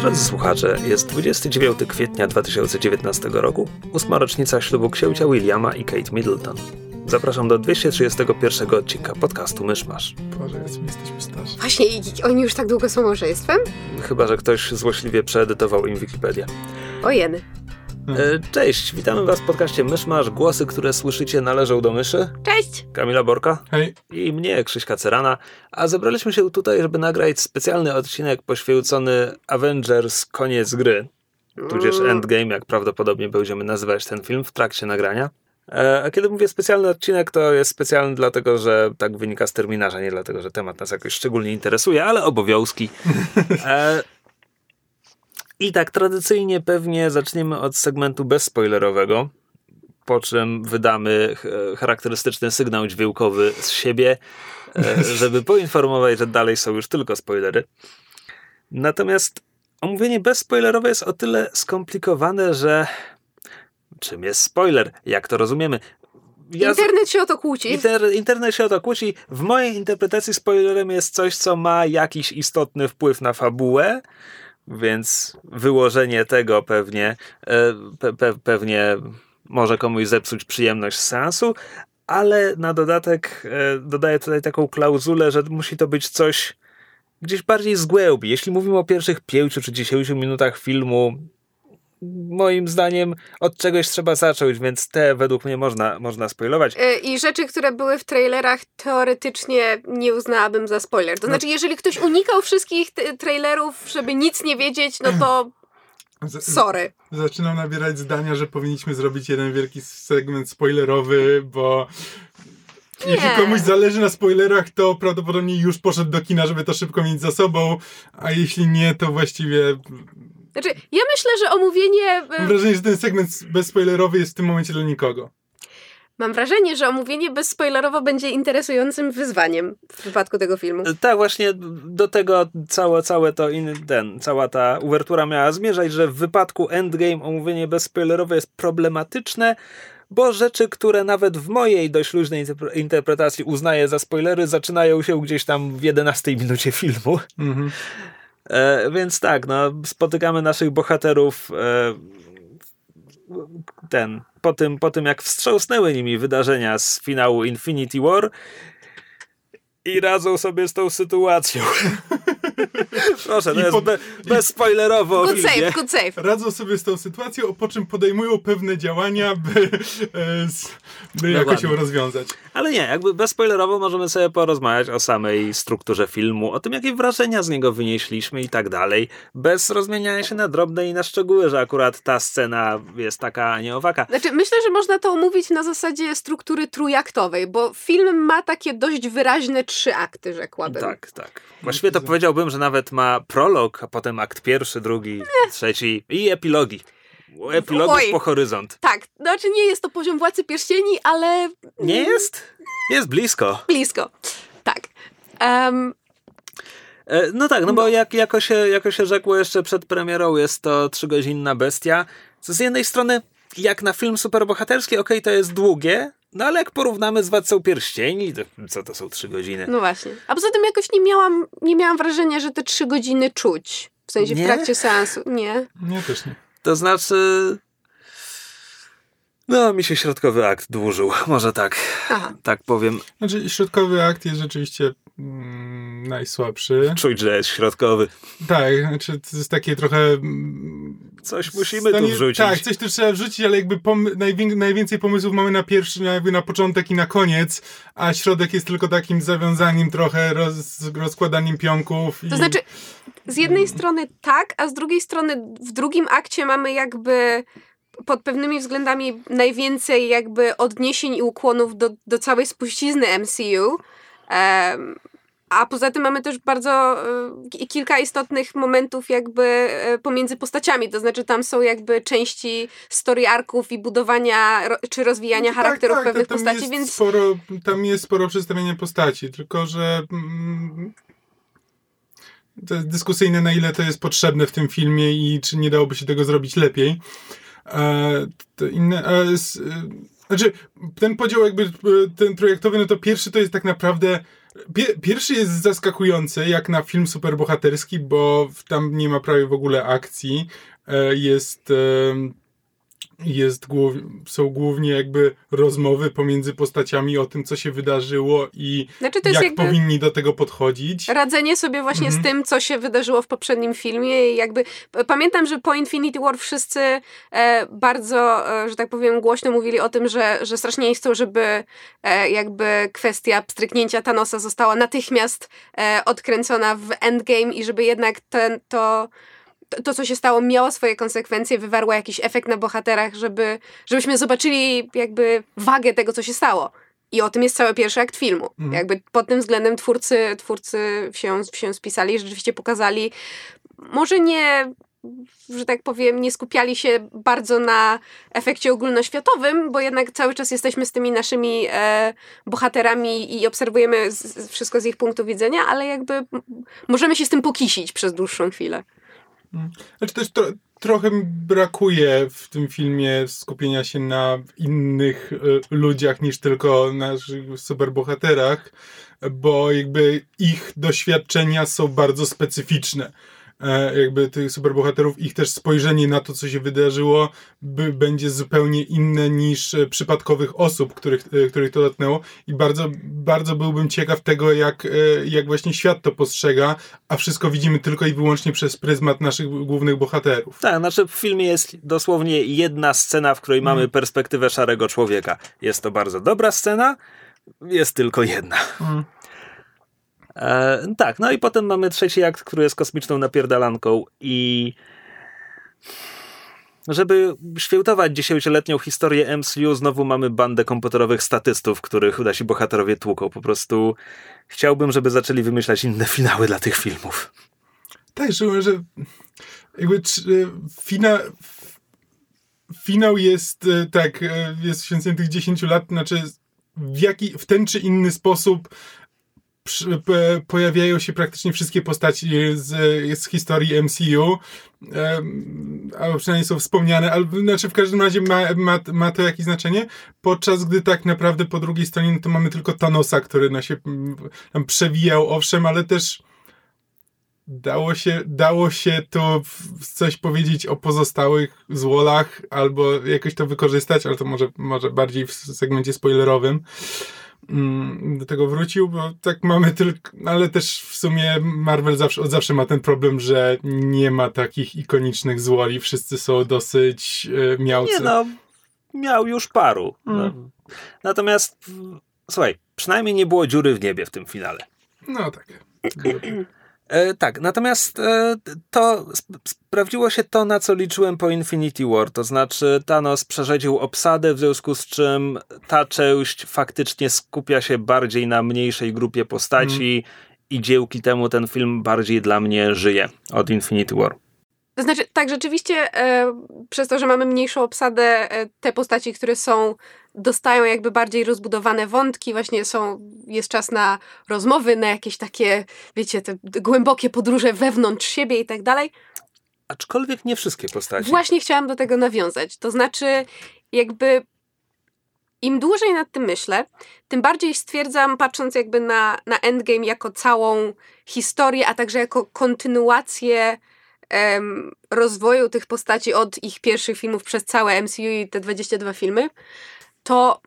Drodzy słuchacze, jest 29 kwietnia 2019 roku, ósma rocznica ślubu księcia Williama i Kate Middleton. Zapraszam do 231 odcinka podcastu Myszmasz. Boże, my jesteśmy starzy. Właśnie, i oni już tak długo są małżeństwem? Chyba, że ktoś złośliwie przeedytował im Wikipedię. Ojeny. E, Cześć, witamy Was w podcaście Myszmasz. Głosy, które słyszycie należą do myszy. Cześć! Kamila Borka Hej, i mnie, Krzyśka Cerana, a zebraliśmy się tutaj, żeby nagrać specjalny odcinek poświęcony Avengers Koniec Gry, tudzież. Endgame, jak prawdopodobnie będziemy nazywać ten film w trakcie nagrania. E, A kiedy mówię specjalny odcinek, to jest specjalny dlatego, że tak wynika z terminarza, nie dlatego, że temat nas jakoś szczególnie interesuje, ale obowiązki. E, I tak tradycyjnie pewnie zaczniemy od segmentu bezspoilerowego, po czym wydamy ch- charakterystyczny sygnał dźwiękowy z siebie, e, żeby poinformować, że dalej są już tylko spoilery. Natomiast omówienie bezspoilerowe jest o tyle skomplikowane, że czym jest spoiler? Jak to rozumiemy? Ja Internet się o to kłóci. Inter, internet się o to kłóci. W mojej interpretacji spoilerem jest coś, co ma jakiś istotny wpływ na fabułę, więc wyłożenie tego pewnie, e, pe, pe, pewnie może komuś zepsuć przyjemność z seansu, ale na dodatek e, dodaję tutaj taką klauzulę, że musi to być coś gdzieś bardziej z głębi. Jeśli mówimy o pierwszych pięciu czy dziesięciu minutach filmu, moim zdaniem od czegoś trzeba zacząć, więc te według mnie można, można spoilować. E, I rzeczy, które były w trailerach, teoretycznie nie uznałabym za spoiler. To znaczy, jeżeli ktoś unikał wszystkich trailerów, żeby nic nie wiedzieć, no to sorry. zaczynam nabierać zdania, że powinniśmy zrobić jeden wielki segment spoilerowy, bo jeśli Nie. komuś zależy na spoilerach, to prawdopodobnie już poszedł do kina, żeby to szybko mieć za sobą, a jeśli nie, to właściwie Znaczy, ja myślę, że omówienie... mam e, wrażenie, że ten segment bezspoilerowy jest w tym momencie dla nikogo. Mam wrażenie, że omówienie bezspoilerowo będzie interesującym wyzwaniem w przypadku tego filmu. Tak, właśnie do tego całe, całe to in, ten, cała ta uwertura miała zmierzać, że w wypadku Endgame omówienie bezspoilerowe jest problematyczne, bo rzeczy, które nawet w mojej dość luźnej interpre- interpretacji uznaję za spoilery, zaczynają się gdzieś tam w 11 minucie filmu. Mhm. E, więc tak, no, spotykamy naszych bohaterów e, ten, po tym, po tym jak wstrząsnęły nimi wydarzenia z finału Infinity War i radzą sobie z tą sytuacją. Proszę, to I jest pod- be, bezspoilerowo Good save, good save. Radzą sobie z tą sytuacją, po czym podejmują pewne działania, by, e, by jakoś Dokładnie. ją rozwiązać. Ale nie, jakby bezspoilerowo możemy sobie porozmawiać o samej strukturze filmu, o tym, jakie wrażenia z niego wynieśliśmy i tak dalej, bez rozmieniania się na drobne i na szczegóły, że akurat ta scena jest taka, a nie owaka. Znaczy, myślę, że można to omówić na zasadzie struktury trójaktowej, bo film ma takie dość wyraźne trzy akty, rzekłabym. Tak, tak. Właściwie to powiedziałbym, że nawet ma prolog, a potem akt pierwszy, drugi, trzeci i epilogi. Epilogów Oj. po horyzont. Tak, znaczy nie jest to poziom Władcy Pierścieni, ale Nie jest? Jest blisko. blisko. Tak. E, No tak, no bo jak, jako, się, jako się rzekło jeszcze przed premierą, jest to trzygodzinna bestia. Co z jednej strony, jak na film superbohaterski, okej, to jest długie, no ale jak porównamy z Władcą Pierścieni, to co to są trzy godziny? no właśnie. A poza tym jakoś nie miałam, nie miałam wrażenia, że te trzy godziny czuć. W sensie Nie? w trakcie seansu. Nie. Nie, też nie. To znaczy... No, mi się środkowy akt dłużył, może tak, Aha. tak powiem. Znaczy, środkowy akt jest rzeczywiście mm, najsłabszy. Czuć, że jest środkowy. Tak, znaczy to jest takie trochę... mm, Coś musimy tu stanie- wrzucić. Tak, coś tu trzeba wrzucić, ale jakby pom- najwię- najwięcej pomysłów mamy na pierwszy, na- jakby na początek i na koniec, a środek jest tylko takim zawiązaniem trochę, roz, rozkładaniem pionków. I... To znaczy, z jednej strony tak, a z drugiej strony w drugim akcie mamy jakby pod pewnymi względami najwięcej jakby odniesień i ukłonów do, do całej spuścizny MCU. Em, A poza tym mamy też bardzo y, kilka istotnych momentów jakby y, pomiędzy postaciami, to znaczy tam są jakby części story arków i budowania czy rozwijania No charakterów tak, tak, pewnych tam postaci, jest więc Sporo, tam jest sporo przedstawienia postaci, tylko że mm, to jest dyskusyjne, na ile to jest potrzebne w tym filmie i czy nie dałoby się tego zrobić lepiej. E, to inne, e, e, znaczy, ten podział jakby, e, ten projektowy, no to pierwszy to jest tak naprawdę Pierwszy jest zaskakujący, jak na film superbohaterski, bo tam nie ma prawie w ogóle akcji. E, Jest, jest głów, są głównie jakby rozmowy pomiędzy postaciami o tym, co się wydarzyło i znaczy jak powinni do tego podchodzić. radzenie sobie właśnie Mhm. z tym, co się wydarzyło w poprzednim filmie i jakby pamiętam, że po Infinity War wszyscy e, bardzo, e, że tak powiem, głośno mówili o tym, że, że strasznie nie chcą, żeby e, jakby kwestia pstryknięcia Thanosa została natychmiast e, odkręcona w Endgame i żeby jednak ten, to to, to, co się stało, miało swoje konsekwencje, wywarło jakiś efekt na bohaterach, żeby, żebyśmy zobaczyli jakby wagę tego, co się stało. I o tym jest cały pierwszy akt filmu. Mhm. Jakby pod tym względem twórcy, twórcy się, się spisali, rzeczywiście pokazali, może nie, że tak powiem, nie skupiali się bardzo na efekcie ogólnoświatowym, bo jednak cały czas jesteśmy z tymi naszymi e, bohaterami i obserwujemy z, wszystko z ich punktu widzenia, ale jakby możemy się z tym pokisić przez dłuższą chwilę. Znaczy też tro, trochę brakuje w tym filmie skupienia się na innych e, ludziach niż tylko naszych superbohaterach, bo jakby ich doświadczenia są bardzo specyficzne. E, jakby tych superbohaterów, ich też spojrzenie na to, co się wydarzyło, by, będzie zupełnie inne niż e, przypadkowych osób, których, e, których to dotknęło. I bardzo, bardzo byłbym ciekaw tego, jak, jak właśnie świat to postrzega, a wszystko widzimy tylko i wyłącznie przez pryzmat naszych głównych bohaterów. Tak, znaczy w filmie jest dosłownie jedna scena, w której mamy perspektywę szarego człowieka. Jest to bardzo dobra scena, jest tylko jedna. E, tak, no i potem mamy trzeci akt, który jest kosmiczną napierdalanką i żeby świętować dziesięcioletnią historię MCU, znowu mamy bandę komputerowych statystów, których nasi bohaterowie tłuką. Po prostu chciałbym, żeby zaczęli wymyślać inne finały dla tych filmów. Tak, że, że jakby tr- fina, finał jest e, tak, e, jest święceniem tych 10 lat, znaczy w, jaki, w ten czy inny sposób pojawiają się praktycznie wszystkie postaci z, z historii MCU, albo przynajmniej są wspomniane, albo znaczy w każdym razie ma, ma, ma to jakieś znaczenie, podczas gdy tak naprawdę po drugiej stronie no to mamy tylko Thanosa, który na się tam przewijał, owszem, ale też dało się, dało się to coś powiedzieć o pozostałych złolach, albo jakoś to wykorzystać, ale to może, może bardziej w segmencie spoilerowym do tego wrócił, bo tak mamy tylko, ale też w sumie Marvel zawsze, od zawsze ma ten problem, że nie ma takich ikonicznych złoli, wszyscy są dosyć e, miałcy. Nie no, miał już paru. Mm. No. Natomiast, słuchaj, przynajmniej nie było dziury w niebie w tym finale. No tak. E, tak, natomiast e, to sp- sprawdziło się to, na co liczyłem po Infinity War, to znaczy Thanos przerzedził obsadę, w związku z czym ta część faktycznie skupia się bardziej na mniejszej grupie postaci i dzięki temu ten film bardziej dla mnie żyje od Infinity War. To znaczy, tak, rzeczywiście e, przez to, że mamy mniejszą obsadę, e, te postaci, które są, dostają jakby bardziej rozbudowane wątki, właśnie są, jest czas na rozmowy, na jakieś takie, wiecie, te głębokie podróże wewnątrz siebie i tak dalej. Aczkolwiek nie wszystkie postaci. Właśnie chciałam do tego nawiązać. To znaczy, jakby im dłużej nad tym myślę, tym bardziej stwierdzam, patrząc jakby na, na Endgame jako całą historię, a także jako kontynuację em, rozwoju tych postaci od ich pierwszych filmów przez całe MCU i te 22 filmy, to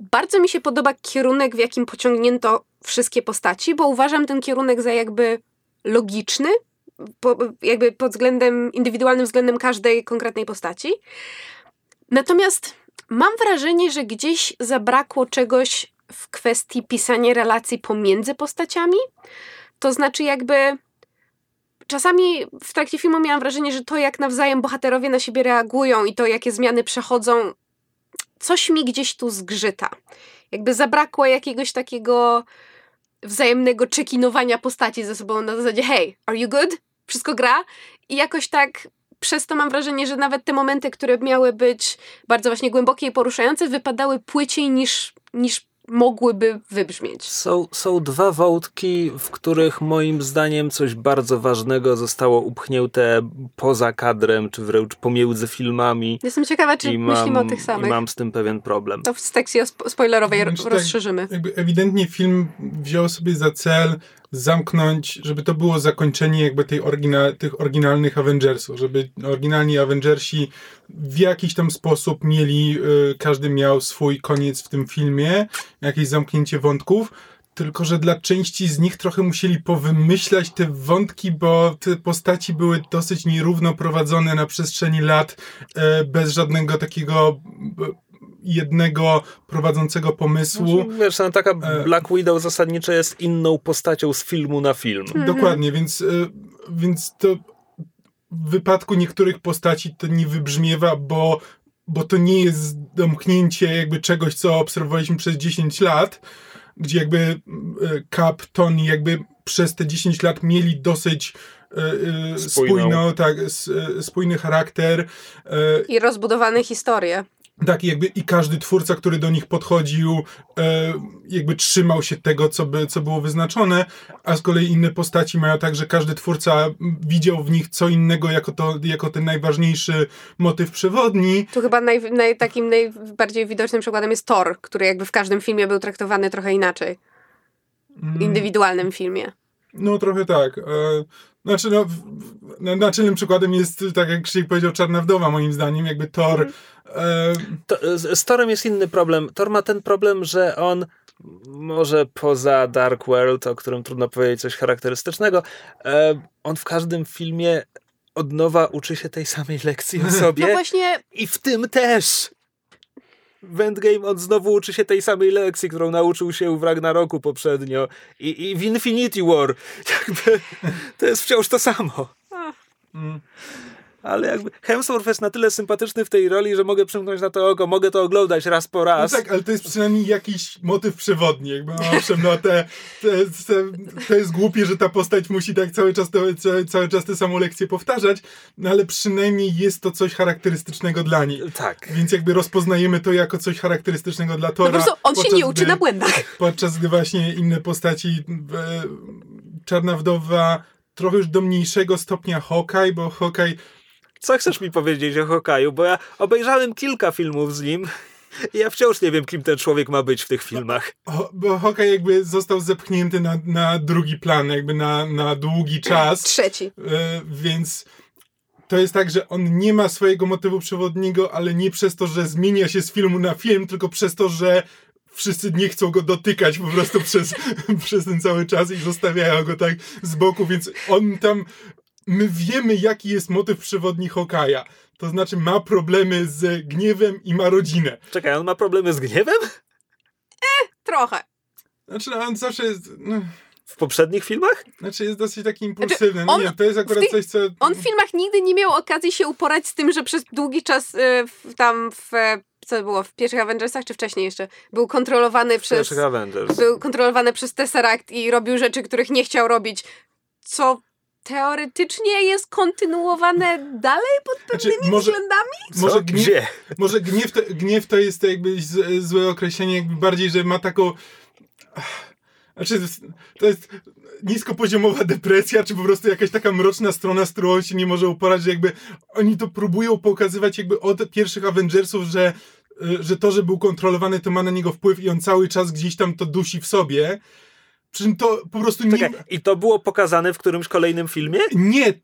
bardzo mi się podoba kierunek, w jakim pociągnięto wszystkie postaci, bo uważam ten kierunek za jakby logiczny, po, jakby pod względem, indywidualnym względem każdej konkretnej postaci. Natomiast mam wrażenie, że gdzieś zabrakło czegoś w kwestii pisania relacji pomiędzy postaciami. To znaczy, jakby czasami w trakcie filmu miałam wrażenie, że to, jak nawzajem bohaterowie na siebie reagują i to, jakie zmiany przechodzą, coś mi gdzieś tu zgrzyta. Jakby zabrakło jakiegoś takiego wzajemnego czekinowania postaci ze sobą na zasadzie hey, are you good? Wszystko gra? I jakoś tak przez to mam wrażenie, że nawet te momenty, które miały być bardzo właśnie głębokie i poruszające, wypadały płyciej niż, niż mogłyby wybrzmieć. Są, są dwa wątki, w których moim zdaniem coś bardzo ważnego zostało upchnięte poza kadrem, czy wręcz pomiędzy filmami. Jestem ciekawa, czy I myślimy mam, o tych I samych. mam z tym pewien problem. To w sekcji spo- spoilerowej Znaczy tak, rozszerzymy. Jakby ewidentnie film wziął sobie za cel zamknąć, żeby to było zakończenie jakby tej orygina, tych oryginalnych Avengersów, żeby oryginalni Avengersi w jakiś tam sposób mieli, y, każdy miał swój koniec w tym filmie, jakieś zamknięcie wątków, tylko że dla części z nich trochę musieli powymyślać te wątki, bo te postaci były dosyć nierówno prowadzone na przestrzeni lat, e, bez żadnego takiego e, jednego prowadzącego pomysłu. Wiesz, no, taka E. Black Widow zasadniczo jest inną postacią z filmu na film. Mhm. Dokładnie, więc, y, więc to w wypadku niektórych postaci to nie wybrzmiewa, bo, bo to nie jest domknięcie jakby czegoś, co obserwowaliśmy przez 10 lat, gdzie jakby y, Cap, Tony jakby przez te 10 lat mieli dosyć Spójną. spójno, tak, spójny charakter. I rozbudowane historie. Tak, i jakby i każdy twórca, który do nich podchodził, e, jakby trzymał się tego, co, by, co było wyznaczone, a z kolei inne postaci mają tak, że każdy twórca widział w nich co innego jako, to, jako ten najważniejszy motyw przewodni. Tu chyba naj, naj, takim najbardziej widocznym przykładem jest Thor, który jakby w każdym filmie był traktowany trochę inaczej. W indywidualnym filmie. No trochę tak. E, znaczy, no, naczelnym przykładem jest, tak jak Krzysiek powiedział, Czarna Wdowa, moim zdaniem, jakby Thor. E, To, z, z Torem jest inny problem. Thor ma ten problem, że on może poza Dark World, o którym trudno powiedzieć coś charakterystycznego, e, on w każdym filmie od nowa uczy się tej samej lekcji o sobie No właśnie, i w tym też. W Endgame on znowu uczy się tej samej lekcji, którą nauczył się w Ragnaroku poprzednio i, i w Infinity War. Jakby to jest wciąż to samo. mm. Ale jakby Hemsworth jest na tyle sympatyczny w tej roli, że mogę przymknąć na to oko, mogę to oglądać raz po No raz. tak, ale to jest przynajmniej jakiś motyw przewodni. Jakby, no, owszem, no te, te, te, to jest głupie, że ta postać musi tak cały czas, to, cały, cały czas tę samą lekcję powtarzać, no ale przynajmniej jest to coś charakterystycznego dla niej. Tak. Więc jakby rozpoznajemy to jako coś charakterystycznego dla no Tora. po prostu on się nie uczy gdy- na błędach. Podczas gdy właśnie inne postaci, e, Czarna Wdowa, trochę już do mniejszego stopnia Hawkeye, bo Hawkeye Co chcesz mi powiedzieć o Hokaju? Bo ja obejrzałem kilka filmów z nim i ja wciąż nie wiem, kim ten człowiek ma być w tych filmach. Ho- bo Hawkeye jakby został zepchnięty na, na drugi plan, jakby na, na długi czas. Trzeci. E, więc to jest tak, że on nie ma swojego motywu przewodniego, ale nie przez to, że zmienia się z filmu na film, tylko przez to, że wszyscy nie chcą go dotykać po prostu przez, przez ten cały czas i zostawiają go tak z boku, więc on tam, my wiemy jaki jest motyw przewodni Hokaja. To znaczy ma problemy z gniewem i ma rodzinę. Czekaj, on ma problemy z gniewem? Trochę. Znaczy on zawsze jest, no, W poprzednich filmach? znaczy jest dosyć taki impulsywny. No on nie, to jest akurat coś, co... On w filmach nigdy nie miał okazji się uporać z tym, że przez długi czas y, w, tam w, e, co było, w pierwszych Avengersach, czy wcześniej jeszcze, był kontrolowany przez... Pierwszych Avengers. Był kontrolowany przez Tesseract i robił rzeczy, których nie chciał robić, co teoretycznie jest kontynuowane dalej pod Znaczy, pewnymi może, względami? Co? może gniew, Gdzie? Może gniew to, gniew to jest jakby z, złe określenie, jakby bardziej, że ma taką. Znaczy, to jest- to niskopoziomowa depresja, czy po prostu jakaś taka mroczna strona, z którą on się nie może uporać, że jakby oni to próbują pokazywać jakby od pierwszych Avengersów, że, y, że to, że był kontrolowany, to ma na niego wpływ i on cały czas gdzieś tam to dusi w sobie. Przy czym to po prostu nie... Czekaj, I to było pokazane w którymś kolejnym filmie? Nie. t-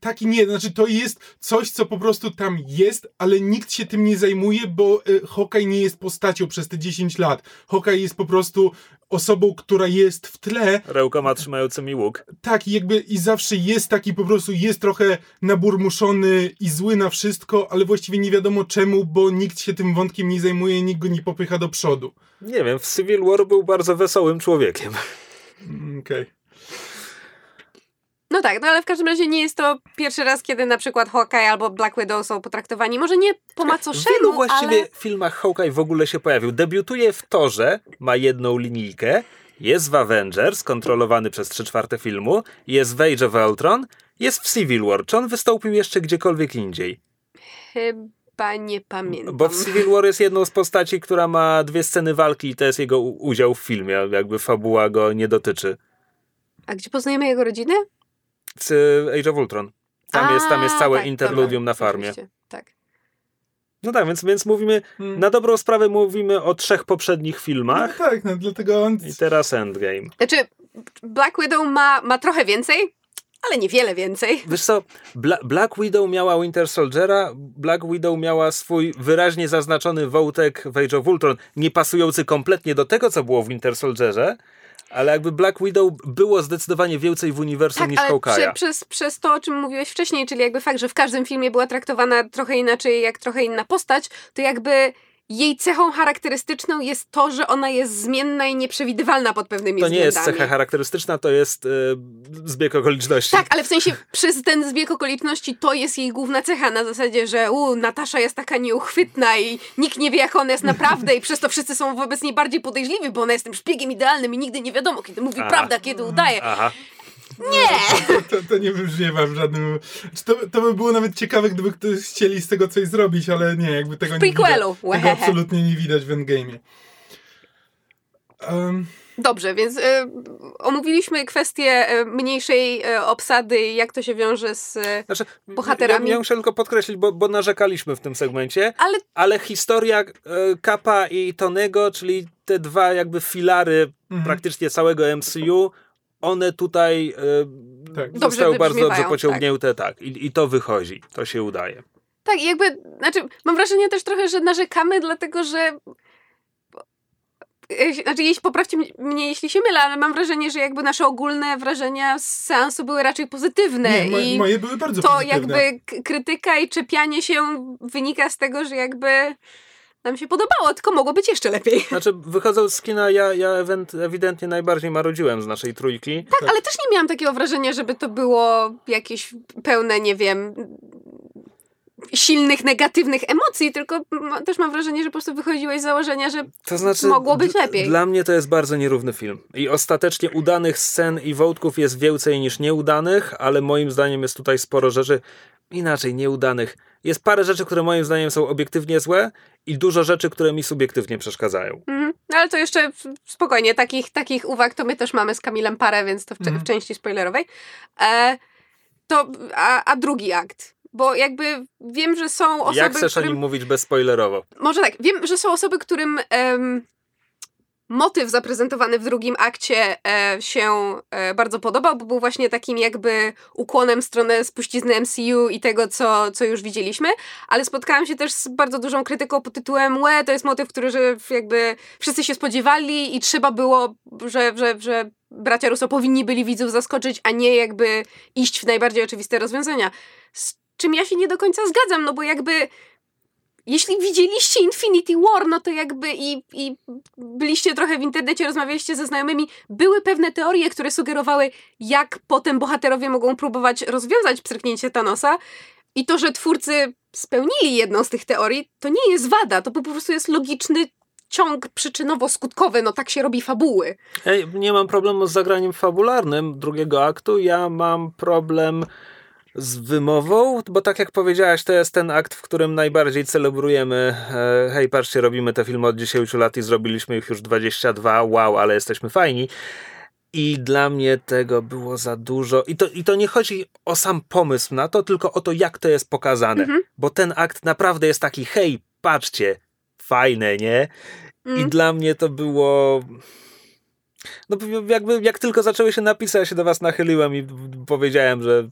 Taki nie, znaczy to jest coś, co po prostu tam jest, ale nikt się tym nie zajmuje, bo y, Hawkeye nie jest postacią przez te 10 lat. Hawkeye jest po prostu osobą, która jest w tle, Rękoma trzymającymi łuk. tak i jakby i zawsze jest taki po prostu, jest trochę naburmuszony i zły na wszystko, ale właściwie nie wiadomo czemu, bo nikt się tym wątkiem nie zajmuje, nikt go nie popycha do przodu. Nie wiem, w Civil War był bardzo wesołym człowiekiem. Mm, Okej. No tak, no ale w każdym razie nie jest to pierwszy raz, kiedy na przykład Hawkeye albo Black Widow są potraktowani, może nie po W macoszemu, wielu właściwie ale... filmach Hawkeye w ogóle się pojawił. Debiutuje w Torze, ma jedną linijkę jest w Avengers, kontrolowany przez 3 czwarte filmu, jest w Age of Ultron, jest w Civil War. Czy on wystąpił jeszcze gdziekolwiek indziej? Chyba nie pamiętam. Bo w Civil War jest jedną z postaci, która ma dwie sceny walki i to jest jego udział w filmie, jakby fabuła go nie dotyczy. A gdzie poznajemy jego rodzinę? Z Age of Ultron. Tam, A, jest, tam jest całe tak, interludium dobra, na farmie. oczywiście, Tak. No tak, więc, więc mówimy, Hmm. na dobrą sprawę mówimy o trzech poprzednich No filmach tak, no dlatego on... i teraz Endgame. Znaczy, Black Widow ma, ma trochę więcej, ale niewiele więcej. Wiesz co, Bla Black Widow miała Winter Soldiera, Black Widow miała swój wyraźnie zaznaczony wątek w Age of Ultron, nie pasujący kompletnie do tego, co było w Winter Soldierze, ale jakby Black Widow było zdecydowanie więcej w uniwersum Tak, niż ale Hawkeye'a. prze, przez, przez to, o czym mówiłeś wcześniej, czyli jakby fakt, że w każdym filmie była traktowana trochę inaczej, jak trochę inna postać, to jakby jej cechą charakterystyczną jest to, że ona jest zmienna i nieprzewidywalna pod pewnymi To nie względami. jest cecha charakterystyczna, to jest e, zbieg okoliczności. Tak, ale w sensie przez ten zbieg okoliczności to jest jej główna cecha, na zasadzie, że u, Natasza jest taka nieuchwytna i nikt nie wie, jak ona jest naprawdę i przez to wszyscy są wobec niej bardziej podejrzliwi, bo ona jest tym szpiegiem idealnym i nigdy nie wiadomo, kiedy mówi Aha. prawdę, a kiedy udaje. Aha. Nie! To, to nie wybrzmiewa w żadnym... Czy To, to by było nawet ciekawe, gdyby ktoś chcieli z tego coś zrobić, ale nie, jakby tego nie widać. prequelu. Tego Łehehe. absolutnie nie widać w Endgame'ie. Um, Dobrze, więc y, omówiliśmy kwestię y, mniejszej y, obsady i jak to się wiąże z... Y, Znaczy, Bohaterami. Ja, ja muszę tylko podkreślić, bo, bo narzekaliśmy w tym segmencie, ale ale historia e, Kapa i Tonego, czyli te dwa jakby filary Mhm. praktycznie całego MCU, one tutaj e, Tak. Zostały bardzo dobrze wybrzmiewają, pociągnięte, tak. I, I to wychodzi, to się udaje. tak, jakby, znaczy, mam wrażenie też trochę, że narzekamy, dlatego że. e, Znaczy, jeśli poprawcie mnie- jeśli się mylę, ale mam wrażenie, że jakby nasze ogólne wrażenia z seansu były raczej pozytywne. nie, mo, I moje były bardzo to pozytywne. jakby k- krytyka i czepianie się wynika z tego, że jakby nam się podobało, tylko mogło być jeszcze lepiej. Znaczy, wychodząc z kina, ja, ja ewidentnie najbardziej marodziłem z naszej trójki. Tak, ale też nie miałam takiego wrażenia, żeby to było jakieś pełne, nie wiem, silnych, negatywnych emocji, tylko ma- też mam wrażenie, że po prostu wychodziłeś z założenia, że To znaczy, Mogło być lepiej. Dla mnie to jest bardzo nierówny film. I ostatecznie udanych scen i wątków jest więcej niż nieudanych, ale moim zdaniem jest tutaj sporo rzeczy inaczej nieudanych. Jest parę rzeczy, które moim zdaniem są obiektywnie złe i dużo rzeczy, które mi subiektywnie przeszkadzają. Mhm. No, Ale to jeszcze spokojnie, takich, takich uwag to my też mamy z Kamilem parę, więc to w, Mhm. w części spoilerowej. E, to, a, a drugi akt. Bo jakby wiem, że są osoby, Jak chcesz o którym... nim mówić bezspoilerowo? Może tak, wiem, że są osoby, którym em, motyw zaprezentowany w drugim akcie e, się e, bardzo podobał, bo był właśnie takim jakby ukłonem w stronę spuścizny MCU i tego, co, co już widzieliśmy, ale spotkałam się też z bardzo dużą krytyką pod tytułem łe, to jest motyw, który że jakby wszyscy się spodziewali i trzeba było, że, że, że bracia Russo powinni byli widzów zaskoczyć, a nie jakby iść w najbardziej oczywiste rozwiązania. Z czym ja się nie do końca zgadzam, no bo jakby jeśli widzieliście Infinity War, no to jakby i, i byliście trochę w internecie, rozmawialiście ze znajomymi, były pewne teorie, które sugerowały, jak potem bohaterowie mogą próbować rozwiązać pstryknięcie Thanosa. I to, że twórcy spełnili jedną z tych teorii, to nie jest wada, to po prostu jest logiczny ciąg przyczynowo-skutkowy, no tak się robi fabuły. Ej, nie mam problemu z zagraniem fabularnym drugiego aktu, ja mam problem z wymową, bo tak jak powiedziałaś, to jest ten akt, w którym najbardziej celebrujemy e, hej, patrzcie, robimy te filmy od 10 lat i zrobiliśmy ich już 22, wow, ale jesteśmy fajni. I dla mnie tego było za dużo. I to, I to nie chodzi o sam pomysł na to, tylko o to, jak to jest pokazane. Mhm. Bo ten akt naprawdę jest taki, hej, patrzcie, fajne, nie? I Mm. dla mnie to było. No, jakby jak tylko zaczęły się napisy, ja się do was nachyliłem i powiedziałem, że.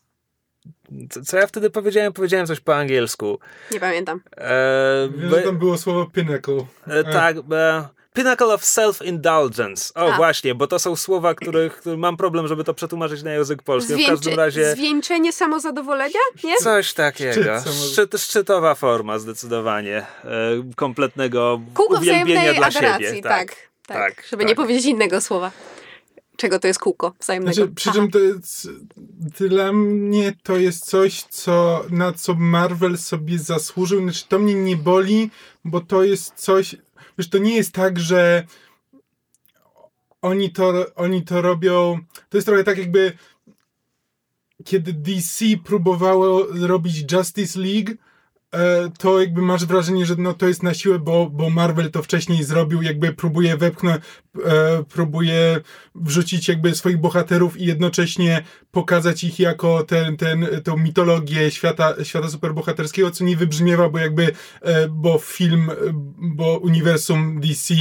Co, co ja wtedy powiedziałem? Powiedziałem coś po angielsku. Nie pamiętam. E, Wiem, be- że tam było słowo pinnacle. e, tak, e, Pinnacle of Self-Indulgence. O, A. właśnie, bo to są słowa, których mam problem, żeby to przetłumaczyć na język polski. W każdym Zwieńczy- razie. Zwieńczenie samozadowolenia? Nie? Coś takiego. Szczyt szczytowa forma zdecydowanie. E, kompletnego Kółko uwielbienia wzajemnej dla adoracji, siebie. tak. Tak, tak, żeby tak. nie powiedzieć innego słowa. Czego to jest kółko wzajemnego? Znaczy, przy czym to jest, dla mnie to jest coś, co, na co Marvel sobie zasłużył. Znaczy, to mnie nie boli, bo to jest coś, wiesz, to nie jest tak, że oni to, oni to robią. To jest trochę tak, jakby kiedy DC próbowało robić Justice League, to jakby masz wrażenie, że no to jest na siłę, bo, bo Marvel to wcześniej zrobił, jakby próbuje wepchnąć, e, próbuje wrzucić jakby swoich bohaterów i jednocześnie pokazać ich jako ten, ten, tą mitologię świata, świata superbohaterskiego, co nie wybrzmiewa, bo jakby, e, bo film, bo uniwersum DC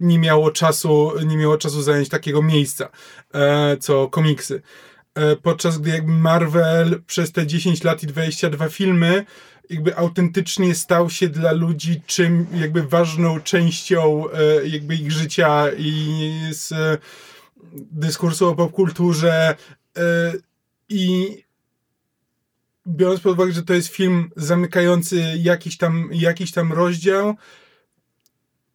nie miało czasu, nie miało czasu zająć takiego miejsca, co komiksy. Podczas gdy jakby Marvel przez te 10 lat i 22 filmy jakby autentycznie stał się dla ludzi czym jakby ważną częścią e, jakby ich życia i z e, dyskursu o popkulturze e, i biorąc pod uwagę, że to jest film zamykający jakiś tam, jakiś tam rozdział,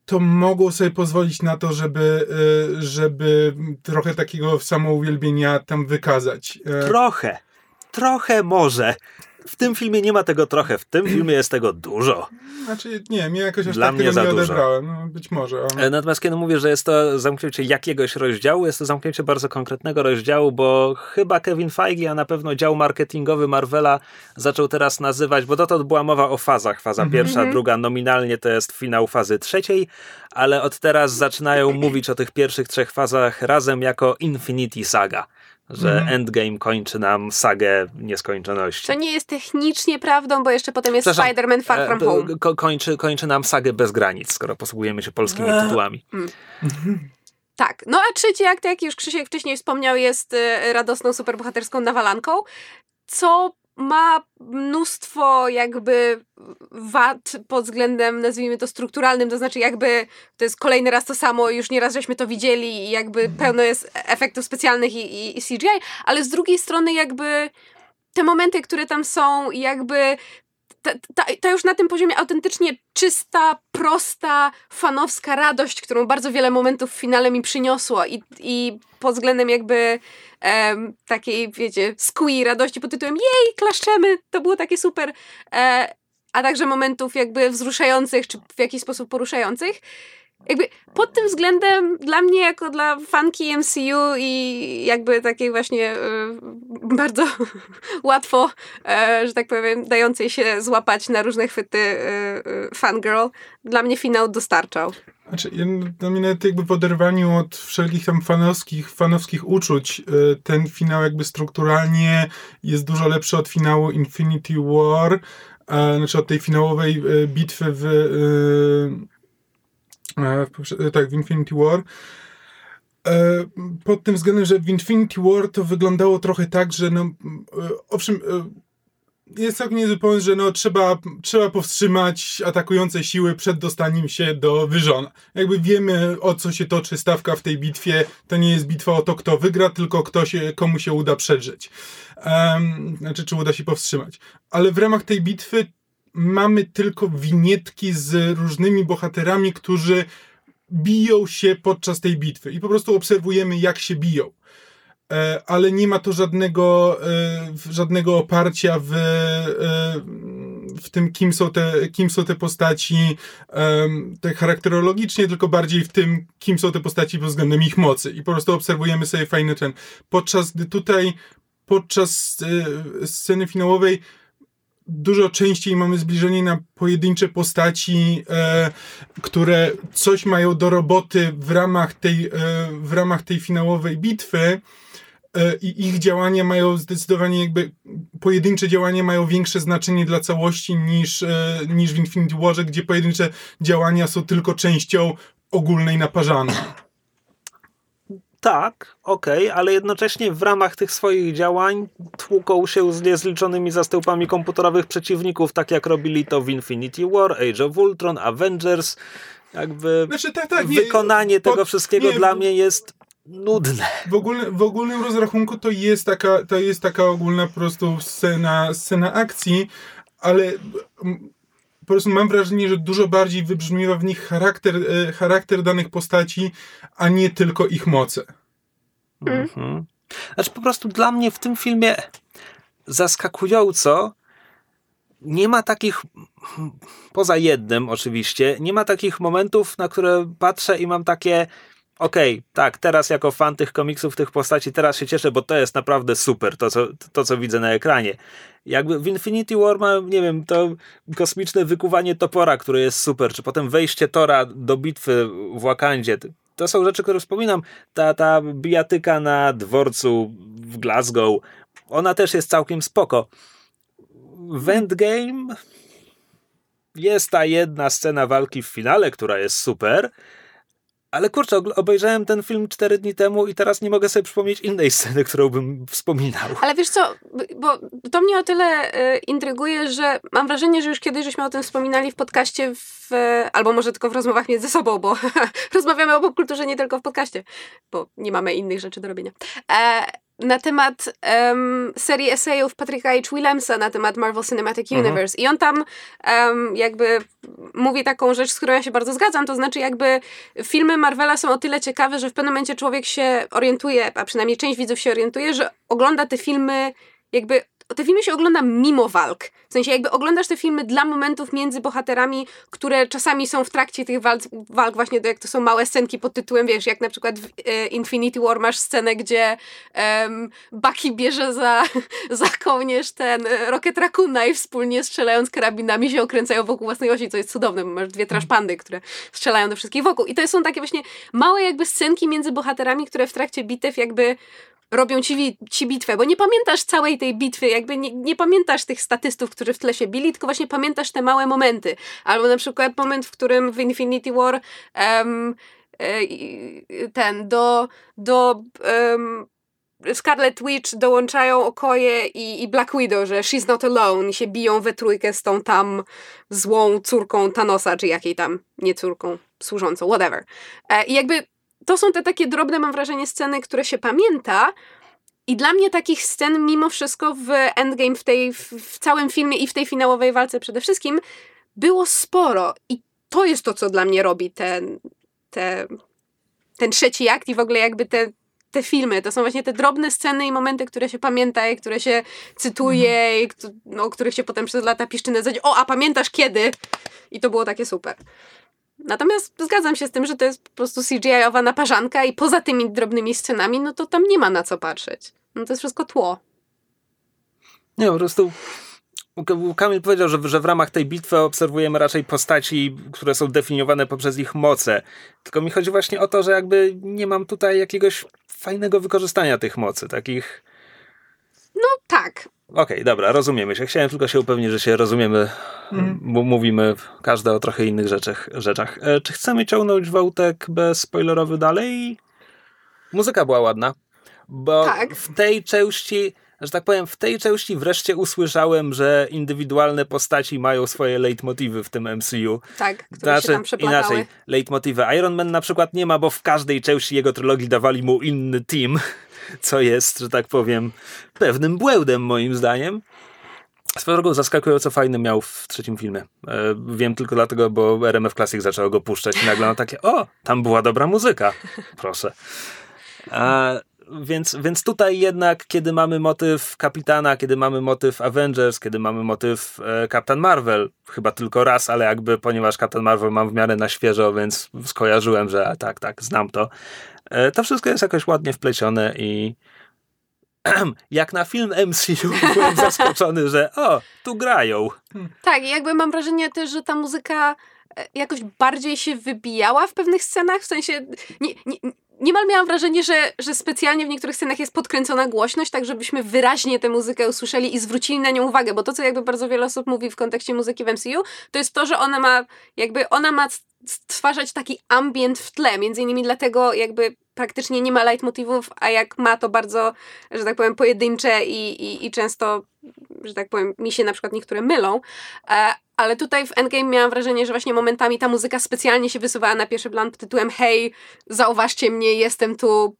to mogą sobie pozwolić na to, żeby, żeby trochę takiego samouwielbienia tam wykazać. Trochę. Trochę może w tym filmie nie ma tego trochę, w tym filmie jest tego dużo. Znaczy, nie, mnie jakoś aż Dla tak mnie tego nie dużo. odebrałem, no, być może. Ale... E, natomiast kiedy mówię, że jest to zamknięcie jakiegoś rozdziału, jest to zamknięcie bardzo konkretnego rozdziału, bo chyba Kevin Feige, a na pewno dział marketingowy Marvela zaczął teraz nazywać, bo dotąd była mowa o fazach. Faza -hmm. pierwsza, mhm. druga, nominalnie to jest finał fazy trzeciej, ale od teraz zaczynają mówić o tych pierwszych trzech fazach razem jako Infinity Saga że mm. Endgame kończy nam sagę nieskończoności. To nie jest technicznie prawdą, bo jeszcze potem jest Spider-Man Far e, From Home. Ko kończy, kończy nam sagę bez granic, skoro posługujemy się polskimi tytułami. Mm. Tak, no a trzeci akt, jak już Krzysiek wcześniej wspomniał, jest e, radosną, superbohaterską nawalanką, co ma mnóstwo jakby wad pod względem, nazwijmy to strukturalnym, to znaczy jakby to jest kolejny raz to samo, już nieraz żeśmy to widzieli i jakby mhm. pełno jest efektów specjalnych i, i, i CGI, ale z drugiej strony jakby te momenty, które tam są, jakby ta, ta, ta, już na tym poziomie autentycznie czysta, prosta, fanowska radość, którą bardzo wiele momentów w finale mi przyniosło i, i pod względem jakby um, takiej, wiecie, skui radości pod tytułem jej, klaszczemy, to było takie super, e, a także momentów jakby wzruszających, czy w jakiś sposób poruszających, jakby pod tym względem dla mnie, jako dla fanki MCU i jakby takiej właśnie y, bardzo łatwo, y, że tak powiem, dającej się złapać na różne chwyty y, fangirl, dla mnie finał dostarczał. Znaczy, dla mnie nawet jakby w oderwaniu od wszelkich tam fanowskich, fanowskich uczuć, ten finał jakby strukturalnie jest dużo lepszy od finału Infinity War, znaczy od tej finałowej bitwy w, tak, w Infinity War. E, pod tym względem, że w Infinity War to wyglądało trochę tak, że no, e, owszem, jest całkiem niezły pomysł, że no, trzeba, trzeba powstrzymać atakujące siły przed dostaniem się do Wyżona. Jakby wiemy, o co się toczy stawka w tej bitwie. To nie jest bitwa o to, kto wygra, tylko kto się, komu się uda przedrzeć. Um, znaczy, czy uda się powstrzymać. Ale w ramach tej bitwy mamy tylko winietki z różnymi bohaterami, którzy biją się podczas tej bitwy i po prostu obserwujemy, jak się biją. E, ale nie ma to żadnego, e, żadnego oparcia w, e, w tym, kim są, te, kim są te postaci te charakterologicznie, tylko bardziej w tym, kim są te postaci pod względem ich mocy. I po prostu obserwujemy sobie fajny ten. Podczas gdy tutaj, podczas sceny finałowej, dużo częściej mamy zbliżenie na pojedyncze postaci, e, które coś mają do roboty w ramach tej, e, w ramach tej finałowej bitwy e, i ich działania mają zdecydowanie jakby, pojedyncze działania mają większe znaczenie dla całości niż, e, niż w Infinity Warze, gdzie pojedyncze działania są tylko częścią ogólnej naparzany tak, okej, okay, ale jednocześnie w ramach tych swoich działań tłuką się z niezliczonymi zastępami komputerowych przeciwników, tak jak robili to w Infinity War, Age of Ultron, Avengers. Jakby znaczy, tak, tak, wykonanie nie, tego pod, wszystkiego nie, dla mnie jest nudne. W, ogólne, w ogólnym rozrachunku to jest taka, to jest taka ogólna po prostu scena, scena akcji, ale po prostu mam wrażenie, że dużo bardziej wybrzmiewa w nich charakter, e, charakter danych postaci, a nie tylko ich moce. Mhm. Znaczy po prostu dla mnie w tym filmie zaskakująco nie ma takich, poza jednym oczywiście, nie ma takich momentów, na które patrzę i mam takie okej, tak, teraz jako fan tych komiksów, tych postaci, teraz się cieszę, bo to jest naprawdę super, to co, to, co widzę na ekranie. Jakby w Infinity War nie wiem, to kosmiczne wykuwanie topora, które jest super, czy potem wejście Tora do bitwy w Wakandzie. To są rzeczy, które wspominam. Ta, ta bijatyka na dworcu w Glasgow, ona też jest całkiem spoko. W Endgame jest ta jedna scena walki w finale, która jest super, ale kurczę, obejrzałem ten film cztery dni temu i teraz nie mogę sobie przypomnieć innej sceny, którą bym wspominał. Ale wiesz co, bo to mnie o tyle y, intryguje, że mam wrażenie, że już kiedyś żeśmy o tym wspominali w podcaście, w, albo może tylko w rozmowach między sobą, bo rozmawiamy o popkulturze nie tylko w podcaście, bo nie mamy innych rzeczy do robienia. E, na temat um, serii esejów Patryka H. Willemsa na temat Marvel Cinematic mhm. Universe. Mhm. I on tam um, jakby mówi taką rzecz, z którą ja się bardzo zgadzam, to znaczy jakby filmy Marvela są o tyle ciekawe, że w pewnym momencie człowiek się orientuje, a przynajmniej część widzów się orientuje, że ogląda te filmy jakby te filmy się ogląda mimo walk. W sensie jakby oglądasz te filmy dla momentów między bohaterami, które czasami są w trakcie tych walk, walk właśnie jak to są małe scenki pod tytułem, wiesz, jak na przykład w e, Infinity War masz scenę, gdzie um, Bucky bierze za, za kołnierz ten e, Rocket Raccoona i wspólnie strzelając karabinami się okręcają wokół własnej osi, co jest cudowne, bo masz dwie traszpandy, które strzelają do wszystkich wokół. I to są takie właśnie małe jakby scenki między bohaterami, które w trakcie bitew jakby robią ci, ci bitwę, bo nie pamiętasz całej tej bitwy, jakby nie, nie pamiętasz tych statystów, którzy w tle się bili, tylko właśnie pamiętasz te małe momenty. Albo na przykład moment, w którym w Infinity War um, ten do, do um, Scarlet Witch dołączają Okoje i, i Black Widow, że she's not alone i się biją we trójkę z tą tam złą córką Thanosa, czy jakiej tam, nie córką, służącą, whatever. E, I jakby to są te takie drobne, mam wrażenie, sceny, które się pamięta. I dla mnie takich scen, mimo wszystko, w Endgame, w, tej, w całym filmie i w tej finałowej walce przede wszystkim, było sporo. I to jest to, co dla mnie robi ten, te, ten trzeci akt i w ogóle jakby te, te filmy. To są właśnie te drobne sceny i momenty, które się pamięta i które się cytuje mm. i no, o których się potem przez lata piszczy na zasadzie o, a pamiętasz kiedy? I to było takie super. Natomiast zgadzam się z tym, że to jest po prostu CGI-owa naparzanka i poza tymi drobnymi scenami, no to tam nie ma na co patrzeć. No to jest wszystko tło. Nie, po prostu Kamil powiedział, że, że w ramach tej bitwy obserwujemy raczej postaci, które są definiowane poprzez ich moce. Tylko mi chodzi właśnie o to, że jakby nie mam tutaj jakiegoś fajnego wykorzystania tych mocy, takich... No tak, Okej, okay, dobra, rozumiemy się. Chciałem tylko się upewnić, że się rozumiemy, mm. bo mówimy każde o trochę innych rzeczach. rzeczach. E, czy chcemy ciągnąć wątek bezspoilerowy dalej? Muzyka była ładna, bo tak. w tej części, że tak powiem, w tej części wreszcie usłyszałem, że indywidualne postaci mają swoje leitmotywy w tym MCU. Tak, które znaczy, się tam przeplatały. Inaczej, leitmotywy. Iron Man na przykład nie ma, bo w każdej części jego trylogii dawali mu inny team co jest, że tak powiem, pewnym błędem moim zdaniem. Swoją drogą zaskakująco fajny miał w trzecim filmie. E, wiem tylko dlatego, bo RMF Classic zaczęło go puszczać i nagle no takie, o, tam była dobra muzyka. Proszę. A, więc, więc tutaj jednak, kiedy mamy motyw Kapitana, kiedy mamy motyw Avengers, kiedy mamy motyw e, Captain Marvel, chyba tylko raz, ale jakby, ponieważ Captain Marvel mam w miarę na świeżo, więc skojarzyłem, że tak, tak, znam to. E, to wszystko jest jakoś ładnie wplecione i jak na film MCU byłem zaskoczony, że o, tu grają. Tak, jakby mam wrażenie też, że ta muzyka e, jakoś bardziej się wybijała w pewnych scenach, w sensie nie, nie, niemal miałam wrażenie, że, że specjalnie w niektórych scenach jest podkręcona głośność, tak żebyśmy wyraźnie tę muzykę usłyszeli i zwrócili na nią uwagę, bo to, co jakby bardzo wiele osób mówi w kontekście muzyki w MCU, to jest to, że ona ma, jakby ona ma stwarzać taki ambient w tle, między innymi dlatego jakby praktycznie nie ma leitmotivów, a jak ma to bardzo, że tak powiem, pojedyncze i, i, i często, że tak powiem, mi się na przykład niektóre mylą, e, ale tutaj w Endgame miałam wrażenie, że właśnie momentami ta muzyka specjalnie się wysuwała na pierwszy plan pod tytułem hej, zauważcie mnie, jestem tu,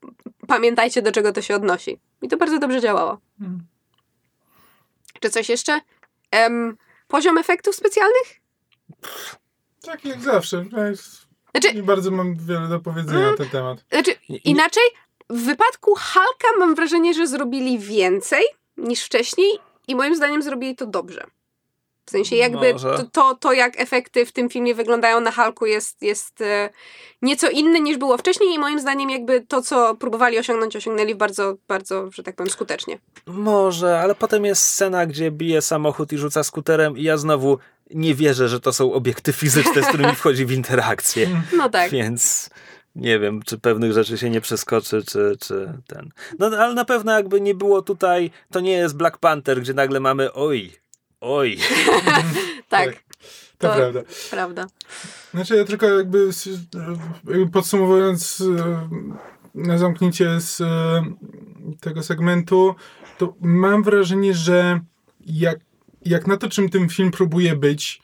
pamiętajcie do czego to się odnosi. I to bardzo dobrze działało. Hmm. Czy coś jeszcze? Um, poziom efektów specjalnych? Tak jak zawsze. Znaczy, nie bardzo mam wiele do powiedzenia mm, na ten temat. Znaczy, inaczej, w wypadku Halka mam wrażenie, że zrobili więcej niż wcześniej i moim zdaniem zrobili to dobrze. W sensie jakby Może. to, to, to, jak efekty w tym filmie wyglądają na Hulku jest, jest e, nieco inne niż było wcześniej i moim zdaniem jakby to, co próbowali osiągnąć, osiągnęli bardzo, bardzo, że tak powiem, skutecznie. Może, ale potem jest scena, gdzie bije samochód i rzuca skuterem i ja znowu nie wierzę, że to są obiekty fizyczne, z którymi wchodzi w interakcję. No tak. Więc nie wiem, czy pewnych rzeczy się nie przeskoczy, czy, czy ten. No ale na pewno jakby nie było tutaj, to nie jest Black Panther, gdzie nagle mamy oj, oj. tak. To, To- prawda. Prawda. Znaczy ja tylko jakby, podsumowując e, na zamknięcie z e, tego segmentu, to mam wrażenie, że jak, jak na to, czym ten film próbuje być,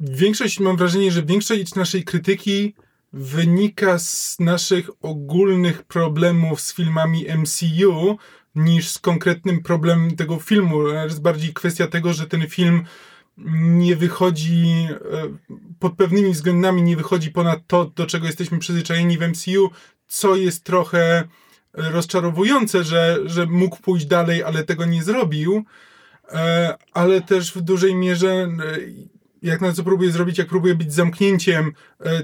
większość, mam wrażenie, że większość naszej krytyki wynika z naszych ogólnych problemów z filmami MCU niż z konkretnym problemem tego filmu. Jest bardziej kwestia tego, że ten film nie wychodzi e, pod pewnymi względami nie wychodzi ponad to, do czego jesteśmy przyzwyczajeni w MCU, co jest trochę rozczarowujące, że, że mógł pójść dalej, ale tego nie zrobił, E, ale też w dużej mierze e, jak na co próbuje zrobić, jak próbuje być zamknięciem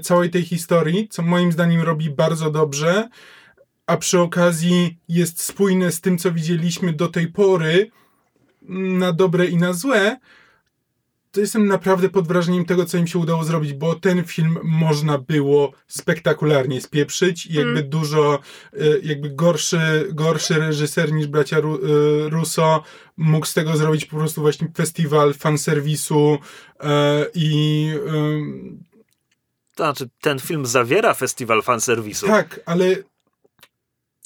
całej tej historii, co moim zdaniem robi bardzo dobrze, a przy okazji jest spójne z tym, co widzieliśmy do tej pory, na dobre i na złe, to jestem naprawdę pod wrażeniem tego, co im się udało zrobić, bo ten film można było spektakularnie spieprzyć i jakby dużo, e, jakby gorszy, gorszy reżyser niż bracia Ru, e, Russo mógł z tego zrobić po prostu właśnie festiwal fanserwisu e, i To znaczy, ten film zawiera festiwal fanserwisu. tak, ale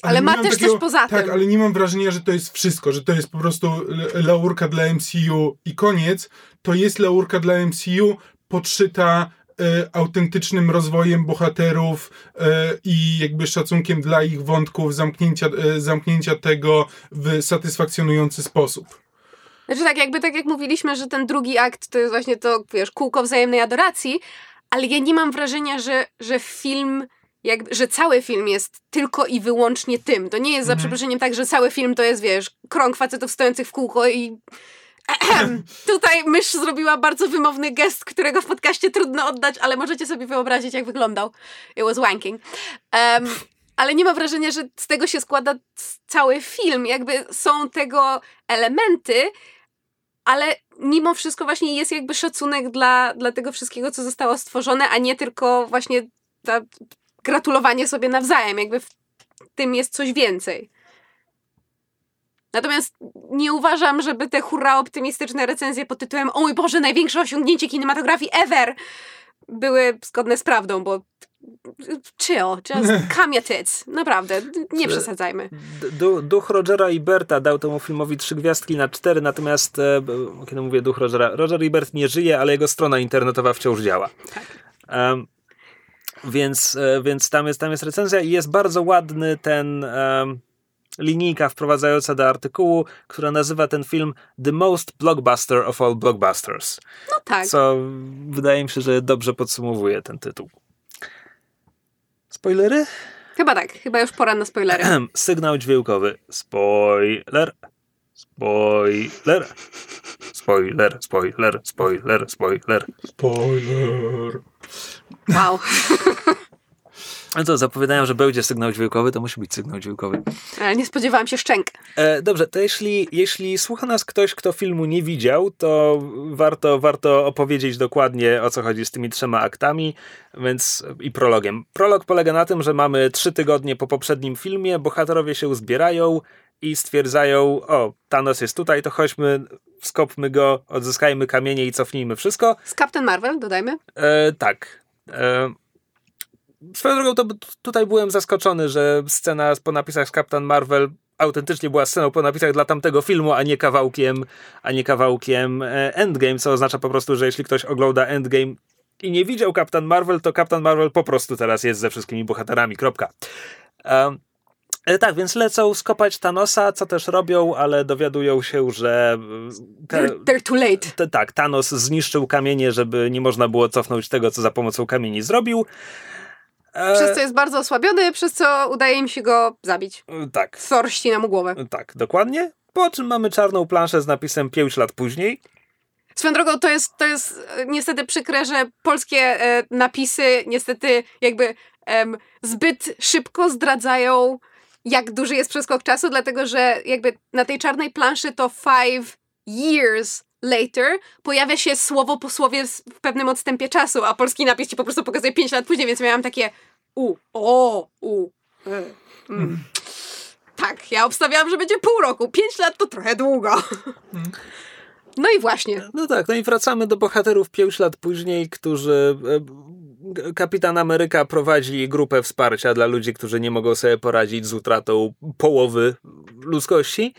Ale ma nie mam też coś poza Tak, tym. ale nie mam wrażenia, że to jest wszystko, że to jest po prostu laurka dla MCU i koniec. To jest laurka dla MCU podszyta e, autentycznym rozwojem bohaterów e, i jakby szacunkiem dla ich wątków, zamknięcia, e, zamknięcia tego w satysfakcjonujący sposób. Znaczy tak, jakby tak jak mówiliśmy, że ten drugi akt to jest właśnie to, wiesz, kółko wzajemnej adoracji, ale ja nie mam wrażenia, że, że film, jakby, że cały film jest tylko i wyłącznie tym. To nie jest za Mhm. przeproszeniem tak, że cały film to jest, wiesz, krąg facetów stojących w kółko i. Tutaj mysz zrobiła bardzo wymowny gest, którego w podcaście trudno oddać, ale możecie sobie wyobrazić, jak wyglądał. It was wanking. Em, ale nie mam wrażenia, że z tego się składa cały film. Jakby są tego elementy, ale mimo wszystko właśnie jest jakby szacunek dla, dla tego wszystkiego, co zostało stworzone, a nie tylko właśnie ta gratulowanie sobie nawzajem. Jakby w tym jest coś więcej. Natomiast nie uważam, żeby te hurra optymistyczne recenzje pod tytułem O mój Boże, największe osiągnięcie kinematografii ever były zgodne z prawdą, bo chill, just calm your tits. Naprawdę, nie przesadzajmy. Du- Duch Rogera Iberta dał temu filmowi trzy gwiazdki na cztery, natomiast e, kiedy mówię duch Rogera, Roger Ibert nie żyje, ale jego strona internetowa wciąż działa. Em, więc, e, więc tam jest, tam jest recenzja i jest bardzo ładny ten em, linijka wprowadzająca do artykułu, która nazywa ten film The Most Blockbuster of All Blockbusters. No tak. Co wydaje mi się, że dobrze podsumowuje ten tytuł. Spoilery? Chyba tak, chyba już pora na spoilery. Sygnał dźwiękowy. Spoiler. Spoiler. Spoiler, spoiler, spoiler, spoiler. Spoiler. Wow. No to zapowiadają, że będzie sygnał dźwiękowy, to musi być sygnał dźwiękowy. Ale nie spodziewałam się szczęk. E, dobrze, to jeśli, jeśli słucha nas ktoś, kto filmu nie widział, to warto, warto opowiedzieć dokładnie o co chodzi z tymi trzema aktami więc i prologiem. Prolog polega na tym, że mamy trzy tygodnie po poprzednim filmie, bohaterowie się uzbierają i stwierdzają, o, Thanos jest tutaj, to chodźmy, skopmy go, odzyskajmy kamienie i cofnijmy wszystko. Z Captain Marvel, dodajmy. E, tak. E, swoją drogą, to tutaj byłem zaskoczony, że scena po napisach z Captain Marvel autentycznie była sceną po napisach dla tamtego filmu, a nie kawałkiem, a nie kawałkiem e, Endgame, co oznacza po prostu, że jeśli ktoś ogląda Endgame i nie widział Captain Marvel, to Captain Marvel po prostu teraz jest ze wszystkimi bohaterami. Kropka. E, tak, więc lecą skopać Thanosa, co też robią, ale dowiadują się, że te, They're, they're too late. T- tak, Thanos zniszczył kamienie, żeby nie można było cofnąć tego, co za pomocą kamieni zrobił. E, Przez co jest bardzo osłabiony, przez co udaje im się go zabić. Tak, Thor ścina mu głowę. tak, dokładnie. Po czym mamy czarną planszę z napisem 5 lat później. Swoją drogą to jest, to jest e, niestety przykre, że polskie e, napisy niestety jakby em, zbyt szybko zdradzają, jak duży jest przeskok czasu, dlatego że jakby na tej czarnej planszy to five years later pojawia się słowo po słowie w pewnym odstępie czasu, a polski napis ci po prostu pokazuje 5 lat później, więc miałam takie u, o, u, e, mm. Tak, ja obstawiałam, że będzie pół roku. 5 lat to trochę długo. No i właśnie. No tak, no i wracamy do bohaterów pięć lat później, którzy. e, Kapitan Ameryka prowadzi grupę wsparcia dla ludzi, którzy nie mogą sobie poradzić z utratą połowy ludzkości.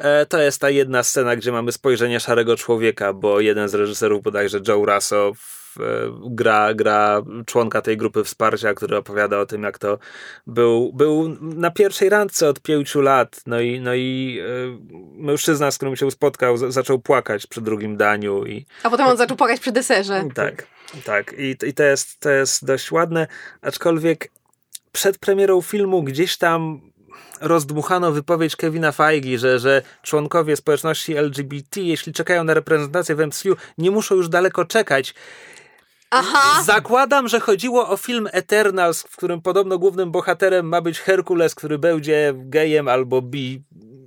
E, To jest ta jedna scena, gdzie mamy spojrzenie szarego człowieka, bo jeden z reżyserów, bodajże Joe Russo, e, gra, gra członka tej grupy wsparcia, który opowiada o tym, jak to był, był na pierwszej randce od pięciu lat. No i, no i e, mężczyzna, z którym się spotkał, z- zaczął płakać przy drugim daniu i A potem on zaczął płakać przy deserze. tak, tak. I, i to, jest, to jest dość ładne, aczkolwiek przed premierą filmu gdzieś tam rozdmuchano wypowiedź Kevina Feige, że, że członkowie społeczności LGBT, jeśli czekają na reprezentację w MCU, nie muszą już daleko czekać. Aha! Zakładam, że chodziło o film Eternals, w którym podobno głównym bohaterem ma być Herkules, który będzie gejem albo bi.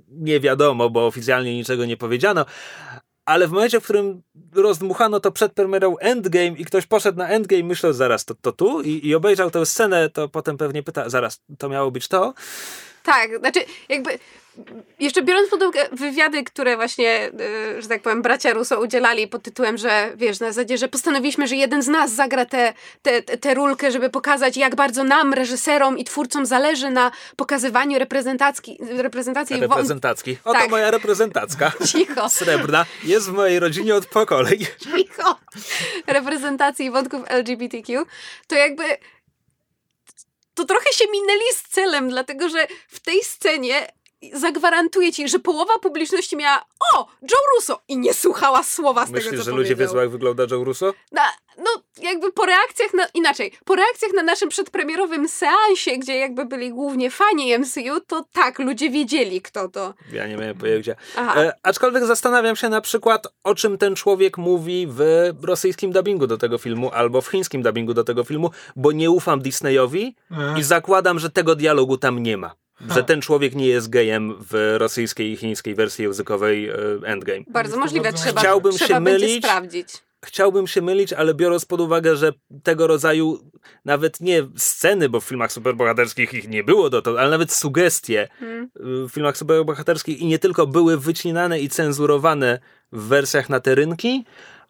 Nie wiadomo, bo oficjalnie niczego nie powiedziano. Ale w momencie, w którym rozdmuchano to przed premierą Endgame i ktoś poszedł na Endgame, myślał zaraz, to, to tu? I, I obejrzał tę scenę, to potem pewnie pyta, zaraz, to miało być to? Tak, znaczy jakby jeszcze biorąc pod uwagę wywiady, które właśnie, y, że tak powiem, bracia Russo udzielali pod tytułem, że wiesz, na zasadzie, że postanowiliśmy, że jeden z nas zagra tę te, te, tę rulkę, żeby pokazać, jak bardzo nam, reżyserom i twórcom zależy na pokazywaniu reprezentacji, reprezentacji Reprezentacki. Oto Tak. moja reprezentacka. Cicho. Srebrna. Jest w mojej rodzinie od pokoleń. cicho, reprezentacji wątków LGBTQ, to jakby to trochę się minęli z celem, dlatego że w tej scenie zagwarantuję ci, że połowa publiczności miała o, Joe Russo i nie słuchała słowa z Myślisz, tego, co że ludzie wiedzą, jak wygląda Joe Russo? Na, no, jakby po reakcjach na, inaczej, po reakcjach na naszym przedpremierowym seansie, gdzie jakby byli głównie fani MCU, to tak, ludzie wiedzieli, kto to. Ja nie miałem pojęcia. E, aczkolwiek zastanawiam się na przykład, o czym ten człowiek mówi w rosyjskim dubbingu do tego filmu albo w chińskim dubbingu do tego filmu, bo nie ufam Disneyowi A. i zakładam, że tego dialogu tam nie ma. Ha. Że ten człowiek nie jest gejem w rosyjskiej i chińskiej wersji językowej e, Endgame. Bardzo możliwe, bardzo trzeba, Chciałbym trzeba się mylić. sprawdzić. Chciałbym się mylić, ale biorąc pod uwagę, że tego rodzaju nawet nie sceny, bo w filmach superbohaterskich ich nie było dotąd, ale nawet sugestie Hmm. w filmach superbohaterskich i nie tylko były wycinane i cenzurowane w wersjach na te rynki,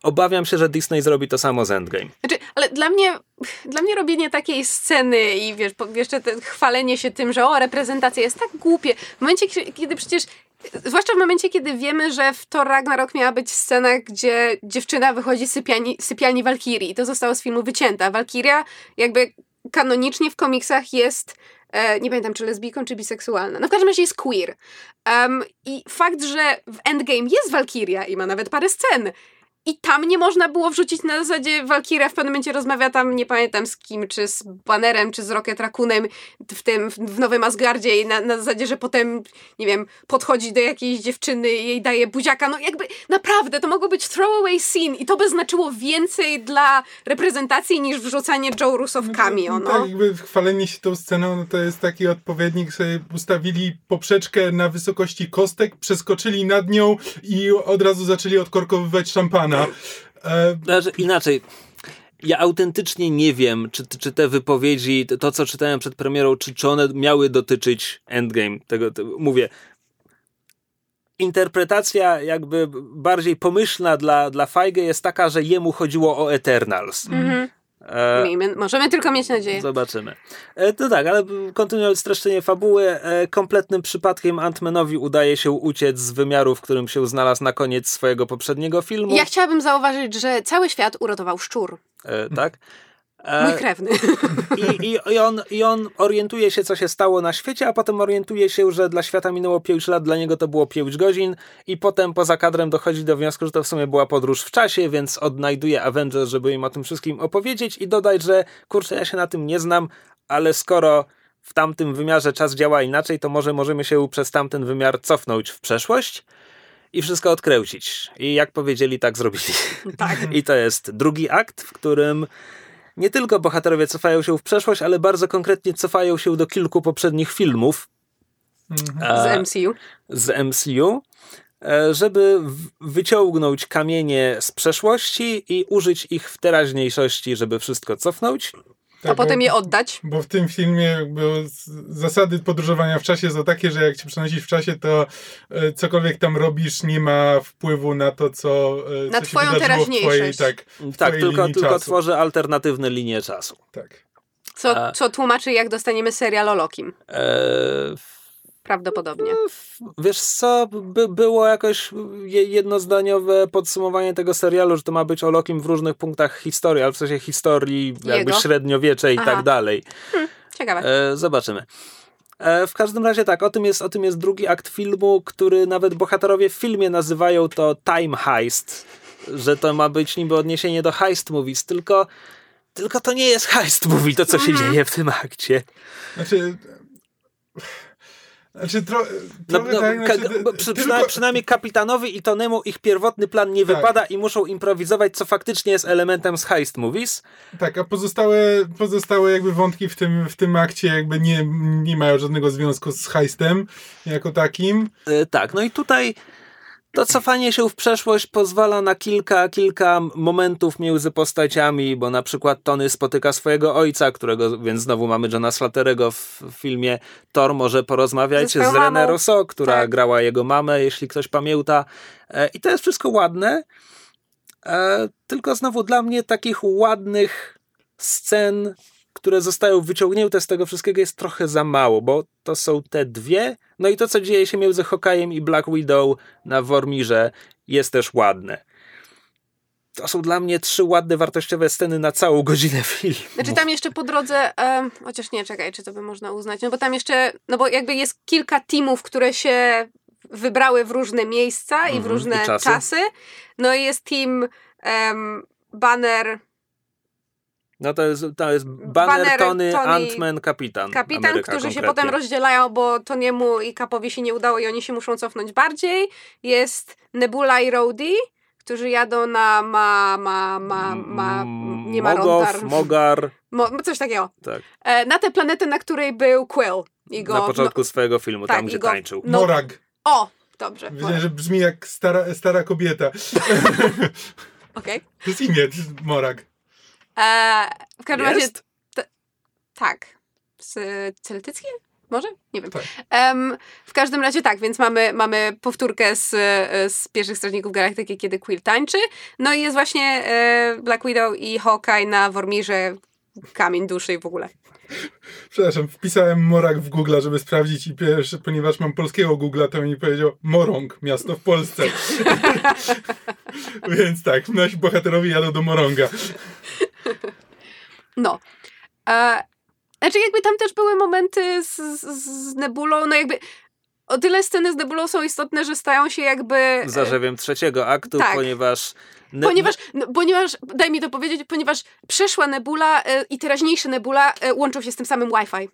obawiam się, że Disney zrobi to samo z Endgame. Znaczy, ale dla mnie, dla mnie robienie takiej sceny i wiesz, jeszcze chwalenie się tym, że o, reprezentacja jest tak głupie. W momencie, kie- kiedy przecież, zwłaszcza w momencie, kiedy wiemy, że w Thor Ragnarok miała być scena, gdzie dziewczyna wychodzi z sypialni, sypialni Walkirii i to zostało z filmu wycięte. Walkiria jakby kanonicznie w komiksach jest e, nie pamiętam, czy lesbijką, czy biseksualna. No w każdym razie jest queer. Em, I fakt, że w Endgame jest Walkiria i ma nawet parę scen, i tam nie można było wrzucić na zasadzie Valkyria w pewnym momencie rozmawia tam, nie pamiętam z kim, czy z Bannerem, czy z Rocket Raccoonem w tym, w Nowym Asgardzie i na, na zasadzie, że potem, nie wiem, podchodzi do jakiejś dziewczyny i jej daje buziaka. No jakby naprawdę, to mogło być throwaway scene i to by znaczyło więcej dla reprezentacji niż wrzucanie Joe Russo w cameo, no. Tak, jakby chwalenie się tą sceną, no to jest taki odpowiednik, sobie ustawili poprzeczkę na wysokości kostek, przeskoczyli nad nią i od razu zaczęli odkorkowywać szampana. E, Znaczy, inaczej. Ja autentycznie nie wiem, czy, czy te wypowiedzi, to co czytałem przed premierą, czy, czy one miały dotyczyć Endgame. Tego, to, mówię, interpretacja jakby bardziej pomyślna dla, dla Feige jest taka, że jemu chodziło o Eternals. Mhm. E, Miejmy, możemy tylko mieć nadzieję. Zobaczymy. E, to tak, ale kontynuując streszczenie fabuły, e, kompletnym przypadkiem Ant-Manowi udaje się uciec z wymiaru, w którym się znalazł na koniec swojego poprzedniego filmu. Ja chciałabym zauważyć, że cały świat uratował szczur. E, tak? E, Mój krewny. I, i, i, on, I on orientuje się, co się stało na świecie, a potem orientuje się, że dla świata minęło 5 lat, dla niego to było 5 godzin, i potem poza kadrem dochodzi do wniosku, że to w sumie była podróż w czasie, więc odnajduje Avengers, żeby im o tym wszystkim opowiedzieć i dodać, że kurczę, ja się na tym nie znam, ale skoro w tamtym wymiarze czas działa inaczej, to może możemy się przez tamten wymiar cofnąć w przeszłość. i wszystko odkręcić. I jak powiedzieli, tak zrobili. Tak. I to jest drugi akt, w którym nie tylko bohaterowie cofają się w przeszłość, ale bardzo konkretnie cofają się do kilku poprzednich filmów Mhm. Z e, MCU. z MCU, e, żeby wyciągnąć kamienie z przeszłości i użyć ich w teraźniejszości, żeby wszystko cofnąć. Tak, A potem bo, je oddać. Bo w tym filmie zasady podróżowania w czasie są takie, że jak cię przenosisz w czasie, to e, cokolwiek tam robisz nie ma wpływu na to, co, e, Na co twoją się wydarzyło w twojej, teraźniejszość. tak, w Tak, twojej tylko, linii tylko czasu. tworzy alternatywne linie czasu. Tak. Co, A- co tłumaczy, jak dostaniemy serial o Lokim. Eee, Prawdopodobnie. Wiesz co, by, było jakoś je- jednozdaniowe podsumowanie tego serialu, że to ma być o Lokim w różnych punktach historii, ale w sensie historii jakby Jego? średniowieczej i Aha. tak dalej. Ciekawe. E, zobaczymy. E, w każdym razie tak, o tym, jest, o tym jest drugi akt filmu, który nawet bohaterowie w filmie nazywają to time heist, że to ma być niby odniesienie do heist movies, tylko, tylko to nie jest heist movie, to co się dzieje w tym akcie. Znaczy... Znaczy tro, No, no, tak, znaczy, przy, tylko- przynajmniej, kapitanowi i Tonemu ich pierwotny plan nie Tak. wypada i muszą improwizować, co faktycznie jest elementem z heist movies. Tak, a pozostałe, pozostałe jakby wątki w tym, w tym akcie jakby nie, nie mają żadnego związku z heistem jako takim. E, tak, no i tutaj to cofanie się w przeszłość pozwala na kilka, kilka momentów między postaciami, bo na przykład Tony spotyka swojego ojca, którego, więc znowu mamy Johna Slatterego w filmie Thor może porozmawiać Ze z René. Rousseau, która Tak. grała jego mamę, jeśli ktoś pamięta. E, I to jest wszystko ładne, e, tylko znowu dla mnie takich ładnych scen, które zostają wyciągnięte z tego wszystkiego jest trochę za mało, bo to są te dwie, no i to, co dzieje się między Hokajem i Black Widow na Wormirze jest też ładne. To są dla mnie trzy ładne, wartościowe sceny na całą godzinę filmu. Znaczy tam jeszcze po drodze, em, chociaż nie, czekaj, czy to by można uznać, no bo tam jeszcze, no bo jakby jest kilka teamów, które się wybrały w różne miejsca i w Mhm, różne i czasy. czasy. No i jest team Banner, No to jest, to jest Banner, Banner, Tony, Tony, Ant-Man, Kapitan. kapitan, Ameryka którzy się konkretnie. potem rozdzielają, bo Toniemu i Kapowi się nie udało i oni się muszą cofnąć bardziej. Jest Nebula i Rhodey, którzy jadą na ma, ma, ma, ma, nie ma Mogow, Rondar. Mogar, Mo, coś takiego. tak, E, na tę planetę, na której był Quill. I go, na początku swojego filmu, tak, tam gdzie go- tańczył. No. Morag. O, dobrze. Wiedziałem, że brzmi jak stara, stara kobieta. Okej. To jest imię, to jest Morag. E, W każdym razie, tak. Z celtyckie? Może? Nie wiem. Tak. Em, w każdym razie tak, więc mamy, mamy powtórkę z, z pierwszych Strażników Galaktyki, kiedy Quill tańczy. No i jest właśnie e, Black Widow i Hawkeye na Wormirze, kamień duszy i w ogóle. Przepraszam, wpisałem Morag w Google, żeby sprawdzić i pierwszy, ponieważ mam polskiego Google'a, to mi powiedział Morąg, miasto w Polsce. Więc tak, nasi bohaterowie jadą do Morąga. No. E, znaczy jakby tam też były momenty z, z, z Nebulą, no jakby o tyle sceny z Nebulą są istotne, że stają się jakby... e, Zarzewiem trzeciego aktu, tak. ponieważ... Ne- Ponieważ, no, ponieważ, daj mi to powiedzieć, ponieważ przeszła Nebula e, i teraźniejsza Nebula łączą się z tym samym Wi-Fi.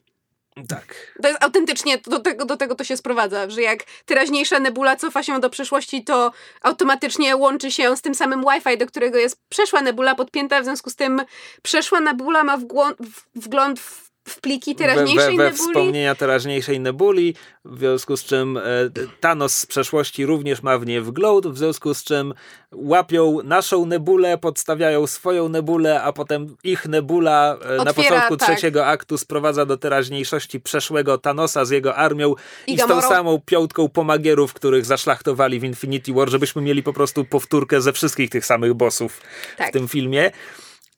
Tak. To jest autentycznie, do tego, do tego to się sprowadza, że jak teraźniejsza Nebula cofa się do przeszłości, to automatycznie łączy się z tym samym Wi-Fi, do którego jest przeszła Nebula podpięta, w związku z tym przeszła Nebula ma wgłą- w- wgląd w, w pliki teraźniejszej we, we Nebuli. wspomnienia teraźniejszej Nebuli, w związku z czym e, Thanos z przeszłości również ma w nie wgląd, w związku z czym łapią naszą nebulę, podstawiają swoją nebulę, a potem ich nebula e, na Otwiera, początku tak. trzeciego aktu sprowadza do teraźniejszości przeszłego Thanosa z jego armią I i, z tą samą piątką pomagierów, których zaszlachtowali w Infinity War, żebyśmy mieli po prostu powtórkę ze wszystkich tych samych bossów Tak. w tym filmie.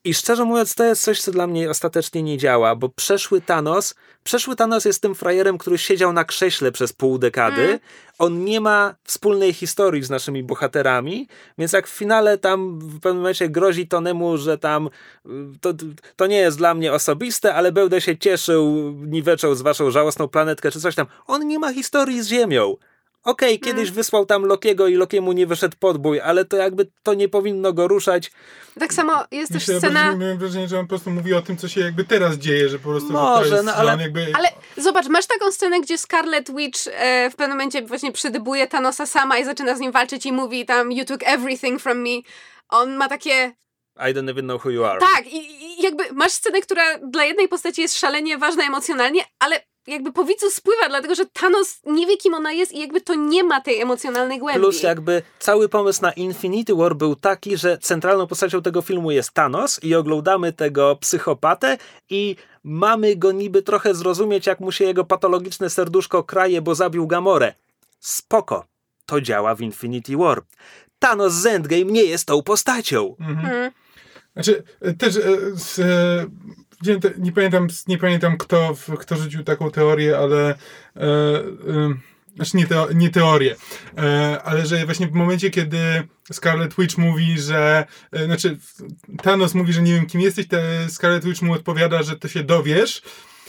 I szczerze mówiąc, to jest coś, co dla mnie ostatecznie nie działa, bo przeszły Thanos, przeszły Thanos jest tym frajerem, który siedział na krześle przez pół dekady. Mm. On nie ma wspólnej historii z naszymi bohaterami, więc jak w finale tam w pewnym momencie grozi Tonemu, że tam y, to, to nie jest dla mnie osobiste, ale będę się cieszył, niweczą z waszą żałosną planetkę czy coś tam. On nie ma historii z Ziemią. Okej, kiedyś wysłał tam Lokiego i Lokiemu nie wyszedł podbój, ale to jakby to nie powinno go ruszać. Tak samo jest też scena... bardziej miałem wrażenie, że on po prostu mówi o tym, co się jakby teraz dzieje, że po prostu że Może, no że ale- jakby... Ale zobacz, masz taką scenę, gdzie Scarlet Witch e, w pewnym momencie właśnie przydybuje Thanosa sama i zaczyna z nim walczyć i mówi tam you took everything from me. On ma takie... I don't even know who you are. Tak, i, i jakby masz scenę, która dla jednej postaci jest szalenie ważna emocjonalnie, ale jakby po widzu spływa, dlatego że Thanos nie wie, kim ona jest i jakby to nie ma tej emocjonalnej głębi. Plus jakby cały pomysł na Infinity War był taki, że centralną postacią tego filmu jest Thanos i oglądamy tego psychopatę i mamy go niby trochę zrozumieć, jak mu się jego patologiczne serduszko kraje, bo zabił Gamorę. Spoko. To działa w Infinity War. Thanos z Endgame nie jest tą postacią. Mhm. Znaczy, e, też e, z, e, te, nie, pamiętam, nie pamiętam kto, kto rzucił taką teorię, ale e, e, znaczy nie, teo, nie teorię, e, ale że właśnie w momencie, kiedy Scarlet Witch mówi, że e, znaczy Thanos mówi, że nie wiem kim jesteś, te Scarlet Witch mu odpowiada, że to się dowiesz.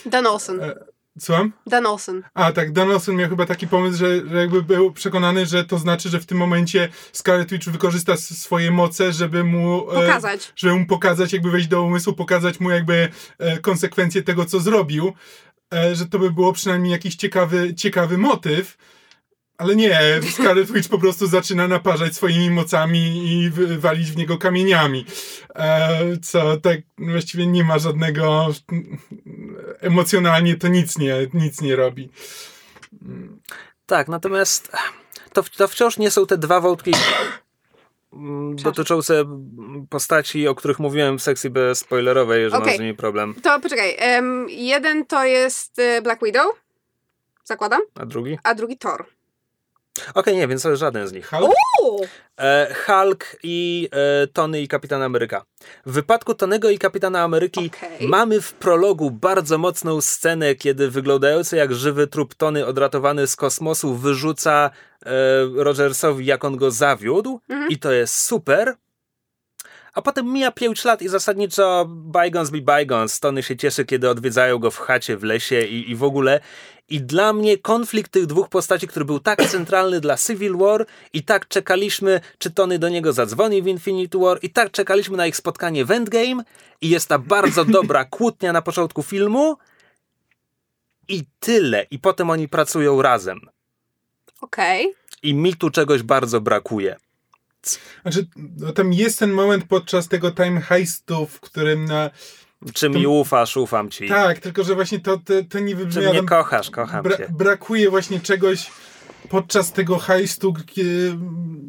Dan Olsen. E, Słucham? Dan Olsen. A tak, Dan Olsen miał chyba taki pomysł, że, że jakby był przekonany, że to znaczy, że w tym momencie Scarlet Witch wykorzysta swoje moce, żeby mu... e, Pokazać. żeby mu pokazać, jakby wejść do umysłu, pokazać mu jakby e, konsekwencje tego, co zrobił, e, że to by było przynajmniej jakiś ciekawy, ciekawy motyw. Ale nie, Scarlet Witch po prostu zaczyna naparzać swoimi mocami i walić w niego kamieniami. E, co tak właściwie nie ma żadnego. Emocjonalnie to nic nie, nic nie robi. Tak, natomiast to, to wciąż nie są te dwa wątki dotyczące postaci, o których mówiłem w sekcji bezspoilerowej, że Okej. masz z nimi problem. To poczekaj. em, jeden to jest e, Black Widow. Zakładam. A drugi? A drugi Thor. Okej, nie, więc to jest żaden z nich. Hulk? E, Hulk i e, Tony i Kapitan Ameryka. W wypadku Tonego i Kapitana Ameryki Okej. mamy w prologu bardzo mocną scenę, kiedy wyglądający jak żywy trup Tony odratowany z kosmosu wyrzuca e, Rogersowi, jak on go zawiódł i to jest super. A potem mija 5 lat i zasadniczo bygones be bygones. Tony się cieszy, kiedy odwiedzają go w chacie, w lesie i, i w ogóle. I dla mnie konflikt tych dwóch postaci, który był tak centralny dla Civil War i tak czekaliśmy, czy Tony do niego zadzwoni w Infinity War i tak czekaliśmy na ich spotkanie w Endgame i jest ta bardzo dobra kłótnia na początku filmu i tyle. I potem oni pracują razem. Okej. I mi tu czegoś bardzo brakuje. Znaczy, no, tam jest ten moment podczas tego time heistu, w którym na. Czy mi ufasz, ufam ci. Tak, tylko że właśnie to, to, to nie Czy wybrzmia. mnie tam kochasz, kocham bra- cię. brakuje właśnie czegoś podczas tego heistu, kie-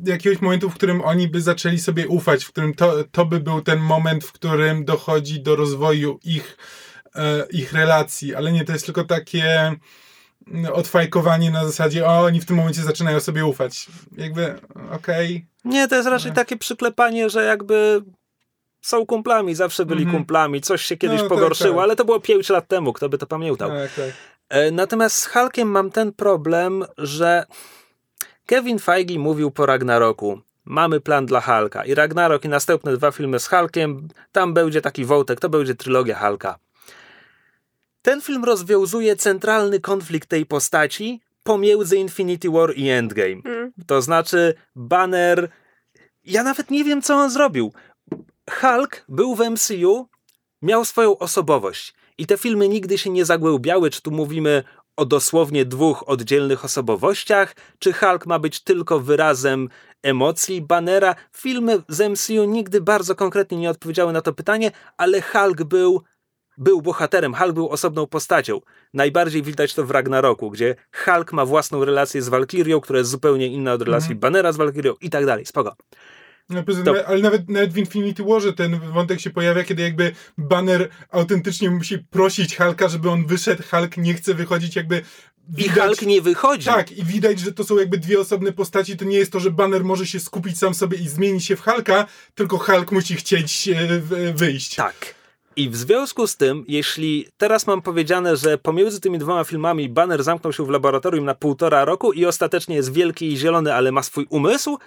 jakiegoś momentu, w którym oni by zaczęli sobie ufać, w którym to, to by był ten moment, w którym dochodzi do rozwoju ich, e, ich relacji, ale nie, to jest tylko takie odfajkowanie na zasadzie, o, oni w tym momencie zaczynają sobie ufać. Jakby, okej. Nie, to jest raczej takie przyklepanie, że jakby są kumplami, zawsze byli Mhm. kumplami, coś się kiedyś No, tak, pogorszyło, tak. ale to było 5 lat temu, kto by to pamiętał. Tak, tak. E, Natomiast z Hulkiem mam ten problem, że Kevin Feige mówił po Ragnaroku, mamy plan dla Hulka i Ragnarok i następne dwa filmy z Hulkiem, tam będzie taki wątek, to będzie trylogia Hulka. Ten film rozwiązuje centralny konflikt tej postaci pomiędzy Infinity War i Endgame. Mm. To znaczy Banner... Ja nawet nie wiem, co on zrobił. Hulk był w MCU, miał swoją osobowość i te filmy nigdy się nie zagłębiały, czy tu mówimy o dosłownie dwóch oddzielnych osobowościach, czy Hulk ma być tylko wyrazem emocji Bannera. Filmy z MCU nigdy bardzo konkretnie nie odpowiedziały na to pytanie, ale Hulk był, był bohaterem, Hulk był osobną postacią. Najbardziej widać to w Ragnaroku, gdzie Hulk ma własną relację z Valkyrią, która jest zupełnie inna od relacji Mhm. Bannera z Valkyrią i tak dalej. Spoko. No, To- Ale nawet, nawet w Infinity Warze ten wątek się pojawia, kiedy jakby Banner autentycznie musi prosić Hulka, żeby on wyszedł. Hulk nie chce wychodzić, jakby. I Hulk nie wychodzi. Tak, i widać, że to są jakby dwie osobne postaci. To nie jest to, że Banner może się skupić sam sobie i zmienić się w Hulka, tylko Hulk musi chcieć e, wyjść. Tak. I w związku z tym, jeśli teraz mam powiedziane, że pomiędzy tymi dwoma filmami Banner zamknął się w laboratorium na półtora roku i ostatecznie jest wielki i zielony, ale ma swój umysł,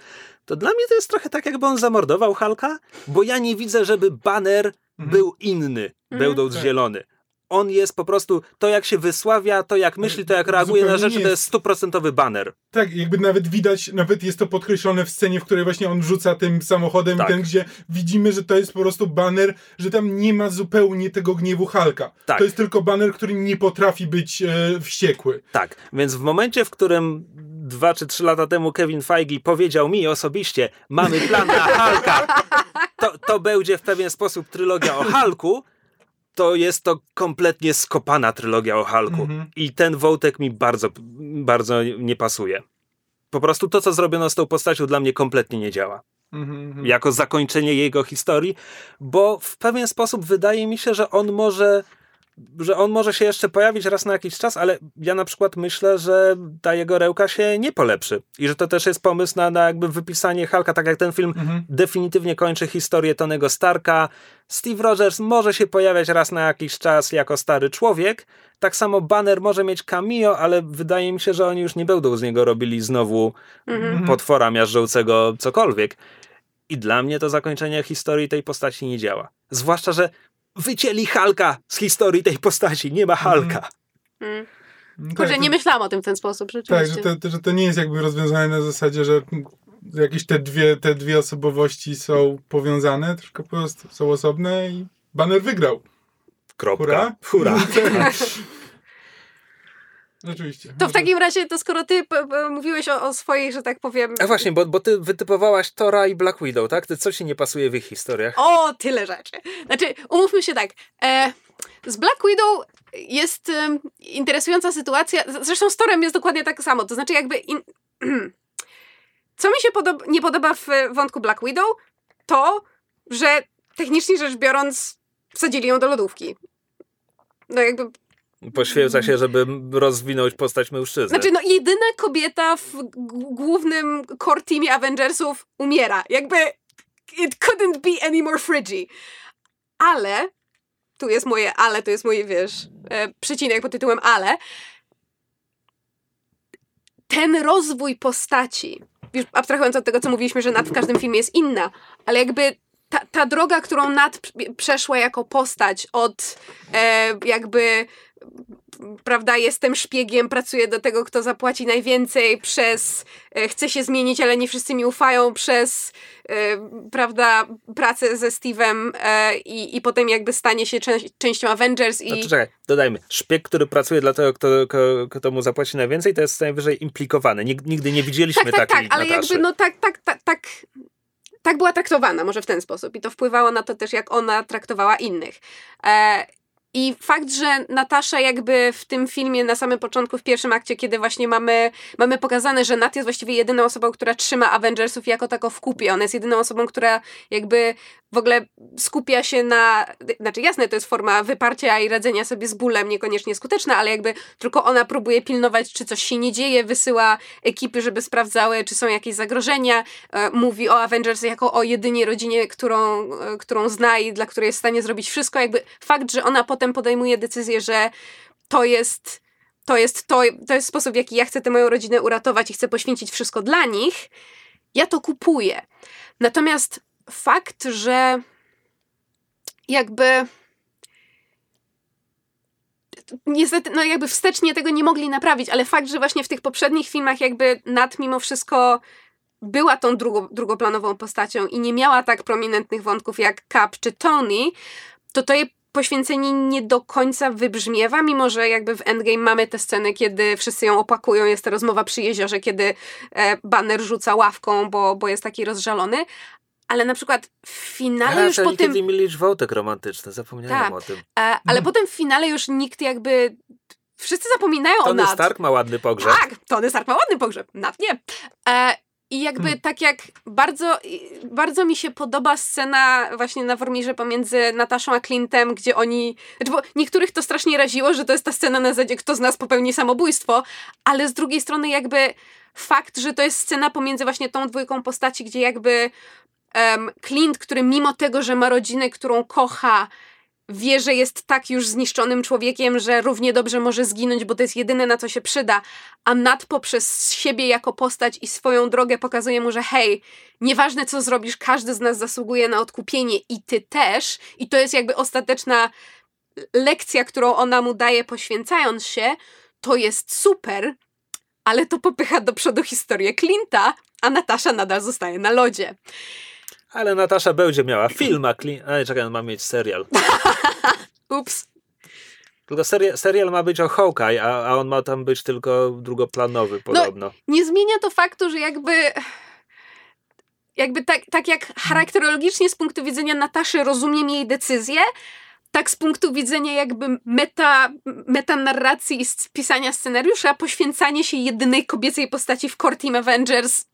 to dla mnie to jest trochę tak, jakby on zamordował Hulka, bo ja nie widzę, żeby Banner był inny, będąc Tak. zielony. On jest po prostu, to jak się wysławia, to jak myśli, to jak reaguje na Zupełnie rzeczy, nie to jest- jest stuprocentowy baner. Tak, jakby nawet widać, nawet jest to podkreślone w scenie, w której właśnie on rzuca tym samochodem, Tak. ten, gdzie widzimy, że to jest po prostu baner, że tam nie ma zupełnie tego gniewu Halka. Tak. To jest tylko baner, który nie potrafi być e, wściekły. Tak, więc w momencie, w którym dwa czy trzy lata temu Kevin Feige powiedział mi osobiście, mamy plan na Hulka, to, to będzie w pewien sposób trylogia o Hulku, to jest to kompletnie skopana trylogia o Hulku. Mhm. I ten wątek mi bardzo, bardzo nie pasuje. Po prostu to, co zrobiono z tą postacią, dla mnie kompletnie nie działa. Mhm. Jako zakończenie jego historii, bo w pewien sposób wydaje mi się, że on może że on może się jeszcze pojawić raz na jakiś czas, ale ja na przykład myślę, że ta jego rełka się nie polepszy. I że to też jest pomysł na, na jakby wypisanie Hulka, tak jak ten film Mhm. definitywnie kończy historię Tonego Starka. Steve Rogers może się pojawiać raz na jakiś czas jako stary człowiek. Tak samo Banner może mieć cameo, ale wydaje mi się, że oni już nie będą z niego robili znowu Mhm. potwora miażdżącego cokolwiek. I dla mnie to zakończenie historii tej postaci nie działa. Zwłaszcza, że wycięli Halka z historii tej postaci. Nie ma Halka. Mm. Tak, Kurczę, to- nie myślałam o tym w ten sposób, Tak, rzeczywiście. że to, że to nie jest jakby rozwiązane na zasadzie, że jakieś te dwie, te dwie osobowości są powiązane, tylko po prostu są osobne i Banner wygrał. Kropka. Hurra? Hurra. Rzeczywiście. To w takim razie, to skoro ty p- p- mówiłeś o, o swoich, że tak powiem... A właśnie, bo, bo ty wytypowałaś Tora i Black Widow, tak? Ty co ci nie pasuje w ich historiach? O, tyle rzeczy. Znaczy, umówmy się tak. E, z Black Widow jest em, interesująca sytuacja. Zresztą z Torem jest dokładnie tak samo. To znaczy, jakby. In... Co mi się podoba, nie podoba w e, wątku Black Widow, to, że technicznie rzecz biorąc, wsadzili ją do lodówki. No jakby. Poświęca się, żeby rozwinąć postać mężczyzny. Znaczy, no jedyna kobieta w głównym core teamie Avengersów umiera. Jakby it couldn't be any more fridgy. Ale, tu jest moje ale, to jest moje, wiesz, e, przecinek pod tytułem ale, ten rozwój postaci, już abstrahując od tego, co mówiliśmy, że Nat w każdym filmie jest inna, ale jakby ta, ta droga, którą Nat przeszła jako postać od e, jakby prawda, jestem szpiegiem, pracuję do tego, kto zapłaci najwięcej, przez e, chcę się zmienić, ale nie wszyscy mi ufają, przez e, prawda, pracę ze Steve'em e, i, i potem jakby stanie się częścią Avengers i... Znaczy, czekaj, dodajmy. Szpieg, który pracuje dla tego, kto, kto, kto mu zapłaci najwięcej, to jest najwyżej implikowany. Nig- Nigdy nie widzieliśmy tak, tak, tak, takiej ale Nataszy. jakby no tak, tak, tak, tak, tak była traktowana, może w ten sposób i to wpływało na to też, jak ona traktowała innych. E, I fakt, że Natasza jakby w tym filmie na samym początku, w pierwszym akcie, kiedy właśnie mamy, mamy pokazane, że Nat jest właściwie jedyną osobą, która trzyma Avengersów jako tako w kupie. Ona jest jedyną osobą, która jakby w ogóle skupia się na, znaczy jasne, to jest forma wyparcia i radzenia sobie z bólem, niekoniecznie skuteczna, ale jakby tylko ona próbuje pilnować, czy coś się nie dzieje, wysyła ekipy, żeby sprawdzały, czy są jakieś zagrożenia, e, mówi o Avengers jako o jedynie rodzinie, którą, e, którą zna i dla której jest w stanie zrobić wszystko, jakby fakt, że ona potem podejmuje decyzję, że to jest to jest, to, to jest sposób, w jaki ja chcę tę moją rodzinę uratować i chcę poświęcić wszystko dla nich, ja to kupuję. Natomiast fakt, że jakby niestety, no jakby wstecznie tego nie mogli naprawić, ale fakt, że właśnie w tych poprzednich filmach jakby Nat mimo wszystko była tą drugo, drugoplanową postacią i nie miała tak prominentnych wątków jak Cap czy Tony, to to jej poświęcenie nie do końca wybrzmiewa, mimo że jakby w Endgame mamy te sceny, kiedy wszyscy ją opakują, jest ta rozmowa przy jeziorze, kiedy e, Banner rzuca ławką, bo, bo jest taki rozżalony, ale na przykład w finale A, już po tym... mieli już wątek romantyczny, zapomniałem Tak. o tym. E, ale potem w finale już nikt jakby... Wszyscy zapominają o Tony Nat. Stark ma ładny pogrzeb. Tak, Tony Stark ma ładny pogrzeb, Nat nie. E, I jakby Hmm. tak jak bardzo, bardzo mi się podoba scena właśnie na Wormirze pomiędzy Nataszą a Clintem, gdzie oni... Znaczy, bo niektórych to strasznie raziło, że to jest ta scena na zasadzie, kto z nas popełni samobójstwo, ale z drugiej strony jakby fakt, że to jest scena pomiędzy właśnie tą dwójką postaci, gdzie jakby em, Clint, który mimo tego, że ma rodzinę, którą kocha, wie, że jest tak już zniszczonym człowiekiem, że równie dobrze może zginąć, bo to jest jedyne, na co się przyda, a Nat poprzez siebie jako postać i swoją drogę pokazuje mu, że hej, nieważne co zrobisz, każdy z nas zasługuje na odkupienie i ty też. I to jest jakby ostateczna lekcja, którą ona mu daje, poświęcając się, to jest super, ale to popycha do przodu historię Clint'a, a Natasza nadal zostaje na lodzie. Ale Natasza będzie miała film, a Clint... A nie, czekaj, on ma mieć serial. Ups. Tylko serial, serial ma być o Hawkeye, a, a on ma tam być tylko drugoplanowy podobno. Nie zmienia to faktu, że jakby jakby tak, tak jak charakterologicznie z punktu widzenia Nataszy rozumiem jej decyzję, tak z punktu widzenia jakby meta, metanarracji i pisania scenariusza, poświęcanie się jedynej kobiecej postaci w Core Team Avengers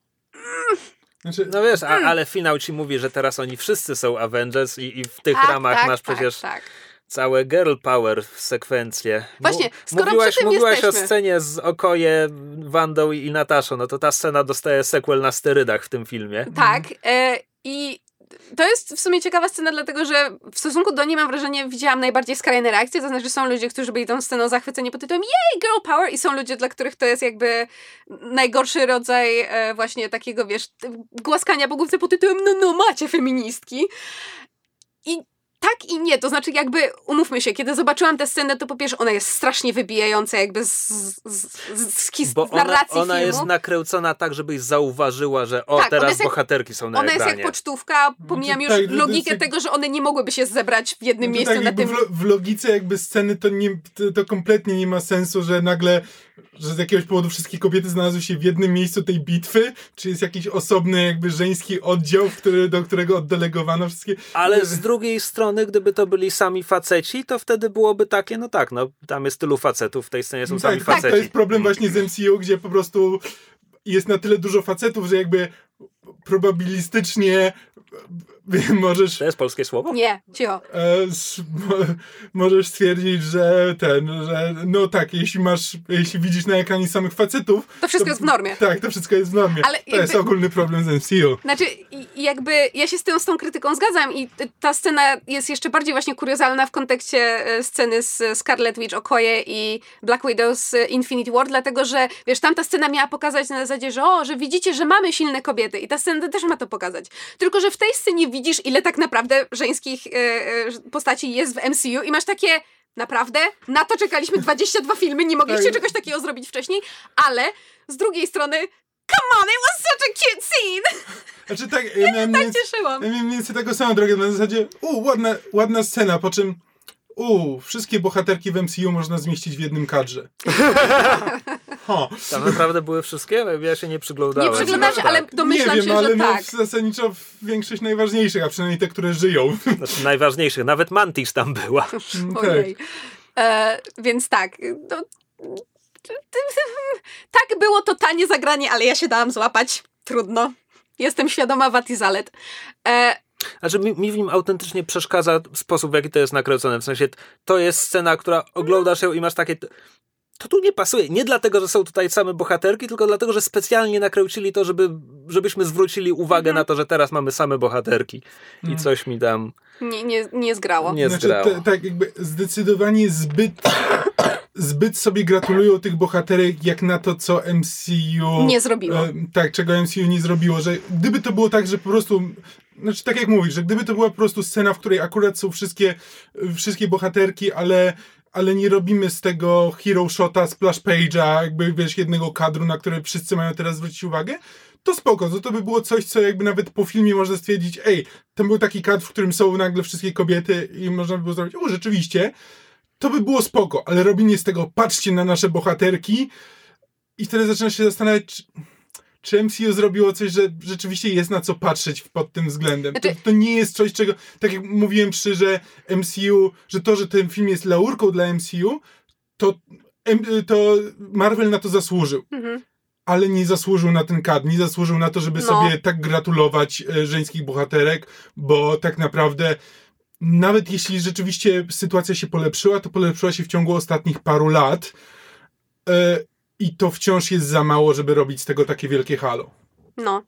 Znaczy, No wiesz, a, ale finał ci mówi, że teraz oni wszyscy są Avengers i, i w tych tak, ramach tak, masz tak, przecież tak. całe girl power sekwencje. Właśnie, skoro mówiłaś, przy tym mówiłaś o jesteśmy. scenie z Okoje, Wandą i, i Nataszą, no to ta scena dostaje sequel na sterydach w tym filmie. Tak. E, I to jest w sumie ciekawa scena, dlatego że w stosunku do niej mam wrażenie, widziałam najbardziej skrajne reakcje, to znaczy są ludzie, którzy byli tą sceną zachwyceni pod tytułem Yay, girl power i są ludzie, dla których to jest jakby najgorszy rodzaj e, właśnie takiego, wiesz, głaskania po główce pod tytułem no, no, macie feministki. I tak i nie, to znaczy jakby, umówmy się, kiedy zobaczyłam tę scenę, to po pierwsze ona jest strasznie wybijająca jakby z, z, z, z, his- Bo z ona, narracji ona filmu. jest nakręcona tak, żebyś zauważyła, że o, Tak, ona teraz jest jak- bohaterki są na Ona jest ekranie. jak pocztówka, pomijam już tak, logikę jest tego, że one nie mogłyby się zebrać w jednym No miejscu tak, na tym... w, lo- w logice jakby sceny to, nie, to, to kompletnie nie ma sensu, że nagle, że z jakiegoś powodu wszystkie kobiety znalazły się w jednym miejscu tej bitwy, czy jest jakiś osobny jakby żeński oddział, który, do którego oddelegowano wszystkie... Ale z drugiej strony, gdyby to byli sami faceci, to wtedy byłoby takie, no tak, no tam jest tylu facetów, w tej scenie są sami tak, tak, faceci. to jest problem właśnie z MCU, gdzie po prostu jest na tyle dużo facetów, że jakby probabilistycznie możesz To jest polskie słowo? Nie, cicho. e, możesz stwierdzić, że ten, że no tak, jeśli masz, jeśli widzisz na ekranie samych facetów, To wszystko jest w normie. Tak, to wszystko jest w normie. Ale to jest jakby- ogólny problem z MCU. Znaczy, jakby ja się z tą, z tą krytyką zgadzam i ta scena jest jeszcze bardziej właśnie kuriozalna w kontekście e, sceny z Scarlet Witch, Okoye i Black Widow z Infinity War, dlatego że, wiesz, tamta scena miała pokazać na zasadzie, że o, że widzicie, że mamy silne kobiety i ta scena też ma to pokazać. Tylko, że w tej scenie widzisz, ile tak naprawdę żeńskich e, e, postaci jest w MCU i masz takie... Naprawdę? Na to czekaliśmy 22 filmy, nie mogliście Tak. czegoś takiego zrobić wcześniej, ale z drugiej strony, come on, it was such a cute scene! Znaczy tak, ja miałem mniej, Cieszyłam. ja miałem mniej więcej taką samą drogę, na zasadzie u, ładna, ładna scena, po czym u, wszystkie bohaterki w MCU można zmieścić w jednym kadrze. Ho. Tam naprawdę były wszystkie? Ja się nie przyglądałem. Nie przyglądam się, Tak. ale domyślam nie wiem, się, ale że no, tak. zasadniczo większość najważniejszych, a przynajmniej te, które żyją. Znaczy, najważniejszych. Nawet Mantis tam była. Ojej. E, więc tak. No, tak było totalnie zagranie, ale ja się dałam złapać. Trudno. Jestem świadoma wad i zalet. E, Znaczy mi, mi w nim autentycznie przeszkadza sposób, w jaki to jest nakręcone. W sensie to jest scena, która oglądasz ją i masz takie... To tu nie pasuje. Nie dlatego, że są tutaj same bohaterki, tylko dlatego, że specjalnie nakręcili to, żeby, żebyśmy zwrócili uwagę na to, że teraz mamy same bohaterki. I coś mi tam nie, nie, nie zgrało. nie Znaczy, zgrało. te, tak jakby zdecydowanie zbyt zbyt sobie gratulują tych bohaterek jak na to, co MCU Nie zrobiło. E, tak, czego MCU nie zrobiło, że gdyby to było tak, że po prostu znaczy tak jak mówisz, że gdyby to była po prostu scena, w której akurat są wszystkie wszystkie bohaterki, ale ale nie robimy z tego hero shota, splash page'a, jakby wiesz, jednego kadru, na który wszyscy mają teraz zwrócić uwagę, to spoko, to, by było coś, co jakby nawet po filmie można stwierdzić, ej, ten był taki kadr, w którym są nagle wszystkie kobiety i można by było zrobić, o, rzeczywiście, to by było spoko, ale robienie z tego, patrzcie na nasze bohaterki i wtedy zaczynasz się zastanawiać, czy, czy MCU zrobiło coś, że rzeczywiście jest na co patrzeć pod tym względem. To, Znaczy- to nie jest coś, czego, tak jak mówiłem przy, że MCU, że to, że ten film jest laurką dla MCU, to, to Marvel na to zasłużył. Mhm. Ale nie zasłużył na ten kad, nie zasłużył na to, żeby No. sobie tak gratulować e, żeńskich bohaterek, bo tak naprawdę nawet jeśli rzeczywiście sytuacja się polepszyła, to polepszyła się w ciągu ostatnich paru lat. E, I to wciąż jest za mało, żeby robić z tego takie wielkie halo. No.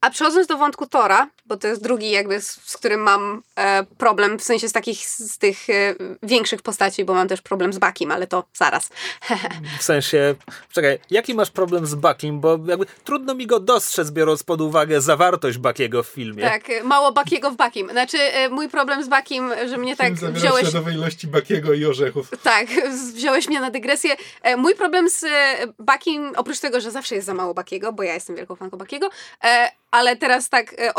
A przechodząc do wątku Tora, bo to jest drugi jakby, z, z którym mam e, problem, w sensie z takich, z tych e, większych postaci, bo mam też problem z Bakim, ale to zaraz. W sensie, czekaj, jaki masz problem z Bakim? Bo jakby trudno mi go dostrzec, biorąc pod uwagę zawartość Bakiego w filmie. tak, mało Bakiego w Bakim. Znaczy, e, mój problem z Bakim, że mnie tak Film wziąłeś... śladowe ilości Bakiego i orzechów. Tak, wziąłeś mnie na dygresję. E, Mój problem z e, Bakim, oprócz tego, że zawsze jest za mało Bakiego, bo ja jestem wielką fanką Bakiego, e, ale teraz tak e,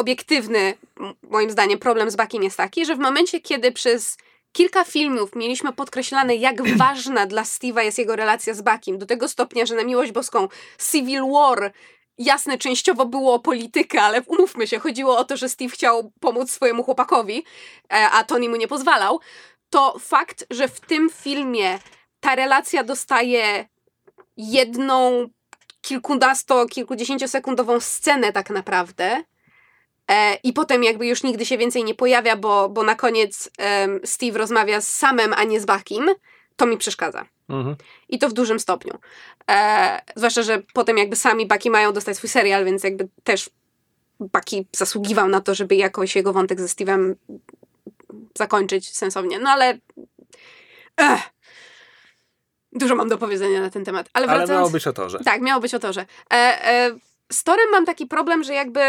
m- moim zdaniem, problem z Bakim jest taki, że w momencie, kiedy przez kilka filmów mieliśmy podkreślane, jak ważna dla Steve'a jest jego relacja z Bakim, do tego stopnia, że na miłość boską Civil War Jasne, częściowo było o politykę, ale umówmy się, chodziło o to, że Steve chciał pomóc swojemu chłopakowi, e, a Tony mu nie pozwalał. To fakt, że w tym filmie ta relacja dostaje jedną kilkunasto, kilkudziesięciosekundową scenę tak naprawdę e, i potem jakby już nigdy się więcej nie pojawia, bo, bo na koniec Steve rozmawia z Samem, a nie z Bakim, to mi przeszkadza. Mhm. I to w dużym stopniu. E, zwłaszcza, że potem jakby sami Baki mają dostać swój serial, więc jakby też Baki zasługiwał na to, żeby jakoś jego wątek ze Steve'em zakończyć sensownie. No ale... Ech, dużo mam do powiedzenia na ten temat. Ale, Ale wracając, miało być o torze. tak, miało być o torze. E, e, z Torem mam taki problem, że jakby.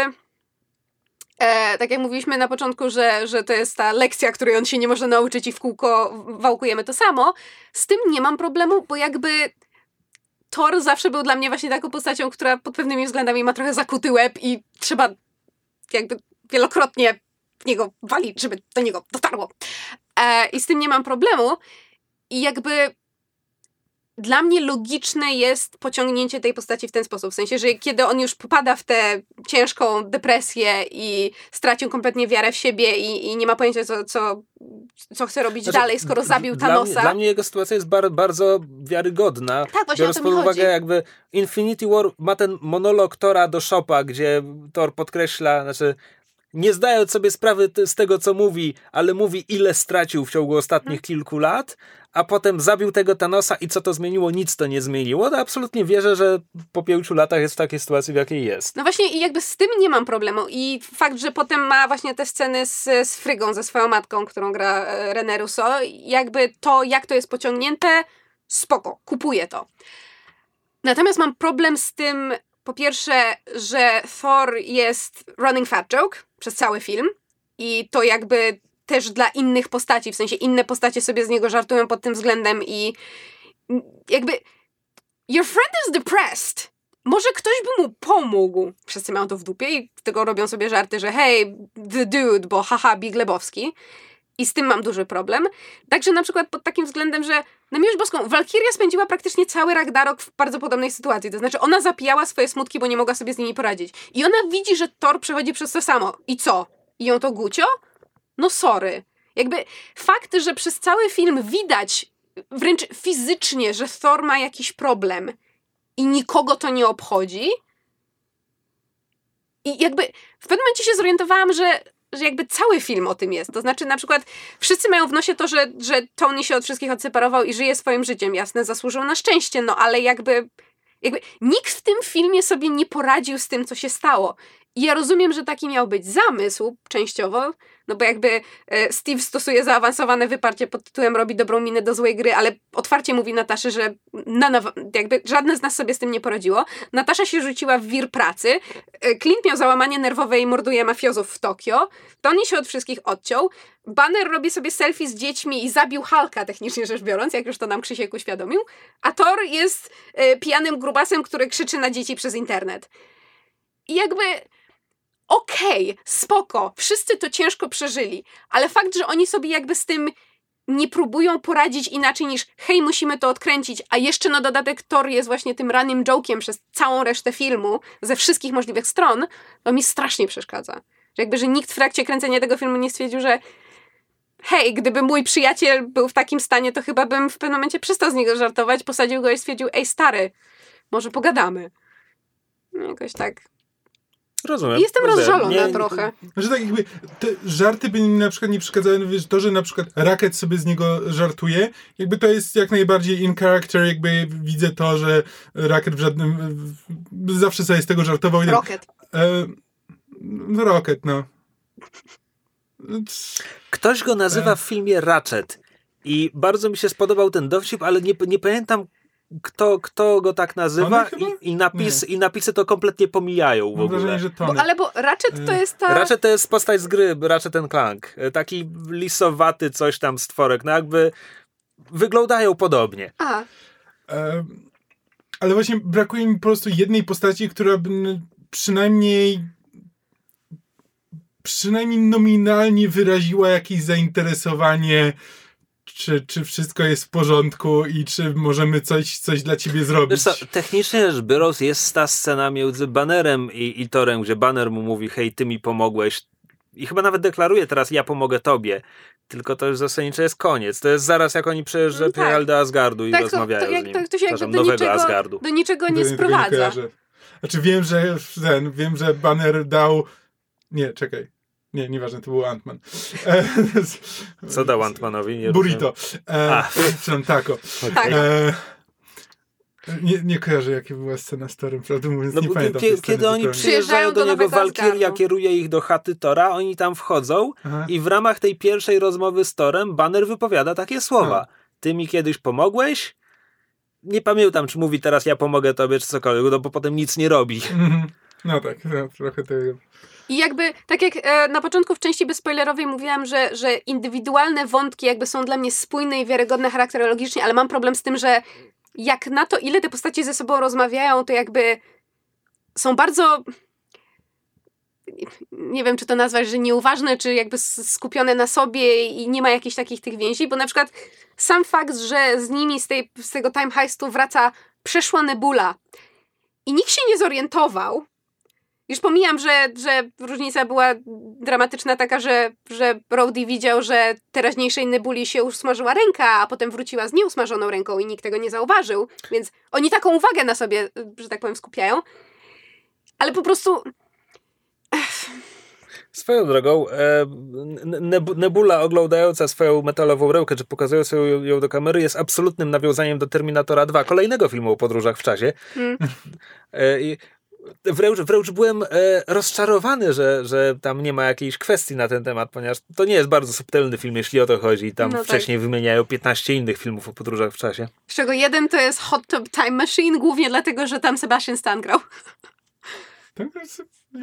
E, tak jak mówiliśmy na początku, że, że to jest ta lekcja, której on się nie może nauczyć i w kółko wałkujemy to samo. Z tym nie mam problemu, bo jakby Thor zawsze był dla mnie właśnie taką postacią, która pod pewnymi względami ma trochę zakuty łeb i trzeba jakby wielokrotnie w niego walić, żeby do niego dotarło. E, I z tym nie mam problemu. I jakby dla mnie logiczne jest pociągnięcie tej postaci w ten sposób. W sensie, że kiedy on już popada w tę ciężką depresję i stracił kompletnie wiarę w siebie i, i nie ma pojęcia, co, co, co chce robić Znaczy, dalej, skoro zabił dla Thanosa. Mnie, dla mnie jego sytuacja jest bar, bardzo wiarygodna. Tak, właśnie o Biorąc to pod uwagę, jakby Infinity War ma ten monolog Tora do Shopa, gdzie Thor podkreśla, znaczy nie zdając sobie sprawy z tego, co mówi, ale mówi, ile stracił w ciągu ostatnich Mhm. kilku lat, a potem zabił tego Thanosa i co to zmieniło? Nic to nie zmieniło. To absolutnie wierzę, że po pięciu latach jest w takiej sytuacji, w jakiej jest. No właśnie i jakby z tym nie mam problemu i fakt, że potem ma właśnie te sceny z, z Frygą, ze swoją matką, którą gra e, René Russo, jakby to, jak to jest pociągnięte, spoko, kupuję to. Natomiast mam problem z tym, po pierwsze, że Thor jest running fat joke przez cały film i to jakby też dla innych postaci, w sensie inne postacie sobie z niego żartują pod tym względem i jakby your friend is depressed może ktoś by mu pomógł. Wszyscy mają to w dupie i tego robią sobie żarty, że hej, the dude, bo haha, Big Lebowski. I z tym mam duży problem. Także na przykład pod takim względem, że na miłość boską, Walkiria spędziła praktycznie cały Ragnarok w bardzo podobnej sytuacji. To znaczy ona zapijała swoje smutki, bo nie mogła sobie z nimi poradzić. I ona widzi, że Thor przechodzi przez to samo. I co? I ją to gucio? No sorry. Jakby fakt, że przez cały film widać wręcz fizycznie, że Thor ma jakiś problem i nikogo to nie obchodzi. I jakby w pewnym momencie się zorientowałam, że, że jakby cały film o tym jest. To znaczy na przykład wszyscy mają w nosie to, że, że Tony się od wszystkich odseparował i żyje swoim życiem. Jasne, zasłużył na szczęście, no ale jakby, jakby nikt w tym filmie sobie nie poradził z tym, co się stało. I ja rozumiem, że taki miał być zamysł częściowo, no bo jakby e, Steve stosuje zaawansowane wyparcie pod tytułem robi dobrą minę do złej gry, ale otwarcie mówi Nataszy, że of, jakby żadne z nas sobie z tym nie poradziło. Natasza się rzuciła w wir pracy, e, Clint miał załamanie nerwowe i morduje mafiozów w Tokio, Tony się od wszystkich odciął, Banner robi sobie selfie z dziećmi i zabił Hulka, technicznie rzecz biorąc, jak już to nam Krzysiek uświadomił, a Thor jest e, pijanym grubasem, który krzyczy na dzieci przez internet. I jakby okej, spoko, wszyscy to ciężko przeżyli, ale fakt, że oni sobie jakby z tym nie próbują poradzić inaczej niż hej, musimy to odkręcić, a jeszcze na dodatek Thor jest właśnie tym running joke'iem przez całą resztę filmu, ze wszystkich możliwych stron, to mi strasznie przeszkadza. Że jakby, że nikt w trakcie kręcenia tego filmu nie stwierdził, że hej, gdyby mój przyjaciel był w takim stanie, to chyba bym w pewnym momencie przestał z niego żartować, posadził go i stwierdził, ej stary, może pogadamy. No, Jakoś tak. Rozumiem. Jestem rozżalona Nie- trochę. Że tak jakby te żarty by mi na przykład nie przeszkadzały, wiesz, to, że na przykład Racket sobie z niego żartuje, jakby to jest jak najbardziej in character, jakby widzę to, że Racket w żadnym, w, zawsze sobie z tego żartował. tak- Rocket. E, no Rocket, no. Ktoś go nazywa w filmie Ratchet i bardzo mi się spodobał ten dowcip, ale nie, nie pamiętam kto, kto go tak nazywa i, i, napis, i napisy to kompletnie pomijają w Mam ogóle. wrażenie, że Bo, ale bo Ratchet to jest ta... Ratchet to jest postać z gry, Ratchet ten Clank. Taki lisowaty coś tam stworek, no jakby wyglądają podobnie. A, E, ale właśnie brakuje mi po prostu jednej postaci, która by przynajmniej przynajmniej nominalnie wyraziła jakieś zainteresowanie, czy, czy wszystko jest w porządku i czy możemy coś, coś dla ciebie zrobić. Wiesz co, technicznie rzecz biorąc jest ta scena między Bannerem i, i Torem, gdzie Banner mu mówi, hej, ty mi pomogłeś i chyba nawet deklaruje teraz, ja pomogę tobie. Tylko to już zasadniczo jest koniec. To jest zaraz jak oni przyjeżdżają No tak. do Asgardu i tak, to, rozmawiają to, jak, z nim. to, to się jakby Przepraszam, do nowego niczego, Asgardu. do niczego nie Do- sprowadza. kojarzę. Znaczy wiem, że ten, wiem, że Banner dał nie, czekaj. Nie, nieważne, to był Ant-Man. Co dał Antmanowi? Nie Burrito. E, taco. Tak. E, nie, nie kojarzę, jaka była scena z Torem, prawdę mówiąc, No, nie pamiętam kie- tej sceny kiedy oni przyjeżdżają do, do niego, Walkiria kieruje ich do chaty Tora, oni tam wchodzą Aha. i w ramach tej pierwszej rozmowy z Torem Banner wypowiada takie słowa. Ty mi kiedyś pomogłeś? Nie pamiętam, czy mówi teraz ja pomogę tobie, czy cokolwiek, no bo potem nic nie robi. Mhm. No tak, no, trochę tego. I jakby, tak jak e, na początku w części bezspoilerowej mówiłam, że, że indywidualne wątki jakby są dla mnie spójne i wiarygodne charakterologicznie, ale mam problem z tym, że jak na to, ile te postacie ze sobą rozmawiają, to jakby są bardzo nie wiem, czy to nazwać, że nieuważne, czy jakby skupione na sobie i nie ma jakichś takich tych więzi, bo na przykład sam fakt, że z nimi z, tej, z tego time heistu wraca przeszła Nebula i nikt się nie zorientował, już pomijam, że, że różnica była dramatyczna taka, że, że Rhodey widział, że teraźniejszej Nebuli się usmażyła ręka, a potem wróciła z nieusmażoną ręką i nikt tego nie zauważył, więc oni taką uwagę na sobie, że tak powiem, skupiają. Ale po prostu Swoją drogą, e, Neb- Nebula oglądająca swoją metalową rękę, czy pokazując ją, ją do kamery, jest absolutnym nawiązaniem do Terminatora 2, kolejnego filmu o podróżach w czasie. Mm. E, i wręcz, wręcz byłem e, rozczarowany, że, że tam nie ma jakiejś kwestii na ten temat, ponieważ to nie jest bardzo subtelny film, jeśli o to chodzi. I tam No tak. wcześniej wymieniają 15 innych filmów o podróżach w czasie. z czego jeden to jest Hot Tub Time Machine, głównie dlatego, że tam Sebastian Stan grał.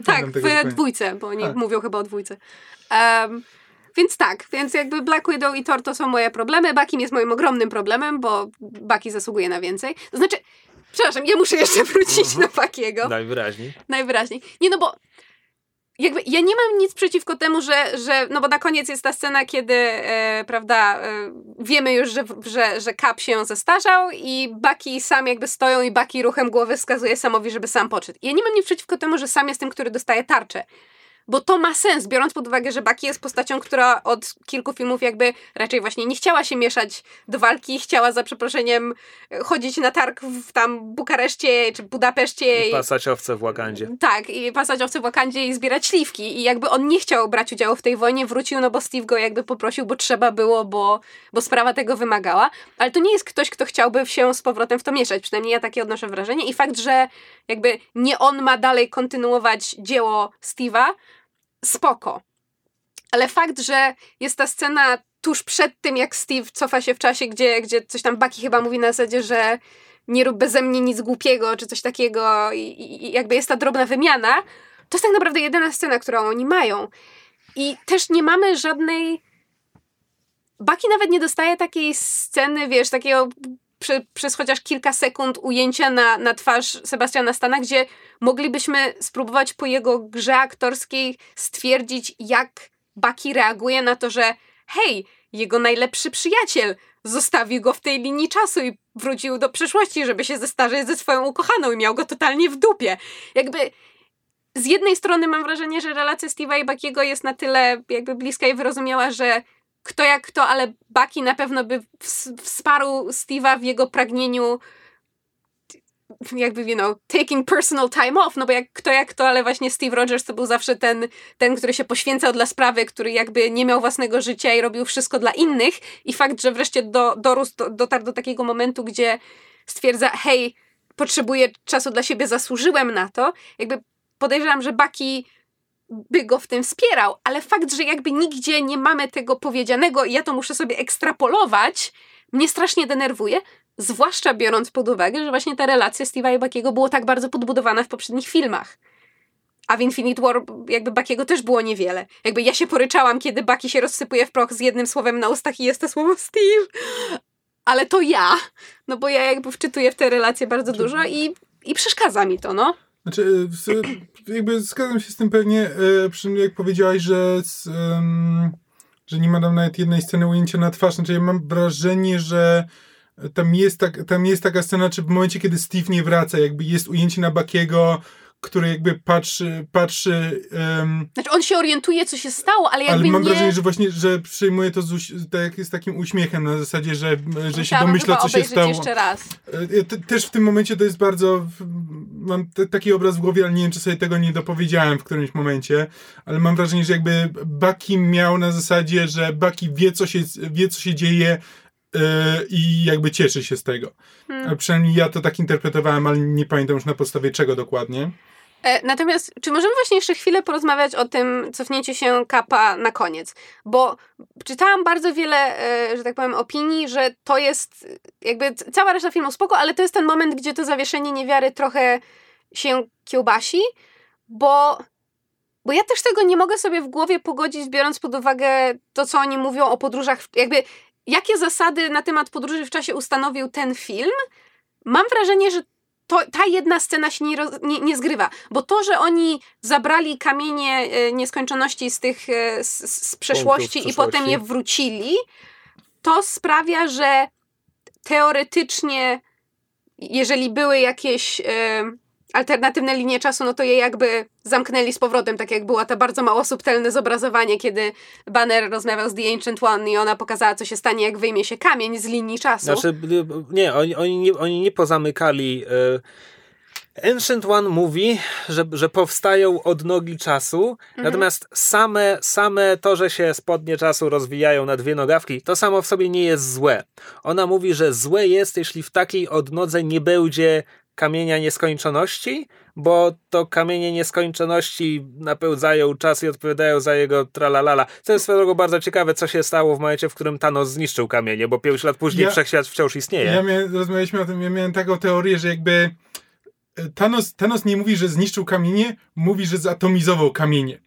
Tak, tego w zupełnie. dwójce, bo oni Tak. mówią chyba o dwójce. Um, więc tak, więc jakby Black Widow i Thor to są moje problemy. Bakim jest moim ogromnym problemem, bo Baki zasługuje na więcej. To znaczy, przepraszam, ja muszę jeszcze wrócić Mhm. do Bakiego. Najwyraźniej. Najwyraźniej. Nie no bo jakby ja nie mam nic przeciwko temu, że, że no bo na koniec jest ta scena, kiedy e, prawda, e, wiemy już, że, że, że Cap się zestarzał i Baki sam jakby stoją i Baki ruchem głowy wskazuje Samowi, żeby sam podszedł. Ja nie mam nic przeciwko temu, że sam jest tym, który dostaje tarczę. Bo to ma sens, biorąc pod uwagę, że Baki jest postacią, która od kilku filmów jakby raczej właśnie nie chciała się mieszać do walki, chciała za przeproszeniem chodzić na targ w tam Bukareszcie czy Budapeszcie. I pasać owce w Wakandzie. Tak, i pasać owce w Wakandzie i zbierać śliwki. I jakby on nie chciał brać udziału w tej wojnie, wrócił, no bo Steve go jakby poprosił, bo trzeba było, bo, bo sprawa tego wymagała. Ale to nie jest ktoś, kto chciałby się z powrotem w to mieszać. Przynajmniej ja takie odnoszę wrażenie. I fakt, że jakby nie on ma dalej kontynuować dzieło Steve'a, spoko. Ale fakt, że jest ta scena tuż przed tym, jak Steve cofa się w czasie, gdzie, gdzie coś tam Bucky chyba mówi na zasadzie, że nie rób beze mnie nic głupiego, czy coś takiego i, i, jakby jest ta drobna wymiana, to jest tak naprawdę jedyna scena, którą oni mają. I też nie mamy żadnej... Bucky nawet nie dostaje takiej sceny, wiesz, takiego przez chociaż kilka sekund ujęcia na, na twarz Sebastiana Stana, gdzie moglibyśmy spróbować po jego grze aktorskiej stwierdzić, jak Bucky reaguje na to, że hej, jego najlepszy przyjaciel zostawił go w tej linii czasu i wrócił do przeszłości, żeby się zestarzeć ze swoją ukochaną i miał go totalnie w dupie. Jakby z jednej strony mam wrażenie, że relacja Steve'a i Buckiego jest na tyle jakby bliska i wyrozumiała, że kto jak kto, ale Bucky na pewno by ws- wsparł Steve'a w jego pragnieniu jakby, you know, taking personal time off, no bo jak kto jak kto, ale właśnie Steve Rogers to był zawsze ten, ten, który się poświęcał dla sprawy, który jakby nie miał własnego życia i robił wszystko dla innych. I fakt, że wreszcie do, dorósł, do, dotarł do takiego momentu, gdzie stwierdza, hej, potrzebuję czasu dla siebie, zasłużyłem na to, jakby podejrzewam, że Bucky by go w tym wspierał, ale fakt, że jakby nigdzie nie mamy tego powiedzianego i ja to muszę sobie ekstrapolować, mnie strasznie denerwuje, zwłaszcza biorąc pod uwagę, że właśnie ta relacja Steve'a i Buckiego było tak bardzo podbudowana w poprzednich filmach. A w Infinite War jakby Buckiego też było niewiele. Jakby ja się poryczałam, kiedy Bucky się rozsypuje w proch z jednym słowem na ustach i jest to słowo Steve. Ale to ja. No bo ja jakby wczytuję w te relacje bardzo dużo i, i przeszkadza mi to, no. Znaczy, e, jakby zgadzam się z tym pewnie, e, jak powiedziałaś, że, że nie ma tam nawet jednej sceny ujęcia na twarz. Znaczy, ja mam wrażenie, że tam jest, tak, tam jest taka scena, czy w momencie, kiedy Steve nie wraca, jakby jest ujęcie na Bakiego, który jakby patrzy, patrzy um, znaczy on się orientuje, co się stało, ale jakby Ale mam nie... wrażenie, że właśnie, że przyjmuje to z, tak, z takim uśmiechem na zasadzie, że, że się domyśla, co się stało. jeszcze raz. E, też w tym momencie to jest bardzo, mam taki obraz w głowie, ale nie wiem, czy sobie tego nie dopowiedziałem w którymś momencie, ale mam wrażenie, że jakby Bucky miał na zasadzie, że Bucky wie, co się, wie, co się dzieje, Yy, i jakby cieszy się z tego. Hmm. Przynajmniej ja to tak interpretowałem, ale nie pamiętam już na podstawie czego dokładnie. E, natomiast, czy możemy właśnie jeszcze chwilę porozmawiać o tym cofnięciu się kapa na koniec? Bo czytałam bardzo wiele, e, że tak powiem, opinii, że to jest jakby cała reszta filmu spoko, ale to jest ten moment, gdzie to zawieszenie niewiary trochę się kiełbasi, bo bo ja też tego nie mogę sobie w głowie pogodzić, biorąc pod uwagę to, co oni mówią o podróżach. Jakby jakie zasady na temat podróży w czasie ustanowił ten film, mam wrażenie, że to, ta jedna scena się nie, nie, nie, zgrywa, bo to, że oni zabrali kamienie e, nieskończoności z tych e, z, z przeszłości i potem je wrócili, to sprawia, że teoretycznie, jeżeli były jakieś e, alternatywne linie czasu, no to je jakby zamknęli z powrotem, tak jak była to bardzo mało subtelne zobrazowanie, kiedy Banner rozmawiał z The Ancient One i ona pokazała, co się stanie, jak wyjmie się kamień z linii czasu. Znaczy, nie, oni, oni, nie, oni nie pozamykali... Y Ancient One mówi, że, że powstają odnogi czasu, mhm. natomiast same, same to, że się spodnie czasu rozwijają na dwie nogawki, to samo w sobie nie jest złe. Ona mówi, że złe jest, jeśli w takiej odnodze nie będzie kamienia nieskończoności, bo to kamienie nieskończoności napełdzają czas i odpowiadają za jego tralalala. Co jest swoją drogą bardzo ciekawe, co się stało w momencie, w którym Thanos zniszczył kamienie, bo 5 lat później ja, wszechświat wciąż istnieje. Ja miałem, rozmawialiśmy o tym, ja miałem taką teorię, że jakby e, Thanos, Thanos nie mówi, że zniszczył kamienie, mówi, że zatomizował kamienie.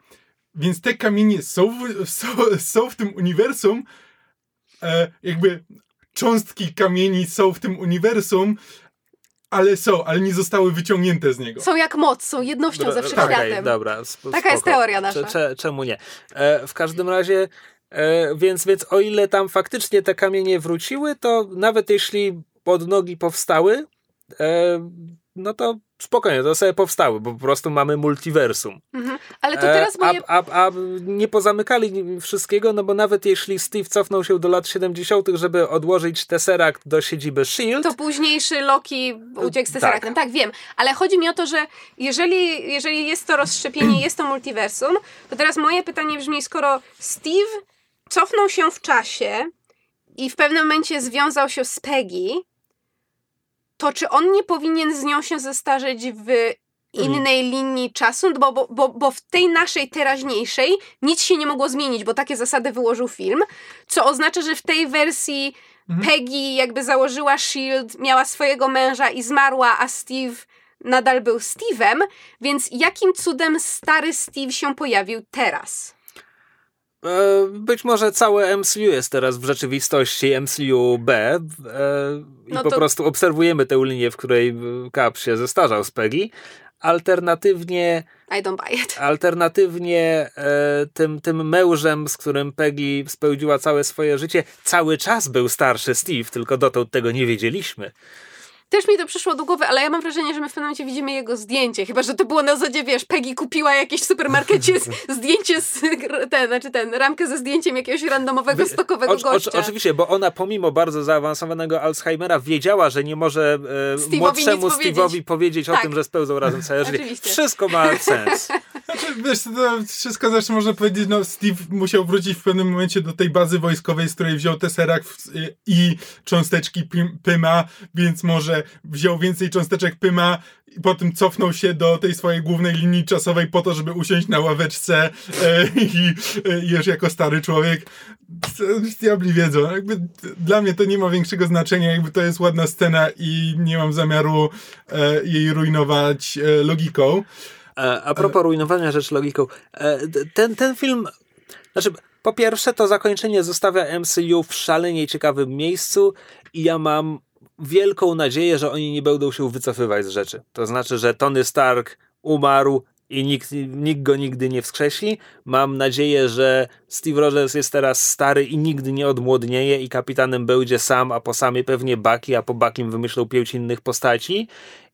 Więc te kamienie są w, są, są w tym uniwersum, e, jakby cząstki kamieni są w tym uniwersum, ale są, ale nie zostały wyciągnięte z niego. Są jak moc, są jednością ze wszechświatem. Okay, dobra, spoko. Taka jest teoria nasza. Cze, czemu nie? E, w każdym razie, e, więc, więc o ile tam faktycznie te kamienie wróciły, to nawet jeśli pod nogi powstały, e, no to spokojnie, to sobie powstały, bo po prostu mamy multiversum. Mhm. Ale to teraz moje... a, a, a, nie pozamykali wszystkiego, no bo nawet jeśli Steve cofnął się do lat 70., żeby odłożyć Tesseract do siedziby S.H.I.E.L.D. To późniejszy Loki uciekł z. Tesseractem. Tak. tak, wiem. Ale chodzi mi o to, że jeżeli, jeżeli jest to rozszczepienie, jest to multiversum, to teraz moje pytanie brzmi, skoro Steve cofnął się w czasie i w pewnym momencie związał się z Peggy, to czy on nie powinien z nią się zestarzeć w innej linii czasu, bo, bo, bo, bo w tej naszej teraźniejszej nic się nie mogło zmienić, bo takie zasady wyłożył film, co oznacza, że w tej wersji mhm. Peggy jakby założyła Shield, miała swojego męża i zmarła, a Steve nadal był Steve'em, więc jakim cudem stary Steve się pojawił teraz? E, być może całe MCU jest teraz w rzeczywistości MCU B e, i no to... po prostu obserwujemy tę linię, w której Cap się zestarzał z Peggy. Alternatywnie I don't buy it. Alternatywnie e, tym, tym mężem, z którym Peggy spełniła całe swoje życie, cały czas był starszy Steve, tylko dotąd tego nie wiedzieliśmy. Też mi to przyszło do głowy, ale ja mam wrażenie, że my w pewnym momencie widzimy jego zdjęcie. Chyba, że to było na zasadzie, wiesz, Peggy kupiła jakieś w supermarkecie zdjęcie, z, ten, znaczy ten, ramkę ze zdjęciem jakiegoś randomowego, stokowego gościa. O, oczywiście, bo ona pomimo bardzo zaawansowanego Alzheimera wiedziała, że nie może e, młodszemu Steve'owi powiedzieć, powiedzieć tak. o tym, że spełzał razem całe życie. Wszystko ma sens. Znaczy, wiesz, to wszystko zawsze można powiedzieć, no Steve musiał wrócić w pewnym momencie do tej bazy wojskowej, z której wziął Tesseract i cząsteczki Pyma, więc może wziął więcej cząsteczek Pyma i potem cofnął się do tej swojej głównej linii czasowej po to, żeby usiąść na ławeczce e, i e, już jako stary człowiek. Diabli wiedzą. Jakby dla mnie to nie ma większego znaczenia, jakby to jest ładna scena i nie mam zamiaru e, jej rujnować logiką. E, a propos rujnowania rzeczy logiką, e, ten, ten film, znaczy po pierwsze to zakończenie zostawia MCU w szalenie ciekawym miejscu i ja mam wielką nadzieję, że oni nie będą się wycofywać z rzeczy. To znaczy, że Tony Stark umarł i nikt, nikt go nigdy nie wskrzesi. Mam nadzieję, że Steve Rogers jest teraz stary i nigdy nie odmłodnieje i kapitanem będzie sam, a po samie pewnie Bucky, a po Buckim wymyślą pięć innych postaci.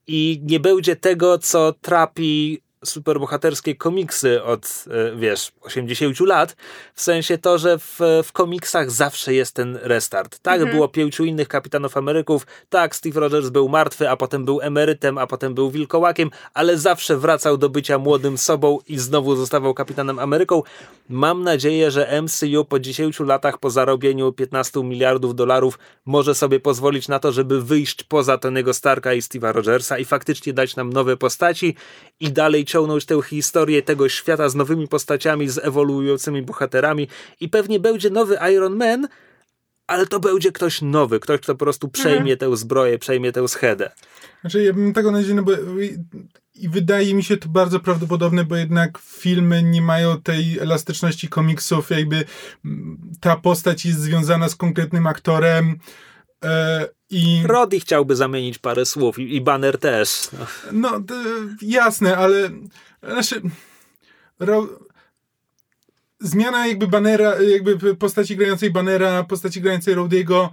I nie będzie tego, co trapi superbohaterskie komiksy od, e, wiesz, 80 lat, w sensie to, że w, w komiksach zawsze jest ten restart. Tak, mhm. było pięciu innych Kapitanów Ameryków, tak, Steve Rogers był martwy, a potem był emerytem, a potem był wilkołakiem, ale zawsze wracał do bycia młodym sobą i znowu zostawał Kapitanem Ameryką. Mam nadzieję, że MCU po 10 latach, po zarobieniu 15 miliardów dolarów, może sobie pozwolić na to, żeby wyjść poza Tonego Starka i Steve'a Rogersa i faktycznie dać nam nowe postaci i dalej ciągnąć tę historię tego świata z nowymi postaciami, z ewoluującymi bohaterami i pewnie będzie nowy Iron Man, ale to będzie ktoś nowy, ktoś, kto po prostu przejmie mhm. tę zbroję, przejmie tę schedę. Znaczy, ja bym tego nadzieję, no bo i wydaje mi się to bardzo prawdopodobne, bo jednak filmy nie mają tej elastyczności komiksów, jakby ta postać jest związana z konkretnym aktorem, E, I... Roddy chciałby zamienić parę słów i, i Banner też. No, no jasne, ale znaczy, ro, zmiana jakby Banera, jakby postaci grającej Banera, postaci grającej Rody'ego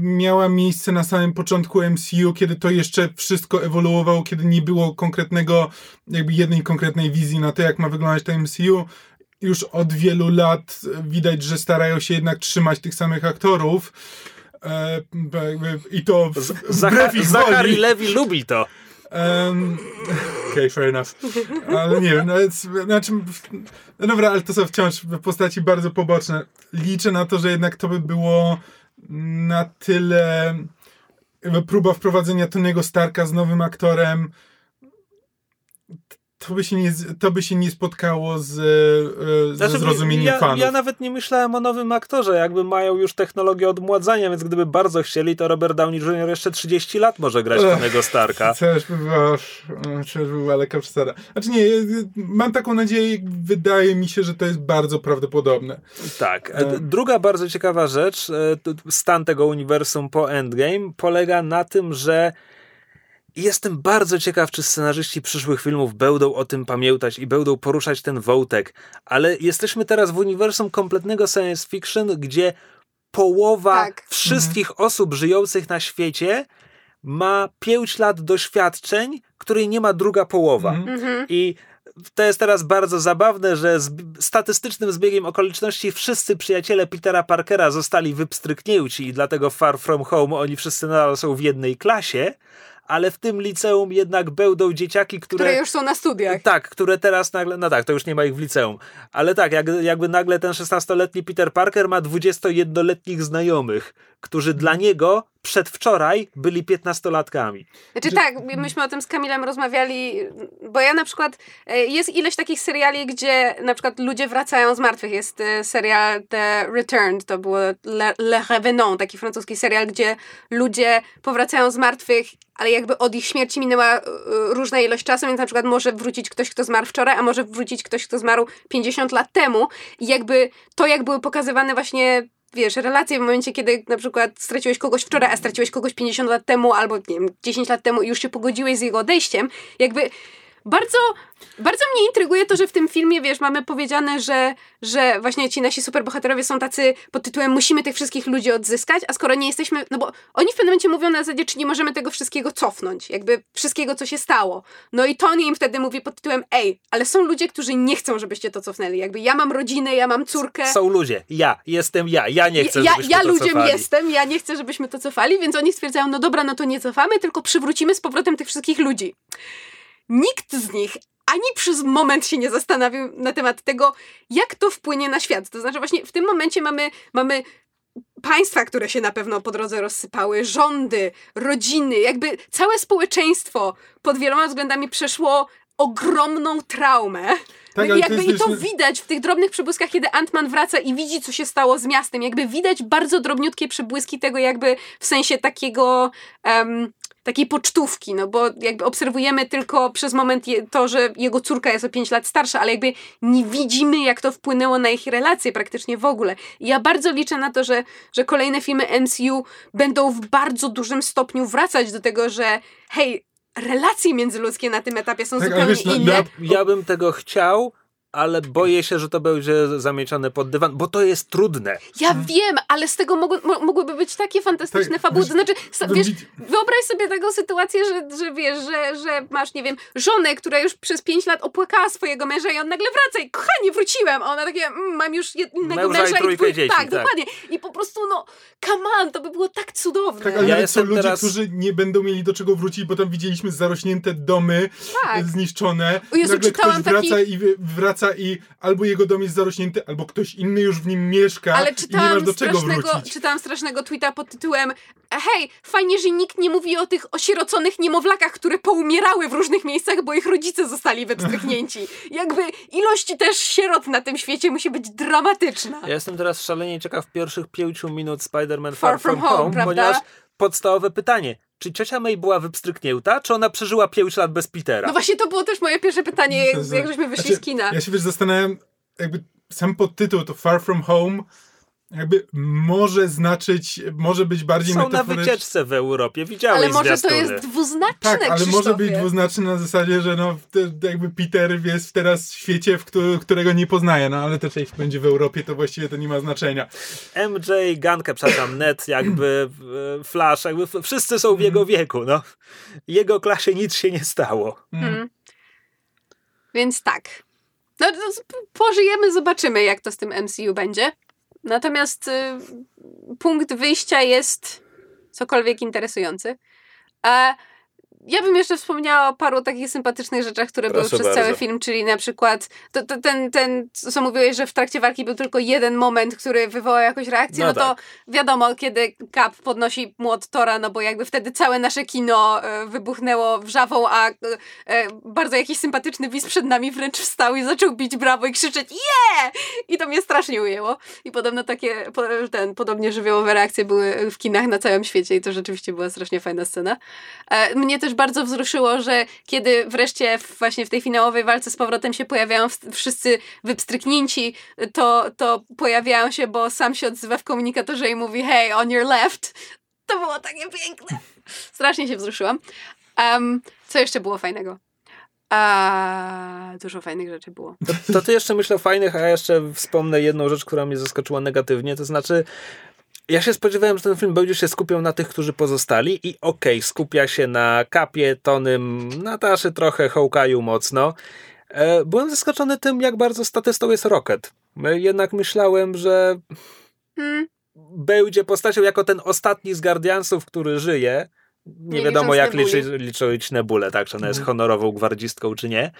miała miejsce na samym początku MCU, kiedy to jeszcze wszystko ewoluowało, kiedy nie było konkretnego, jakby jednej konkretnej wizji na to, jak ma wyglądać to MCU. Już od wielu lat widać, że starają się jednak trzymać tych samych aktorów. E, I to wbrew ich Zachary Levi lubi to. Um, Okej, okay, fair enough. Ale nie wiem, nawet, znaczy, no dobra, ale to są wciąż postaci bardzo poboczne. Liczę na to, że jednak to by było na tyle próba wprowadzenia Tony'ego Starka z nowym aktorem to by się nie, to by się nie spotkało z, e, ze znaczy, zrozumieniem ja, fanów. Ja nawet nie myślałem o nowym aktorze, jakby mają już technologię odmładzania, więc gdyby bardzo chcieli, to Robert Downey Jr. jeszcze 30 lat może grać Tonego Starka. Też by była, też by była lekarz stara. Znaczy nie, mam taką nadzieję, wydaje mi się, że to jest bardzo prawdopodobne. Tak. E... Druga bardzo ciekawa rzecz, e, stan tego uniwersum po Endgame polega na tym, że i jestem bardzo ciekaw, czy scenarzyści przyszłych filmów będą o tym pamiętać i będą poruszać ten wątek. Ale jesteśmy teraz w uniwersum kompletnego science fiction, gdzie połowa tak. wszystkich mhm. osób żyjących na świecie ma 5 lat doświadczeń, której nie ma druga połowa. Mhm. mhm. I to jest teraz bardzo zabawne, że z statystycznym zbiegiem okoliczności wszyscy przyjaciele Petera Parkera zostali wypstryknięci i dlatego Far From Home oni wszyscy nadal są w jednej klasie, ale w tym liceum jednak będą dzieciaki, które... Które już są na studiach. Tak, które teraz nagle... No tak, to już nie ma ich w liceum. Ale tak, jak, jakby nagle ten 16-letni Peter Parker ma 21-letnich znajomych, którzy dla niego przedwczoraj byli piętnastolatkami. Znaczy tak, myśmy o tym z Kamilem rozmawiali, bo ja na przykład, e, jest ileś takich seriali, gdzie na przykład ludzie wracają z martwych. Jest e, serial The Returned, to było Le, Le Revenant, taki francuski serial, gdzie ludzie powracają z martwych, ale jakby od ich śmierci minęła e, różna ilość czasu, więc na przykład może wrócić ktoś, kto zmarł wczoraj, a może wrócić ktoś, kto zmarł 50 lat temu. I jakby to, jak były pokazywane właśnie wiesz, relacje w momencie, kiedy na przykład straciłeś kogoś wczoraj, a straciłeś kogoś 50 lat temu, albo nie wiem, 10 lat temu i już się pogodziłeś z jego odejściem, jakby bardzo, bardzo mnie intryguje to, że w tym filmie, wiesz, mamy powiedziane, że, że właśnie ci nasi superbohaterowie są tacy pod tytułem musimy tych wszystkich ludzi odzyskać, a skoro nie jesteśmy, no bo oni w pewnym momencie mówią na zasadzie, czy nie możemy tego wszystkiego cofnąć, jakby wszystkiego, co się stało. No i Tony im wtedy mówi pod tytułem, ej, ale są ludzie, którzy nie chcą, żebyście to cofnęli. Jakby ja mam rodzinę, ja mam córkę. Są ludzie, ja, jestem ja, ja nie chcę, ja, żebyśmy ja to ludziem cofali. jestem, ja nie chcę, żebyśmy to cofali, więc oni stwierdzają, no dobra, no to nie cofamy, tylko przywrócimy z powrotem tych wszystkich ludzi. Nikt z nich ani przez moment się nie zastanawiał na temat tego, jak to wpłynie na świat. To znaczy właśnie w tym momencie mamy, mamy państwa, które się na pewno po drodze rozsypały, rządy, rodziny, jakby całe społeczeństwo pod wieloma względami przeszło ogromną traumę. Tak, No I to jakby jest i to widać w tych drobnych przebłyskach, kiedy Ant-Man wraca i widzi, co się stało z miastem. Jakby widać bardzo drobniutkie przebłyski tego jakby w sensie takiego... em, takiej pocztówki, no bo jakby obserwujemy tylko przez moment je, to, że jego córka jest o 5 lat starsza, ale jakby nie widzimy, jak to wpłynęło na ich relacje praktycznie w ogóle. I ja bardzo liczę na to, że, że kolejne filmy MCU będą w bardzo dużym stopniu wracać do tego, że hej, relacje międzyludzkie na tym etapie są Tak, zupełnie wiesz, na- inne. na- Ja bym tego chciał, ale boję się, że to będzie zamiecione pod dywan, bo to jest trudne. Ja wiem, ale z tego mogły, mo- mogłyby być takie fantastyczne Tak, fabuły. To znaczy, wiesz, wyobraź sobie taką sytuację, że, że wiesz, że, że masz, nie wiem, żonę, która już przez pięć lat opłakała swojego męża i on nagle wraca i kochanie, wróciłem. A ona takie, mm, mam już jed- innego Męża i męża trójkę twój... dzieci, Tak, tak. dokładnie. I po prostu, no, come on, to by było tak cudowne. Tak, ale Ja są jestem ludzie, teraz- którzy nie będą mieli do czego wrócić, bo tam widzieliśmy zarośnięte domy, Tak. zniszczone. O Jezu, Nagle ktoś wraca, taki- i, wy- wraca i albo jego dom jest zarośnięty, albo ktoś inny już w nim mieszka Ale i nie czytałam masz do czego strasznego, wrócić. czytałam strasznego tweeta pod tytułem Hej, fajnie, że nikt nie mówi o tych osieroconych niemowlakach, które poumierały w różnych miejscach, bo ich rodzice zostali wypstryknięci. Jakby ilość też sierot na tym świecie musi być dramatyczna. Ja jestem teraz szalenie ciekaw pierwszych pięciu minut Spider-Man Far Far, From From, Home, Home, prawda? ponieważ podstawowe pytanie, czy ciocia May była wypstryknięta, czy ona przeżyła 5 lat bez Petera? No właśnie to było też moje pierwsze pytanie, jak, jak żeśmy wyszli znaczy, z kina. Ja się wiesz, zastanawiam, jakby sam podtytuł to Far From Home jakby może znaczyć, może być bardziej Są na wycieczce w Europie, widziałeś Ale może to jest dwuznaczne, Tak, ale może być dwuznaczny na zasadzie, że no, jakby Peter jest teraz w świecie, w któ- którego nie poznaje, no ale też jeśli będzie w Europie, to właściwie to nie ma znaczenia. MJ, Gankę, przepraszam, Net, jakby Flash, jakby wszyscy są w jego wieku, no. Jego klasie nic się nie stało. Mhm. Więc tak. No, z- pożyjemy, zobaczymy, jak to z tym MCU będzie. Natomiast y, punkt wyjścia jest cokolwiek interesujący. A ja bym jeszcze wspomniała o paru takich sympatycznych rzeczach, które Proszę były przez bardzo. cały film, czyli na przykład to, to, ten, ten, co mówiłeś, że w trakcie walki był tylko jeden moment, który wywołał jakąś reakcję, no, No to tak. wiadomo, kiedy Cap podnosi młot Tora, no bo jakby wtedy całe nasze kino e, wybuchnęło wrzawą, a e, e, bardzo jakiś sympatyczny widz przed nami wręcz wstał i zaczął bić brawo i krzyczeć yeah! I to mnie strasznie ujęło. I podobno takie, ten, podobnie żywiołowe reakcje były w kinach na całym świecie i to rzeczywiście była strasznie fajna scena. Mnie też bardzo wzruszyło, że kiedy wreszcie właśnie w tej finałowej walce z powrotem się pojawiają wszyscy wypstryknięci, to, to pojawiają się, bo sam się odzywa w komunikatorze i mówi hey, on your left. To było takie piękne. Strasznie się wzruszyłam. Em, co jeszcze było fajnego? A, dużo fajnych rzeczy było. To, to ty jeszcze myślę fajnych, a ja jeszcze wspomnę jedną rzecz, która mnie zaskoczyła negatywnie, to znaczy ja się spodziewałem, że ten film będzie się skupiał na tych, którzy pozostali i okej, skupia się na Kapie, Tonym, Nataszy trochę, Hawkeye'u mocno. E, byłem zaskoczony tym, jak bardzo statystą jest Rocket. E, Jednak myślałem, że Hmm, będzie postacią jako ten ostatni z Guardiansów, który żyje. Nie, Nie wiadomo, jak Nebuli. liczy, liczyć Nebulę, tak, czy ona jest Mhm. honorową gwardzistką, czy nie.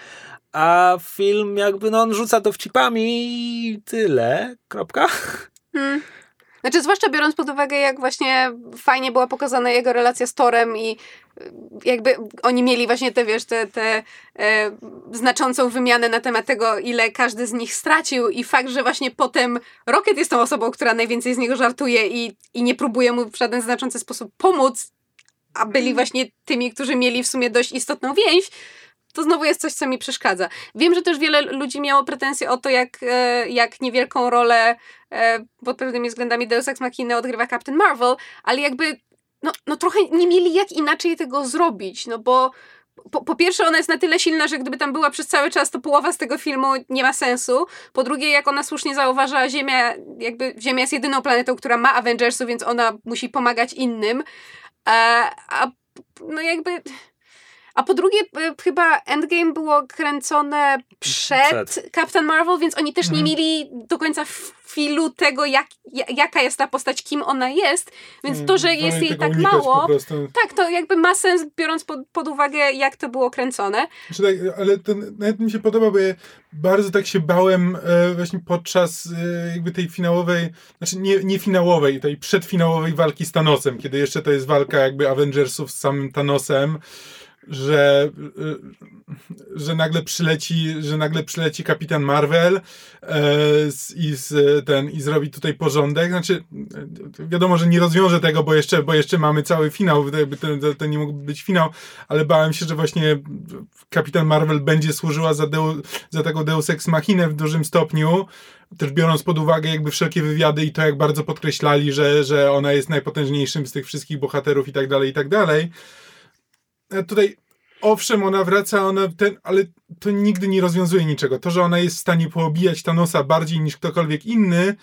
A film jakby, no on rzuca dowcipami i tyle, kropka. hmm. Znaczy, zwłaszcza biorąc pod uwagę, jak właśnie fajnie była pokazana jego relacja z Torem i y, jakby oni mieli właśnie te, wiesz, te, te e, znaczącą wymianę na temat tego, ile każdy z nich stracił i fakt, że właśnie potem Rocket jest tą osobą, która najwięcej z niego żartuje i, i nie próbuje mu w żaden znaczący sposób pomóc, a byli właśnie tymi, którzy mieli w sumie dość istotną więź, to znowu jest coś, co mi przeszkadza. Wiem, że też wiele ludzi miało pretensje o to, jak, e, jak niewielką rolę e, pod pewnymi względami Deus Ex Machina odgrywa Captain Marvel, ale jakby no, no trochę nie mieli jak inaczej tego zrobić, no bo po, po pierwsze ona jest na tyle silna, że gdyby tam była przez cały czas, to połowa z tego filmu nie ma sensu. Po drugie, jak ona słusznie zauważa, Ziemia, jakby Ziemia jest jedyną planetą, która ma Avengersów, więc ona musi pomagać innym. E, a no jakby A po drugie, y, chyba Endgame było kręcone przed, Przed. Captain Marvel, więc oni też nie Mhm. mieli do końca filu tego, jak, ja- jaka jest ta postać, kim ona jest, więc to, że jest jej tak mało, tak, to jakby ma sens, biorąc pod, pod uwagę, jak to było kręcone. Znaczy, tak, ale to nawet mi się podoba, bo ja bardzo tak się bałem e, właśnie podczas e, jakby tej finałowej, znaczy nie, nie finałowej, tej przedfinałowej walki z Thanosem, kiedy jeszcze to jest walka jakby Avengersów z samym Thanosem, że, e, że nagle przyleci, że nagle przyleci kapitan Marvel e, i, z, ten, i zrobi tutaj porządek. Znaczy, e, wiadomo, że nie rozwiąże tego, bo jeszcze, bo jeszcze mamy cały finał, to, to nie mógł być finał, ale bałem się, że właśnie kapitan Marvel będzie służyła za, deu, za taką Deus Ex Machinę w dużym stopniu, też biorąc pod uwagę jakby wszelkie wywiady i to, jak bardzo podkreślali, że, że ona jest najpotężniejszym z tych wszystkich bohaterów i tak dalej, i tak dalej. E, Tutaj owszem, ona wraca, ona ten, ale to nigdy nie rozwiązuje niczego. To, że ona jest w stanie poobijać Thanosa bardziej niż ktokolwiek inny,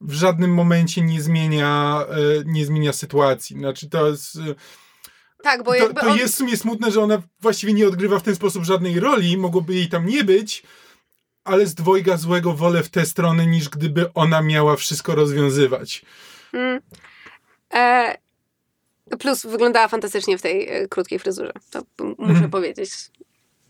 w żadnym momencie nie zmienia, e, nie zmienia sytuacji. Znaczy to jest... e, Tak, bo to, to on... jest w sumie smutne, że ona właściwie nie odgrywa w ten sposób żadnej roli, mogłoby jej tam nie być, ale z dwojga złego wolę w tę stronę, niż gdyby ona miała wszystko rozwiązywać. Mm. E, plus wyglądała fantastycznie w tej e, krótkiej fryzurze. To muszę Mhm. powiedzieć.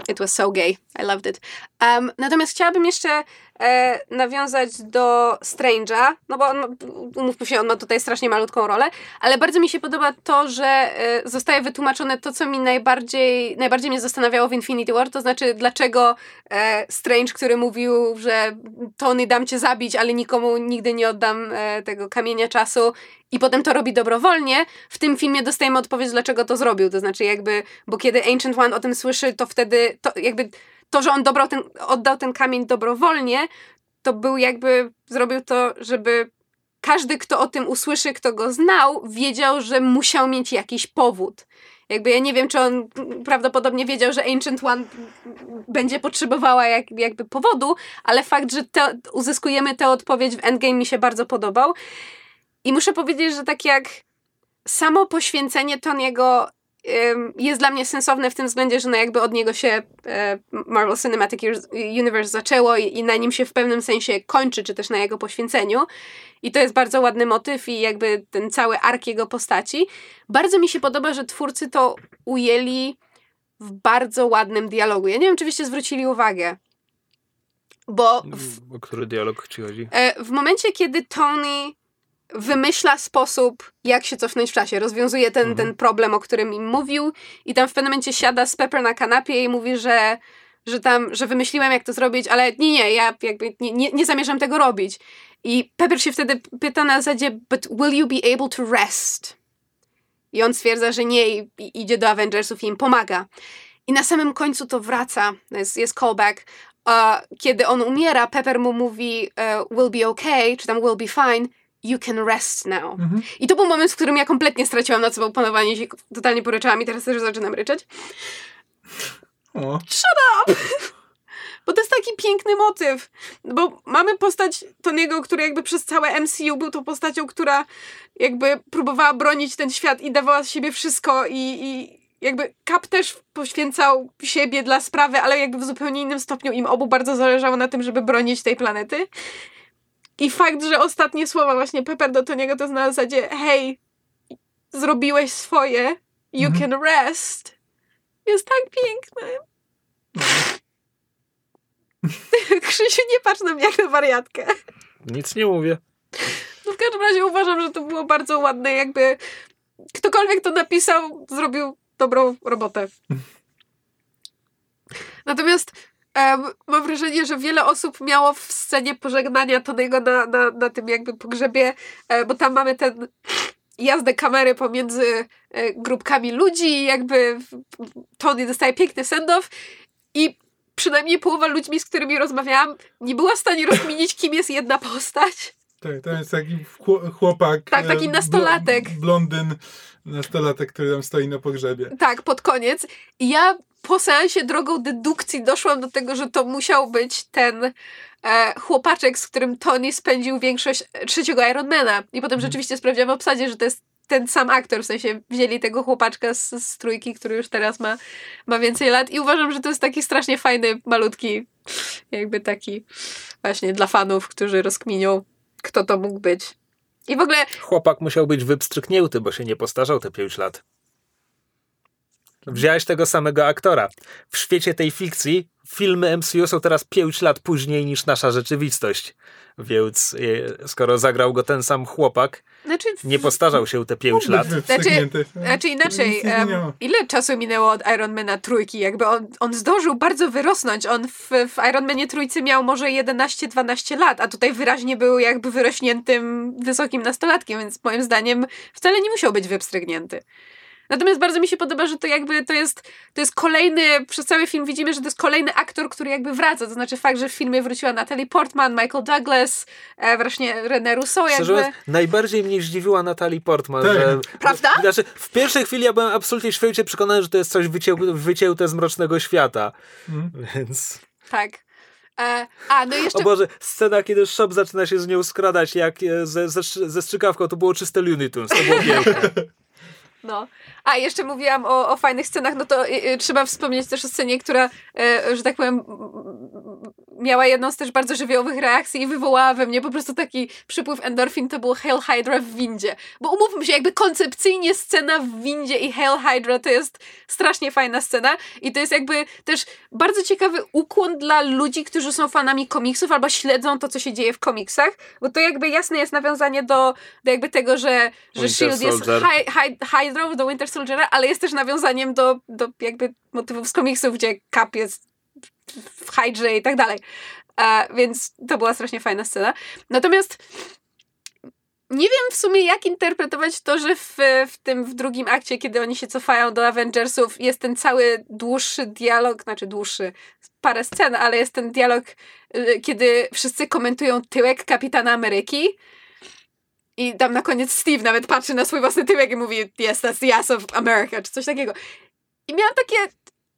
It was so gay. I loved it. Um, natomiast chciałabym jeszcze e, nawiązać do Strange'a, no bo on, umówmy się, on ma tutaj strasznie malutką rolę, ale bardzo mi się podoba to, że e, zostaje wytłumaczone to, co mi najbardziej, najbardziej mnie zastanawiało w Infinity War, to znaczy dlaczego e, Strange, który mówił, że Tony dam cię zabić, ale nikomu nigdy nie oddam e, tego kamienia czasu i potem to robi dobrowolnie, w tym filmie dostajemy odpowiedź, dlaczego to zrobił. To znaczy jakby, bo kiedy Ancient One o tym słyszy, to wtedy to jakby to, że on dobrał ten, oddał ten kamień dobrowolnie, to był jakby, zrobił to, żeby każdy, kto o tym usłyszy, kto go znał, wiedział, że musiał mieć jakiś powód. Jakby ja nie wiem, czy on prawdopodobnie wiedział, że Ancient One będzie potrzebowała jak, jakby powodu, ale fakt, że te, uzyskujemy tę odpowiedź w Endgame mi się bardzo podobał. I muszę powiedzieć, że tak jak samo poświęcenie Tony'ego jest dla mnie sensowne w tym względzie, że no jakby od niego się e, Marvel Cinematic Universe zaczęło i, na nim się w pewnym sensie kończy, czy też na jego poświęceniu. I to jest bardzo ładny motyw i jakby ten cały ark jego postaci. Bardzo mi się podoba, że twórcy to ujęli w bardzo ładnym dialogu. Ja nie wiem, czy byście zwrócili uwagę, bo w, O który dialog ci chodzi? E, w momencie, kiedy Tony wymyśla sposób, jak się cofnąć w czasie, rozwiązuje ten, Mhm. ten problem, o którym im mówił i tam w pewnym momencie siada z Pepper na kanapie i mówi, że, że tam, że wymyśliłem, jak to zrobić, ale nie, nie, ja jakby nie, nie, nie zamierzam tego robić. I Pepper się wtedy pyta na zasadzie, but will you be able to rest? I on stwierdza, że nie i, i idzie do Avengersów i im pomaga. I na samym końcu to wraca, jest, jest callback, a kiedy on umiera, Pepper mu mówi e, will be okay, czy tam will be fine, you can rest now. Mhm. I to był moment, w którym ja kompletnie straciłam nad sobą panowanie się totalnie poryczałam i teraz też zaczynam ryczeć. O. Bo to jest taki piękny motyw. Bo mamy postać Tony'ego, który jakby przez całe MCU był tą postacią, która jakby próbowała bronić ten świat i dawała z siebie wszystko i, i jakby Cap też poświęcał siebie dla sprawy, ale jakby w zupełnie innym stopniu im obu bardzo zależało na tym, żeby bronić tej planety. I fakt, że ostatnie słowa właśnie Pepper do Tony'ego to na zasadzie hej, zrobiłeś swoje, you Mhm. can rest. Jest tak piękne. Krzysiu, nie patrz na mnie jak na wariatkę. Nic nie mówię. No w każdym razie uważam, że to było bardzo ładne, jakby ktokolwiek to napisał, zrobił dobrą robotę. Natomiast mam wrażenie, że wiele osób miało w scenie pożegnania Tonego na, na, na tym jakby pogrzebie, e, bo tam mamy ten jazdę kamery pomiędzy e, grupkami ludzi i jakby Tony dostaje piękny send-off i przynajmniej połowa ludźmi, z którymi rozmawiałam, nie była w stanie rozkminić, kim jest jedna postać. Tak, to jest taki chło- chłopak. Tak, taki e, nastolatek. blo- Blondyn, nastolatek, który tam stoi na pogrzebie. Tak, pod koniec. I ja po seansie drogą dedukcji doszłam do tego, że to musiał być ten e, chłopaczek, z którym Tony spędził większość trzeciego Ironmana. I potem rzeczywiście sprawdziłam w obsadzie, że to jest ten sam aktor, w sensie wzięli tego chłopaczka z, z trójki, który już teraz ma, ma więcej lat i uważam, że to jest taki strasznie fajny, malutki, jakby taki właśnie dla fanów, którzy rozkminią, kto to mógł być. I w ogóle... Chłopak musiał być wypstryknięty, bo się nie postarzał te 5 lat. Wziąłeś tego samego aktora. W świecie tej fikcji filmy MCU są teraz 5 lat później niż nasza rzeczywistość. Więc e, skoro zagrał go ten sam chłopak, znaczy, nie postarzał się te 5 lat. Znaczy, znaczy inaczej, um, ile czasu minęło od Ironmana trójki? Jakby on, on zdążył bardzo wyrosnąć. On w, w Ironmanie trójcy miał może 11-12 lat, a tutaj wyraźnie był jakby wyrośniętym wysokim nastolatkiem, więc moim zdaniem wcale nie musiał być wypstrygnięty. Natomiast bardzo mi się podoba, że to jakby to jest, to jest kolejny, przez cały film widzimy, że to jest kolejny aktor, który jakby wraca. To znaczy fakt, że w filmie wróciła Natalie Portman, Michael Douglas, e, właśnie René Rousseau jakby. Szczerze najbardziej mnie zdziwiła Natalie Portman. Tak. Że, Prawda? Znaczy, w pierwszej chwili ja byłem absolutnie święcie przekonany, że to jest coś wycię, wycięte z Mrocznego Świata. Mm. Więc... Tak. E, a, no jeszcze... O Boże, scena, kiedy Shop zaczyna się z nią skradać jak e, ze, ze, ze strzykawką, to było czyste Looney Tunes, to było piękne. No. A jeszcze mówiłam o, o fajnych scenach, no to y, y, trzeba wspomnieć też o scenie, która, y, że tak powiem, miała jedną z też bardzo żywiołowych reakcji i wywołała we mnie po prostu taki przypływ endorfin, to był Hail Hydra w windzie. Bo umówmy się, jakby koncepcyjnie scena w windzie i Hail Hydra to jest strasznie fajna scena i to jest jakby też bardzo ciekawy ukłon dla ludzi, którzy są fanami komiksów albo śledzą to, co się dzieje w komiksach, bo to jakby jasne jest nawiązanie do, do jakby tego, że, że S.H.I.E.L.D. jest hy, hy, Hydra do Winter Soldiera, ale jest też nawiązaniem do, do jakby motywów z komiksów, gdzie Cap jest w Hydrze i tak dalej. E, więc to była strasznie fajna scena. Natomiast nie wiem w sumie, jak interpretować to, że w, w tym w drugim akcie, kiedy oni się cofają do Avengersów, jest ten cały dłuższy dialog, znaczy dłuższy, parę scen, ale jest ten dialog, y, kiedy wszyscy komentują tyłek Kapitana Ameryki. I tam na koniec Steve nawet patrzy na swój własny tyłek i mówi yes, that's the ass of America, czy coś takiego. I miałam takie,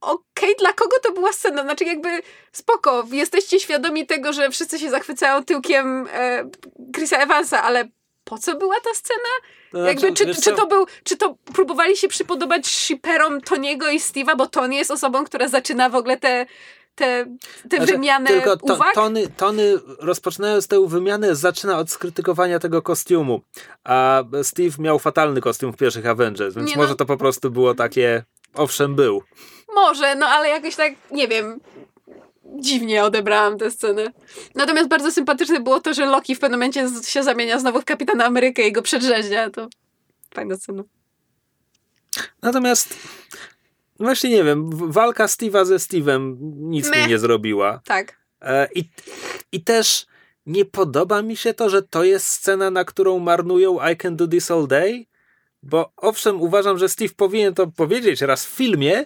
okej, okay, dla kogo to była scena? Znaczy jakby spoko, jesteście świadomi tego, że wszyscy się zachwycają tyłkiem e, Chrisa Evansa, ale po co była ta scena? No, jakby, czy, czy, to był, czy to próbowali się przypodobać shiperom Toniego i Steve'a, bo Tony jest osobą, która zaczyna w ogóle te te, te znaczy, wymiany tylko to, uwag. Tony, Tony rozpoczynając tę wymianę zaczyna od skrytykowania tego kostiumu, a Steve miał fatalny kostium w pierwszych Avengers, więc nie może no. to po prostu było takie, owszem był. Może, no ale jakoś tak, nie wiem, dziwnie odebrałam tę scenę. Natomiast bardzo sympatyczne było to, że Loki w pewnym momencie się zamienia znowu w Kapitana Amerykę i go przedrzeźnia. To fajna scena. Natomiast właśnie nie wiem, walka Steve'a ze Steve'em nic Meh. mi nie zrobiła. Tak. E, i, I też nie podoba mi się to, że to jest scena, na którą marnują I Can Do This All Day, bo owszem, uważam, że Steve powinien to powiedzieć raz w filmie,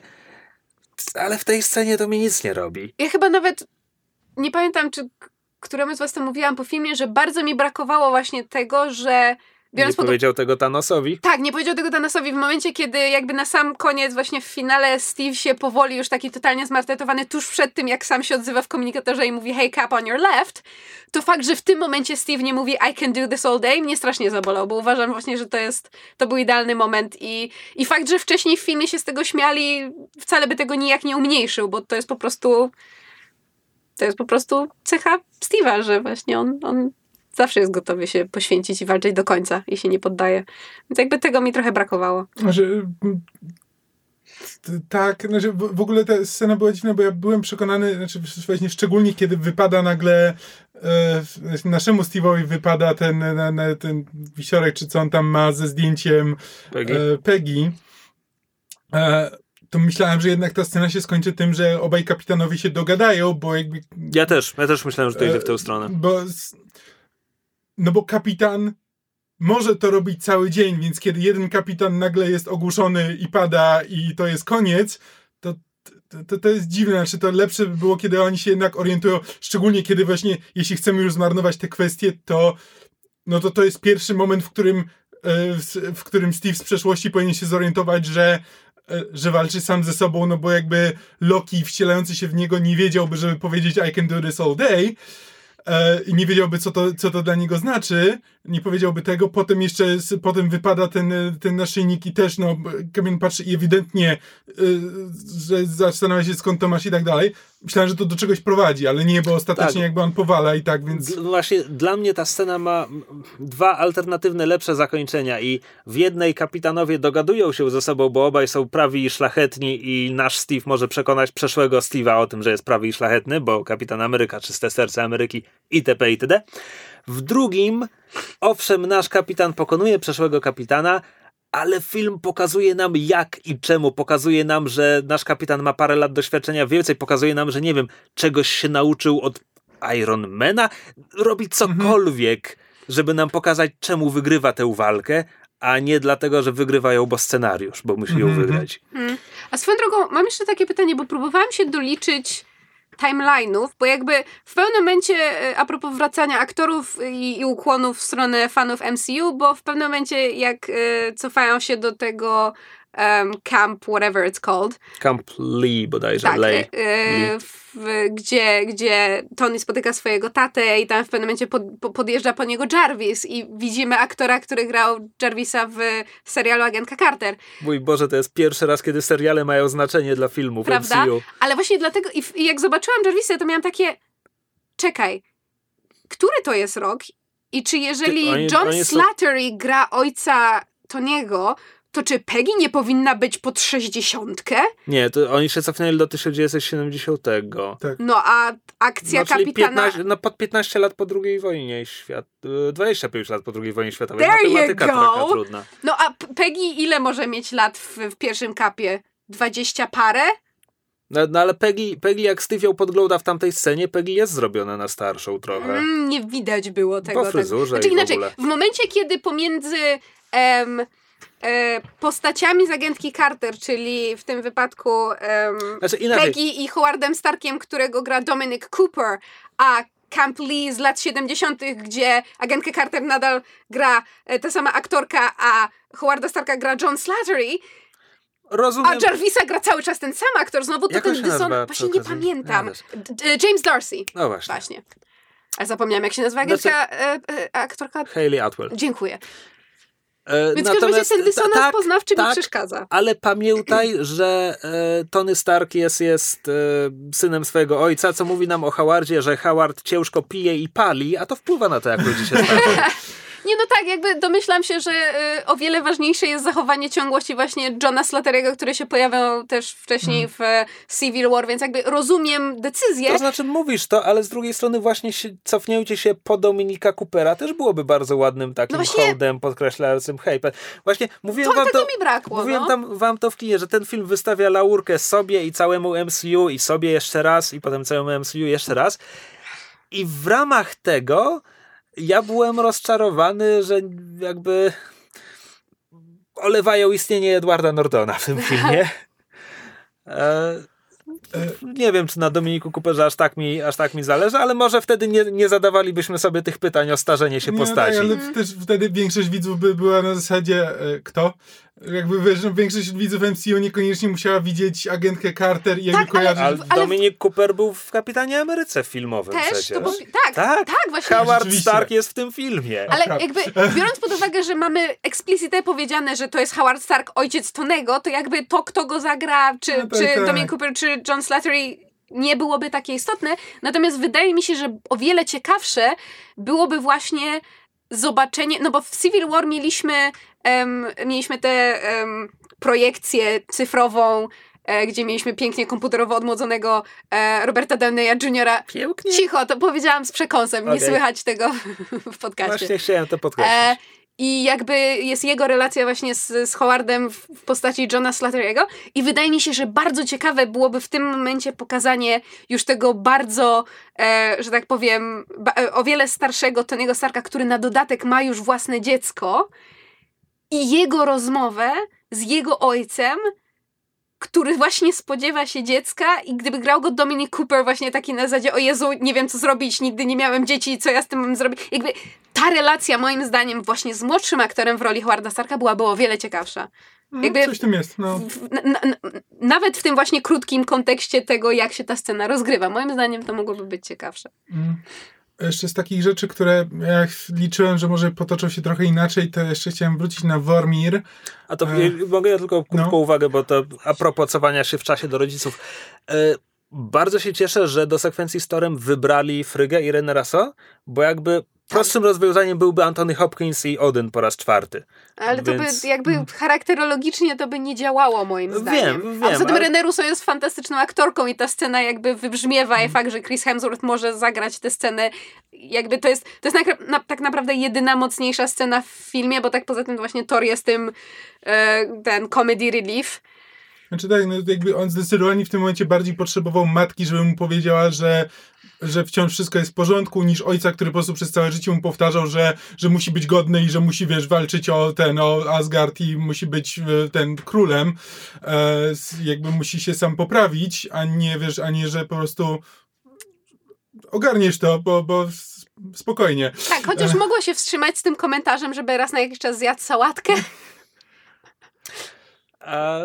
ale w tej scenie to mi nic nie robi. Ja chyba nawet nie pamiętam, czy któremuś z was to mówiłam po filmie, że bardzo mi brakowało właśnie tego, że Biorąc nie powiedział tego Thanosowi? Tak, nie powiedział tego Thanosowi w momencie, kiedy jakby na sam koniec, właśnie w finale Steve się powoli już taki totalnie zmartetowany tuż przed tym, jak sam się odzywa w komunikatorze i mówi hey Cap on your left, to fakt, że w tym momencie Steve nie mówi I can do this all day, mnie strasznie zabolał, bo uważam właśnie, że to jest, to był idealny moment i, i fakt, że wcześniej w filmie się z tego śmiali, wcale by tego nijak nie umniejszył, bo to jest po prostu to jest po prostu cecha Steve'a, że właśnie on, on zawsze jest gotowy się poświęcić i walczyć do końca i się nie poddaje. Więc jakby tego mi trochę brakowało. Znaczy, tak, znaczy w ogóle ta scena była dziwna, bo ja byłem przekonany, znaczy właśnie szczególnie kiedy wypada nagle e, naszemu Steve'owi wypada ten, na, na, ten wisiorek, czy co on tam ma ze zdjęciem Peggy. E, Peggy e, to myślałem, że jednak ta scena się skończy tym, że obaj kapitanowie się dogadają, bo jakby... Ja też, ja też myślałem, że to idzie w tę stronę. Bo no bo kapitan może to robić cały dzień, więc kiedy jeden kapitan nagle jest ogłuszony i pada i to jest koniec, to to, to jest dziwne, znaczy to lepsze by było, kiedy oni się jednak orientują, szczególnie kiedy właśnie, jeśli chcemy już zmarnować te kwestie, to no to to jest pierwszy moment, w którym e, w którym Steve z przeszłości powinien się zorientować, że e, że walczy sam ze sobą, no bo jakby Loki wcielający się w niego nie wiedziałby, żeby powiedzieć I can do this all day, E, i nie wiedziałby, co to, co to dla niego znaczy, nie powiedziałby tego, potem jeszcze, potem wypada ten, ten naszyjnik i też, no, Kamień patrzy i ewidentnie, y, że zastanawia się skąd to masz i tak dalej. Myślałem, że to do czegoś prowadzi, ale nie, bo ostatecznie Tak. jakby on powala i tak, więc... D- Właśnie dla mnie ta scena ma dwa alternatywne, lepsze zakończenia i w jednej kapitanowie dogadują się ze sobą, bo obaj są prawi i szlachetni i nasz Steve może przekonać przeszłego Steve'a o tym, że jest prawy i szlachetny, bo kapitan Ameryka, czyste serce Ameryki itp. itd. W drugim, owszem, nasz kapitan pokonuje przeszłego kapitana, ale film pokazuje nam jak i czemu. Pokazuje nam, że nasz kapitan ma parę lat doświadczenia więcej. Pokazuje nam, że nie wiem, czegoś się nauczył od Ironmana. Robi cokolwiek, żeby nam pokazać, czemu wygrywa tę walkę, a nie dlatego, że wygrywają, bo scenariusz, bo musi ją Mhm. wygrać. A swoją drogą, mam jeszcze takie pytanie, bo próbowałam się doliczyć timeline'ów, bo jakby w pewnym momencie, e, a propos wracania aktorów i, i ukłonów w stronę fanów MCU, bo w pewnym momencie jak e, cofają się do tego em, camp, whatever it's called, Camp Lee bodajże, tak, Lay. e, e, w, gdzie, gdzie Tony spotyka swojego tatę i tam w pewnym momencie pod, po- podjeżdża po niego Jarvis i widzimy aktora, który grał Jarvisa w serialu Agentka Carter. Mój Boże, to jest pierwszy raz, kiedy seriale mają znaczenie dla filmów Prawda? MCU. Ale właśnie dlatego, i, i jak zobaczyłam Jarvisa, to miałam takie, czekaj, który to jest rok? I czy jeżeli Ty, oni- John oni są- Slattery gra ojca Toniego, to czy Peggy nie powinna być pod sześćdziesiątkę? Nie, to oni się cofnęli do 1970. No a akcja No, czyli kapitana... 15, no pod 15 lat po II wojnie światowej, 25 lat po II wojnie światowej. There you Matematyka go. taka trudna. No a Peggy ile może mieć lat w, w pierwszym kapie? Dwadzieścia parę? No, no ale Peggy, Peggy jak ją podgląda w tamtej scenie, Peggy jest zrobiona na starszą trochę. Mm, nie widać było tego. tak. fryzurze Znaczy i w inaczej, ogóle. w momencie, kiedy pomiędzy em, postaciami z agentki Carter, czyli w tym wypadku em, Znaczy Peggy i Howardem Starkiem, którego gra Dominic Cooper, a Camp Lee z lat 70., gdzie agentkę Carter nadal gra e, ta sama aktorka, a Howarda Starka gra John Slattery, a rozumiem... Jarvisa gra cały czas ten sam aktor, znowu to Jak ten dyson... Właśnie nie pamiętam. James Darcy. No właśnie. Właśnie. Ale zapomniałam, jak się nazywa Znaczy- agentka, e, e, aktorka. Hayley Atwell. Dziękuję. E, Więc w każdym razie ten dysonans tak, poznawczy mi tak, przeszkadza. Ale pamiętaj, że e, Tony Stark jest, jest e, synem swojego ojca, co mówi nam o Howardzie, że Howard ciężko pije i pali, a to wpływa na to, jak ludzie się starzeją. Nie, no tak, jakby domyślam się, że y, o wiele ważniejsze jest zachowanie ciągłości właśnie Johna Slattery'ego, który się pojawiał też wcześniej w e, Civil War, więc jakby rozumiem decyzję. To znaczy mówisz to, ale z drugiej strony właśnie się, cofnięcie się po Dominika Coopera też byłoby bardzo ładnym takim No właśnie- hołdem podkreślającym hej. pe- Właśnie mówiłem To wam tego to... mi brakło, Mówiłem no. tam, wam to w kinie, że ten film wystawia laurkę sobie i całemu MCU i sobie jeszcze raz i potem całemu MCU jeszcze raz. I w ramach tego ja byłem rozczarowany, że jakby olewają istnienie Edwarda Nordona w tym filmie. E, nie wiem, czy na Dominiku Cooperze aż tak mi, aż tak mi zależy, ale może wtedy nie, nie zadawalibyśmy sobie tych pytań o starzenie się Nie, postaci. tak, ale też wtedy większość widzów by była na zasadzie e, kto? Jakby wiesz, że większość widzów MCU niekoniecznie musiała widzieć agentkę Carter i jakby Tak, ale- kojarzyć. Ale ale- Dominik Cooper był w Kapitanie Ameryce filmowym Też, przecież. to bo, tak, Tak, tak, właśnie. Howard Rzeczywiście. Stark jest w tym filmie. Ale Prawda. jakby biorąc pod uwagę, że mamy eksplicite powiedziane, że to jest Howard Stark, ojciec Tonego, to jakby to, kto go zagra, czy, No tak, czy tak. Dominic Cooper, czy John Slattery nie byłoby takie istotne. Natomiast wydaje mi się, że o wiele ciekawsze byłoby właśnie zobaczenie, no bo w Civil War mieliśmy, em, mieliśmy tę em, projekcję cyfrową, e, gdzie mieliśmy pięknie komputerowo odmłodzonego e, Roberta Downeya Jr. Pięknie. Cicho, to powiedziałam z przekąsem, nie Okej. słychać tego w podcaście. Właśnie chciałem to podkreślić. E, I jakby jest jego relacja właśnie z, z Howardem w, w postaci Johna Slattery'ego i wydaje mi się, że bardzo ciekawe byłoby w tym momencie pokazanie już tego bardzo, e, że tak powiem, ba, e, o wiele starszego Tony'ego Starka, który na dodatek ma już własne dziecko i jego rozmowę z jego ojcem, który właśnie spodziewa się dziecka i gdyby grał go Dominic Cooper właśnie taki na zasadzie o Jezu, nie wiem co zrobić, nigdy nie miałem dzieci, co ja z tym mam zrobić. Jakby ta relacja moim zdaniem właśnie z młodszym aktorem w roli Howarda Starka byłaby o wiele ciekawsza. Mm, jakby- Coś tym jest, no. W, na, na, nawet w tym właśnie krótkim kontekście tego, jak się ta scena rozgrywa. Moim zdaniem to mogłoby być ciekawsze. Mm. Jeszcze z takich rzeczy, które ja liczyłem, że może potoczą się trochę inaczej, to jeszcze chciałem wrócić na Wormir. A to e... mogę ja tylko krótką no. uwagę, bo to a propos cofania się w czasie do rodziców. E, bardzo się cieszę, że do sekwencji z Torem wybrali Frygę i Reneraso, bo jakby Prostym rozwiązaniem byłby Anthony Hopkins i Odyn po raz czwarty. Ale to Więc... by jakby mm. charakterologicznie to by nie działało moim zdaniem. Wiem, wiem. A poza tym ale... René Russo jest fantastyczną aktorką i ta scena jakby wybrzmiewa mm. i fakt, że Chris Hemsworth może zagrać tę scenę jakby to jest, to jest na, na, tak naprawdę jedyna mocniejsza scena w filmie, bo tak poza tym właśnie Thor jest tym e, ten comedy relief. Znaczy tak, no jakby on zdecydowanie w tym momencie bardziej potrzebował matki, żeby mu powiedziała, że że wciąż wszystko jest w porządku, niż ojca, który po prostu przez całe życie mu powtarzał, że, że musi być godny i że musi, wiesz, walczyć o ten, o Asgard i musi być e, ten królem. E, jakby musi się sam poprawić, a nie, wiesz, a nie, że po prostu ogarniesz to, bo, bo spokojnie. Tak, chociaż e... mogło się wstrzymać z tym komentarzem, żeby raz na jakiś czas zjadł sałatkę. A,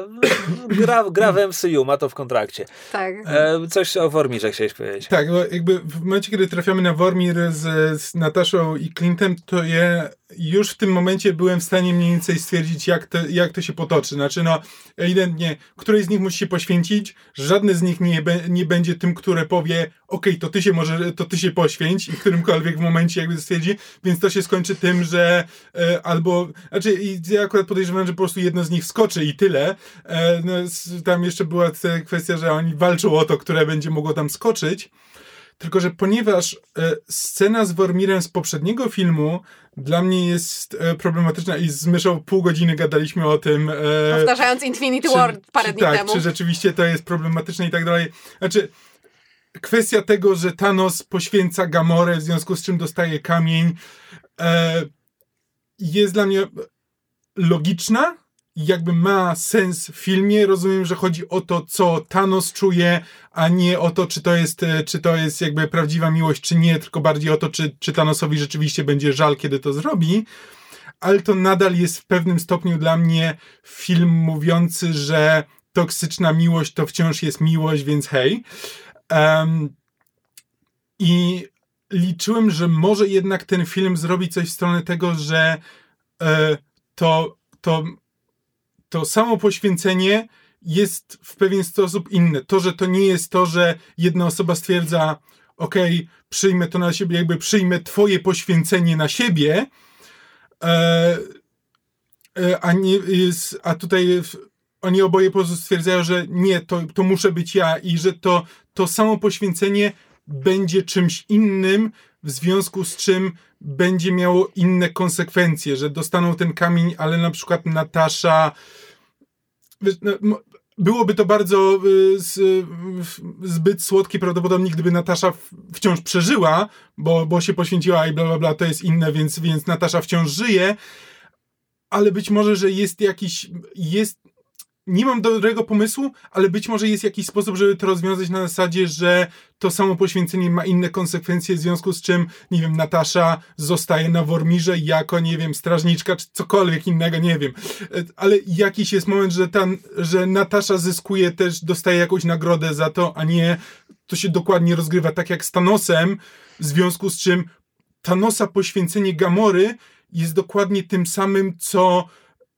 gra, gra w MCU, ma to w kontrakcie. Tak. E, coś o Wormirze chciałeś powiedzieć. Tak, bo jakby w momencie, kiedy trafiamy na Wormir z, z Nataszą i Clintem, to ja już w tym momencie byłem w stanie mniej więcej stwierdzić, jak to, jak to się potoczy. Znaczy, no, ewidentnie, któryś z nich musi się poświęcić, żadny z nich nie, nie będzie tym, które powie, okej, okay, to ty się może, to ty się poświęć i w którymkolwiek momencie jakby stwierdzi, więc to się skończy tym, że e, albo, znaczy, ja akurat podejrzewam, że po prostu jedno z nich skoczy i tyle. E, no, tam jeszcze była kwestia, że oni walczą o to, które będzie mogło tam skoczyć. Tylko, że ponieważ e, scena z Wormirem z poprzedniego filmu dla mnie jest e, problematyczna i z Myszą pół godziny gadaliśmy o tym. E, Powtarzając Infinity czy, War parę czy, dni tak, temu. Czy rzeczywiście to jest problematyczne i tak dalej. Znaczy, kwestia tego, że Thanos poświęca Gamorę, w związku z czym dostaje kamień, jest dla mnie logiczna, jakby ma sens w filmie. Rozumiem, że chodzi o to, co Thanos czuje, a nie o to, czy to jest, e, czy to jest jakby prawdziwa miłość, czy nie, tylko bardziej o to, czy, czy Thanosowi rzeczywiście będzie żal, kiedy to zrobi. Ale to nadal jest w pewnym stopniu dla mnie film mówiący, że toksyczna miłość to wciąż jest miłość, więc hej. Um, I liczyłem, że może jednak ten film zrobi coś w stronę tego, że e, to, to to samo poświęcenie jest w pewien sposób inne. To, że to nie jest to, że jedna osoba stwierdza, ok, przyjmę to na siebie, jakby przyjmę twoje poświęcenie na siebie, e, e, a, nie a tutaj oni oboje stwierdzają, że nie, to, to muszę być ja i że to, to samo poświęcenie będzie czymś innym, w związku z czym będzie miało inne konsekwencje, że dostaną ten kamień, ale na przykład Natasza no, byłoby to bardzo y, zbyt słodkie prawdopodobnie, gdyby Natasza wciąż przeżyła, bo, bo się poświęciła i bla bla bla, to jest inne, więc, więc Natasza wciąż żyje, ale być może, że jest jakiś, jest nie mam dobrego pomysłu, ale być może jest jakiś sposób, żeby to rozwiązać na zasadzie, że to samo poświęcenie ma inne konsekwencje, w związku z czym, nie wiem, Natasza zostaje na Wormirze jako, nie wiem, strażniczka, czy cokolwiek innego, nie wiem. Ale jakiś jest moment, że, ta, że Natasza zyskuje też, dostaje jakąś nagrodę za to, a nie to się dokładnie rozgrywa tak jak z Thanosem, w związku z czym Thanosa poświęcenie Gamory jest dokładnie tym samym, co...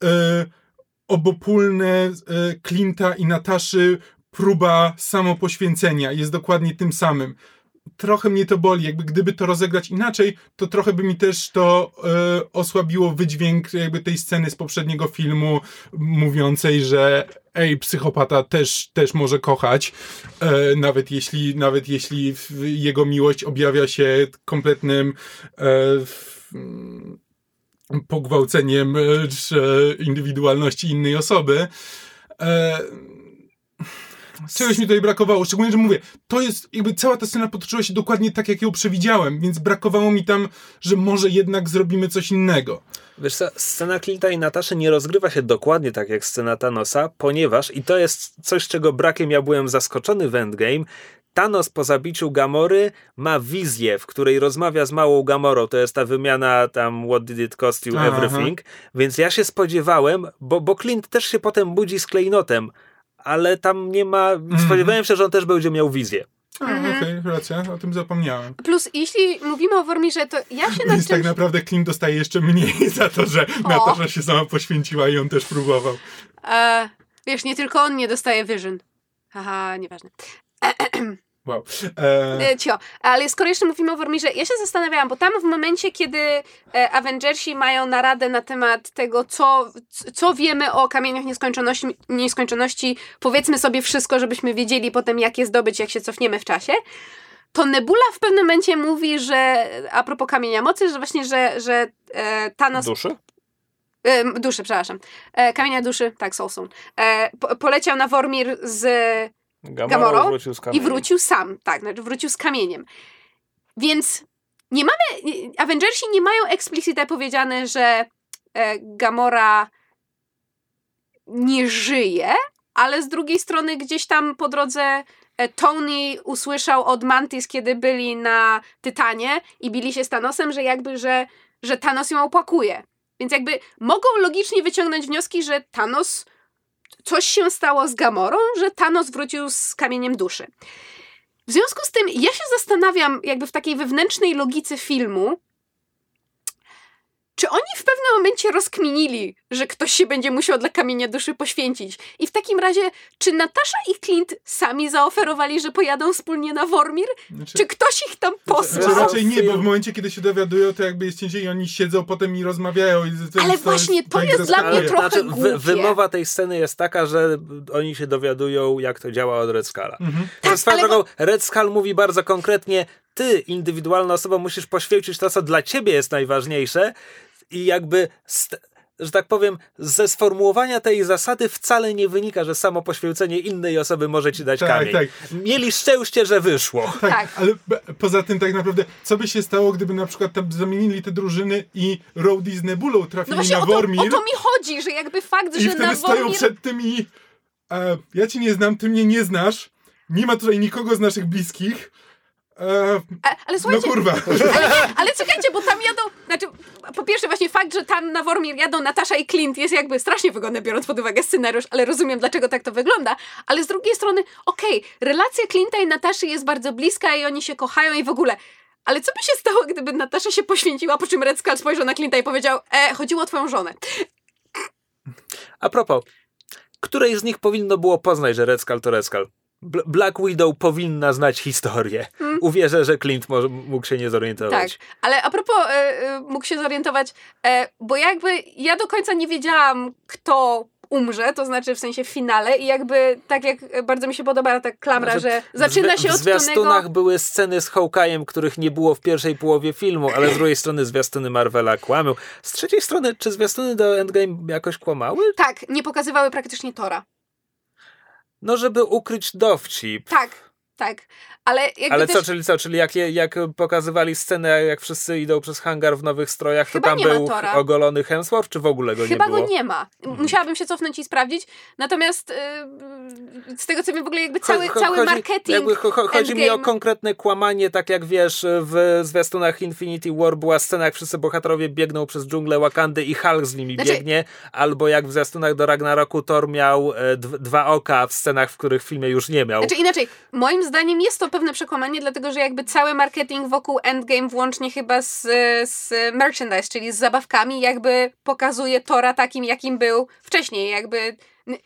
Yy, obopólne Clint'a i Nataszy próba samopoświęcenia. Jest dokładnie tym samym. Trochę mnie to boli, jakby gdyby to rozegrać inaczej, to trochę by mi też to e, osłabiło wydźwięk jakby tej sceny z poprzedniego filmu mówiącej, że ej, psychopata też, też może kochać, e, nawet, jeśli, nawet jeśli jego miłość objawia się kompletnym e, pogwałceniem e, indywidualności innej osoby. E, czegoś mi tutaj brakowało, szczególnie, że mówię, to jest, jakby cała ta scena potoczyła się dokładnie tak, jak ją przewidziałem, więc brakowało mi tam, że może jednak zrobimy coś innego. Wiesz co, scena Clint'a i Nataszy nie rozgrywa się dokładnie tak jak scena Thanosa, ponieważ, i to jest coś, czego brakiem ja byłem zaskoczony w Endgame, Thanos po zabiciu Gamory ma wizję, w której rozmawia z małą Gamorą. To jest ta wymiana tam what did it cost you, everything. Aha. Więc ja się spodziewałem, bo, bo Clint też się potem budzi z klejnotem, ale tam nie ma... Mm -hmm. Spodziewałem się, że on też będzie miał wizję. A, okej, racja, o tym zapomniałem. Plus, jeśli mówimy o Wormirze, to ja się nad Więc czymś... tak naprawdę Clint dostaje jeszcze mniej za to, że O. Natasza się sama poświęciła i on też próbował. E, wiesz, nie tylko on nie dostaje Vision. Haha, nieważne. E, E, cio. Ale skoro jeszcze mówimy o Wormirze, ja się zastanawiałam, bo tam w momencie, kiedy e, Avengersi mają naradę na temat tego, co, co wiemy o kamieniach nieskończoności, nieskończoności, powiedzmy sobie wszystko, żebyśmy wiedzieli potem, jak je zdobyć, jak się cofniemy w czasie, to Nebula w pewnym momencie mówi, że a propos kamienia mocy, że właśnie, że, że e, Thanos Duszy? E, duszy, przepraszam. E, kamienia duszy, tak, Soul Stone. E, po, poleciał na Wormir z Gamora Gamorą wrócił z i wrócił sam, tak, znaczy wrócił z kamieniem. Więc nie mamy, Avengersi nie mają explicite powiedziane, że e, Gamora nie żyje, ale z drugiej strony gdzieś tam po drodze e, Tony usłyszał od Mantis, kiedy byli na Tytanie i bili się z Thanosem, że jakby, że, że Thanos ją opłakuje. Więc jakby mogą logicznie wyciągnąć wnioski, że Thanos coś się stało z Gamorą, że Thanos wrócił z kamieniem duszy. W związku z tym ja się zastanawiam, jakby w takiej wewnętrznej logice filmu, czy oni w pewnym momencie rozkminili, że ktoś się będzie musiał dla kamienia duszy poświęcić? I w takim razie, czy Natasza i Clint sami zaoferowali, że pojadą wspólnie na Wormir? znaczy, Czy ktoś ich tam znaczy, posłał? raczej nie, bo w momencie, kiedy się dowiadują, to jakby jest cięcie i oni siedzą potem i rozmawiają. I to Ale jest- właśnie to ich jest dla mnie trochę znaczy, głupie. wymowa tej sceny jest taka, że oni się dowiadują, jak to działa od Red Skulla. Mhm. Tak, swoją ale drogą, Red Skull mówi bardzo konkretnie, ty, indywidualna osoba, musisz poświęcić to, co dla ciebie jest najważniejsze i jakby, że tak powiem, ze sformułowania tej zasady wcale nie wynika, że samo poświęcenie innej osoby może ci dać Tak, kamień. tak. Mieli szczęście, że wyszło. Tak, Tak. ale b- poza tym tak naprawdę, co by się stało, gdyby na przykład tam zamienili te drużyny i Rhodey z Nebulą No trafili właśnie na o to, Wormir o to mi chodzi, że jakby fakt, i że wtedy na stoją Wormir... przed tym i e, ja cię nie znam, ty mnie nie znasz, nie ma tutaj nikogo z naszych bliskich, e, A, ale no słuchajcie, kurwa. Ale czekajcie, bo tam jadą. Znaczy, po pierwsze, właśnie fakt, że tam na Wormir jadą Natasza i Clint jest jakby strasznie wygodny, biorąc pod uwagę scenariusz, ale rozumiem, dlaczego tak to wygląda. Ale z drugiej strony, okej, relacja Clint'a i Nataszy jest bardzo bliska i oni się kochają i w ogóle. Ale co by się stało, gdyby Natasza się poświęciła, po czym Red Skull spojrzał na Clint'a i powiedział: E, chodziło o twoją żonę. A propos, której z nich powinno było poznać, że Red Skull to Red Skull? Bl- Black Widow powinna znać historię. Uwierzę, że Clint może, mógł się nie Tak, zorientować. ale a propos, e, e, mógł się zorientować, e, bo jakby ja do końca nie wiedziałam, kto umrze, to znaczy w sensie w finale i jakby tak jak bardzo mi się podoba ta klamra, Znaczy, że zaczyna w, się w od zwiastunach Tonego... były sceny z Hawkeye'em, których nie było w pierwszej połowie filmu, ale z drugiej strony zwiastuny Marvela kłamią. Z trzeciej strony, czy zwiastuny do Endgame jakoś kłamały? Tak, nie pokazywały praktycznie Tora. No, żeby ukryć dowcip. Tak, tak. Ale Ale też... co, czyli co, czyli jak, jak pokazywali scenę, jak wszyscy idą przez hangar w nowych strojach, to Chyba tam nie ma był ogolony Hemsworth, czy w ogóle go Chyba nie było? go nie ma. Mhm. Musiałabym się cofnąć i sprawdzić. Natomiast yy, z tego co wiem w ogóle jakby cały, Cho- cały chodzi, marketing Jakby, cho, cho, chodzi mi o konkretne kłamanie, tak jak wiesz, w zwiastunach Infinity War była scena, jak wszyscy bohaterowie biegną przez dżunglę Wakandy i Hulk z nimi Znaczy- biegnie, albo jak w zwiastunach do Ragnaroku Thor miał e, dw- dwa oka w scenach, w których w filmie już nie miał. Znaczy inaczej, moim zdaniem jest to pewne przekłamanie, dlatego że jakby cały marketing wokół Endgame, włącznie chyba z, z merchandise, czyli z zabawkami, jakby pokazuje Tora takim, jakim był wcześniej. Jakby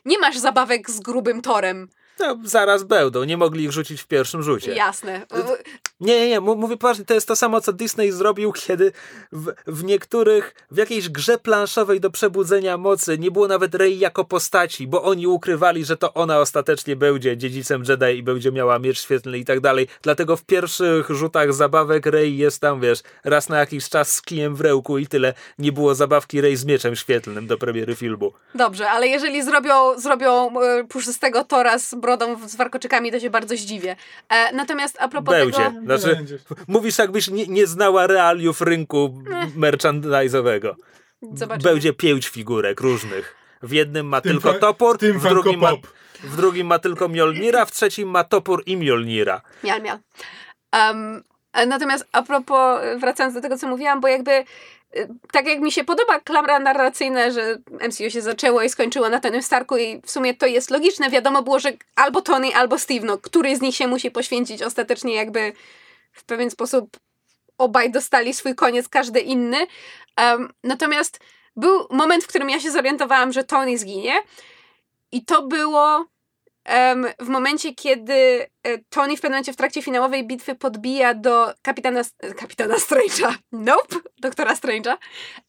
nie masz zabawek z grubym Torem. No, zaraz będą, nie mogli ich rzucić w pierwszym rzucie. Jasne. Nie, nie, nie, mu- mówię poważnie, to jest to samo, co Disney zrobił, kiedy w, w niektórych, w jakiejś grze planszowej do przebudzenia mocy nie było nawet Rey jako postaci, bo oni ukrywali, że to ona ostatecznie będzie dziedzicem Jedi i będzie miała miecz świetlny i tak dalej. Dlatego w pierwszych rzutach zabawek Rey jest tam, wiesz, raz na jakiś czas z kijem w rełku i tyle. Nie było zabawki Rey z mieczem świetlnym do premiery filmu. Dobrze, ale jeżeli zrobią, zrobią e, puszystego Tora z brodą, z warkoczykami, to się bardzo zdziwię. E, natomiast a propos Będzie. tego... Znaczy, mówisz jakbyś nie, nie znała realiów rynku merchandise'owego. Zobaczymy. Będzie pięć figurek różnych. W jednym ma tym tylko fa- topór, w tym w drugim, ma, w drugim ma tylko Mjolnira, w trzecim ma topór i Mjolnira. Mial, mial. Um, natomiast a propos, wracając do tego, co mówiłam, bo jakby tak jak mi się podoba klamra narracyjna, że MCU się zaczęło i skończyło na Tonym Starku i w sumie to jest logiczne, wiadomo było, że albo Tony, albo Steve, no, który z nich się musi poświęcić ostatecznie jakby w pewien sposób obaj dostali swój koniec, każdy inny. Um, natomiast był moment, w którym ja się zorientowałam, że Tony zginie i to było w momencie, kiedy e, Tony w pewnym momencie w trakcie finałowej bitwy podbija do kapitana, kapitana Strange'a, nope, doktora Strange'a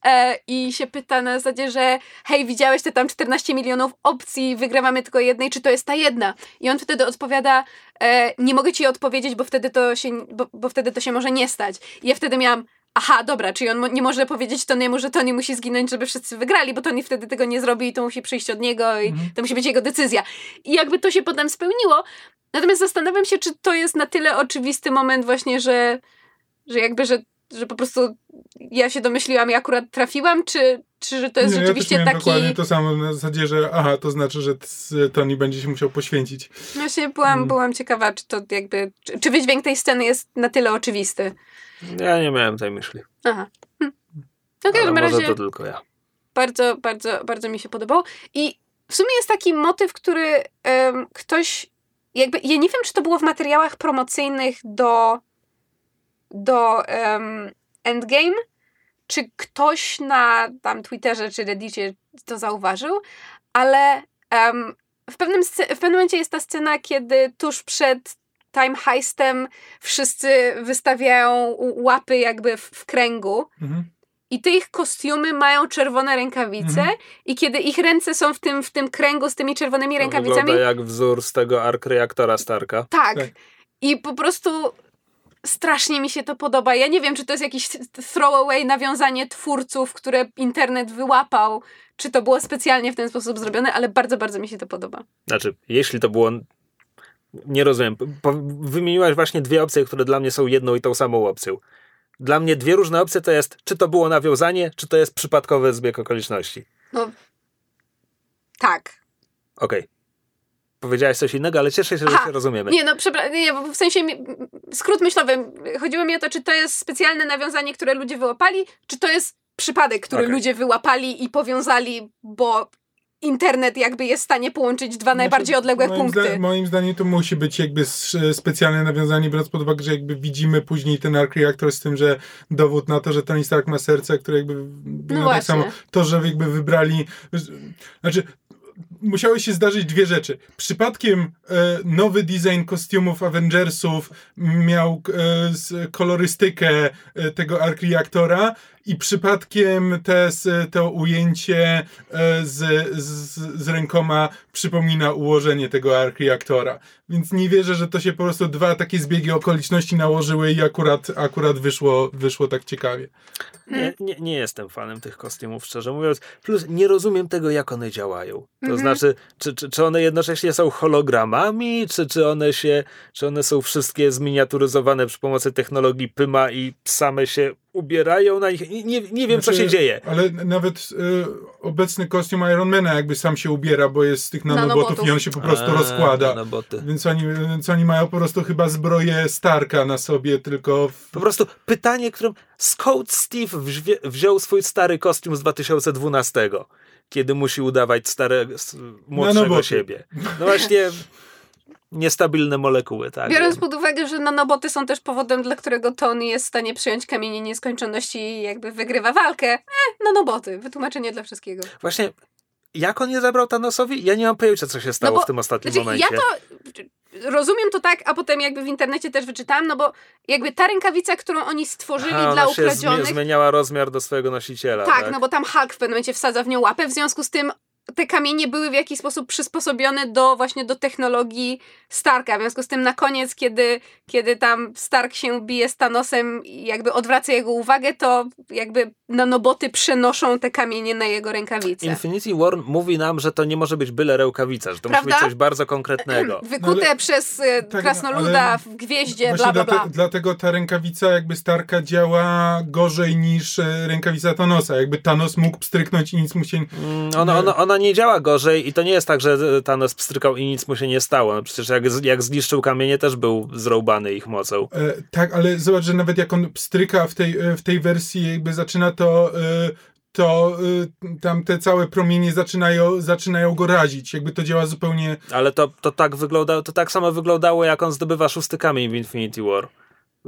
e, i się pyta na zasadzie, że hej, widziałeś te tam 14 milionów opcji, wygrywamy tylko jednej, czy to jest ta jedna? I on wtedy odpowiada, e, nie mogę ci odpowiedzieć, bo wtedy to się, bo, bo wtedy to się może nie stać. I ja wtedy miałam, aha, dobra, czyli on nie może powiedzieć Tonymu, że Tony musi zginąć, żeby wszyscy wygrali, bo Tony wtedy tego nie zrobi i to musi przyjść od niego i Mhm. to musi być jego decyzja. I jakby to się potem spełniło. Natomiast zastanawiam się, czy to jest na tyle oczywisty moment właśnie, że, że jakby, że, że po prostu ja się domyśliłam i akurat trafiłam, czy, czy że to jest nie, rzeczywiście ja też taki... dokładnie to samo na zasadzie, że aha, to znaczy, że Tony będzie się musiał poświęcić. Właśnie byłam, Mm. byłam ciekawa, czy to jakby, czy, czy wydźwięk tej sceny jest na tyle oczywisty. Ja nie miałem tej myśli. Aha. Hm. No w każdym razie... to tylko ja. bardzo, bardzo, bardzo mi się podobał. I w sumie jest taki motyw, który em, ktoś jakby, ja nie wiem, czy to było w materiałach promocyjnych do do em, Endgame, czy ktoś na tam Twitterze czy Reddicie to zauważył, ale em, w, pewnym, w pewnym momencie jest ta scena, kiedy tuż przed time heistem wszyscy wystawiają łapy jakby w, w kręgu Mhm. i te ich kostiumy mają czerwone rękawice Mhm. i kiedy ich ręce są w tym, w tym kręgu z tymi czerwonymi To rękawicami, wygląda jak wzór z tego ark reaktora Starka. tak. Tak. I po prostu strasznie mi się to podoba. Ja nie wiem, czy to jest jakiś throwaway nawiązanie twórców, które internet wyłapał, czy to było specjalnie w ten sposób zrobione, ale bardzo, bardzo mi się to podoba. Znaczy, jeśli to było. Nie rozumiem. Wymieniłaś właśnie dwie opcje, które dla mnie są jedną i tą samą opcją. Dla mnie dwie różne opcje to jest, czy to było nawiązanie, czy to jest przypadkowy zbieg okoliczności. No, tak. Okej. Powiedziałaś coś innego, ale cieszę się, że Aha, się rozumiemy. Nie, no przepraszam, nie, bo w sensie skrót myślowy. Chodziło mi o to, czy to jest specjalne nawiązanie, które ludzie wyłapali, czy to jest przypadek, który Okej. ludzie wyłapali i powiązali, bo internet jakby jest w stanie połączyć dwa najbardziej odległe Znaczy, moim punkty. Zda- moim zdaniem to musi być jakby specjalne nawiązanie, biorąc pod uwagę, że jakby widzimy później ten Ark Reactor z tym, że dowód na to, że Tony Stark ma serce, które jakby no tak samo, to, że jakby wybrali, znaczy musiały się zdarzyć dwie rzeczy. Przypadkiem e, nowy design kostiumów Avengersów miał e, z, kolorystykę e, tego Ark Reaktora i przypadkiem te, to ujęcie e, z, z, z rękoma przypomina ułożenie tego Ark Reaktora. Więc nie wierzę, że to się po prostu dwa takie zbiegi okoliczności nałożyły i akurat, akurat wyszło, wyszło tak ciekawie. Nie, nie, nie jestem fanem tych kostiumów, szczerze mówiąc. Plus nie rozumiem tego, jak one działają. To Mhm. znaczy, czy, czy, czy one jednocześnie są hologramami, czy, czy, one się, czy one są wszystkie zminiaturyzowane przy pomocy technologii Pyma i same się ubierają na ich. Nie, nie wiem, co Znaczy, się dzieje. Ale nawet e, obecny kostium Ironmana jakby sam się ubiera, bo jest z tych nanobotów, Nanobotów. i on się po prostu A, rozkłada. no bo ty. Więc oni, więc oni mają po prostu chyba zbroję Starka na sobie, tylko w, Po prostu pytanie, którym skąd Steve wziął swój stary kostium z 2012, kiedy musi udawać stare, s- młodszego Nanoboty. siebie. No właśnie, niestabilne molekuły, tak. Biorąc pod uwagę, że nanoboty są też powodem, dla którego Tony jest w stanie przyjąć kamienie nieskończoności i jakby wygrywa walkę. Eh, nanoboty. Wytłumaczenie dla wszystkiego. Właśnie, jak on je zabrał Thanosowi? Ja nie mam pojęcia, co się stało No bo- w tym ostatnim Znaczy, momencie. ja to rozumiem to tak, a potem jakby w internecie też wyczytałam, no bo jakby ta rękawica, którą oni stworzyli Aha, dla ona się zmie- ukradzionych, zmieniała rozmiar do swojego nosiciela. Tak, Tak, no bo tam Hulk w pewnym momencie wsadza w nią łapę, w związku z tym te kamienie były w jakiś sposób przysposobione do właśnie do technologii Starka. W związku z tym na koniec, kiedy, kiedy tam Stark się bije z Thanosem i jakby odwraca jego uwagę, to jakby nanoboty przenoszą te kamienie na jego rękawice. Infinity War mówi nam, że to nie może być byle rękawica, że to Prawda? musi być coś bardzo konkretnego. Wykute No ale- przez e, tak, krasnoluda w gwieździe, bla bla bla. dlate- dlatego ta rękawica jakby Starka działa gorzej niż e, rękawica Thanosa. Jakby Thanos mógł pstryknąć i nic mu się... Mm, Ona, ona, ona ona nie działa gorzej i to nie jest tak, że Thanos pstrykał i nic mu się nie stało. No przecież jak, jak zniszczył kamienie, też był zroubany ich mocą. E, tak, ale zobacz, że nawet jak on pstryka w tej, e, w tej wersji, jakby zaczyna to. E, to y, tam te całe promienie zaczynają, zaczynają go razić. Jakby to działa zupełnie. Ale to, to tak wyglądało, to tak samo wyglądało, jak on zdobywa szósty kamień w Infinity War.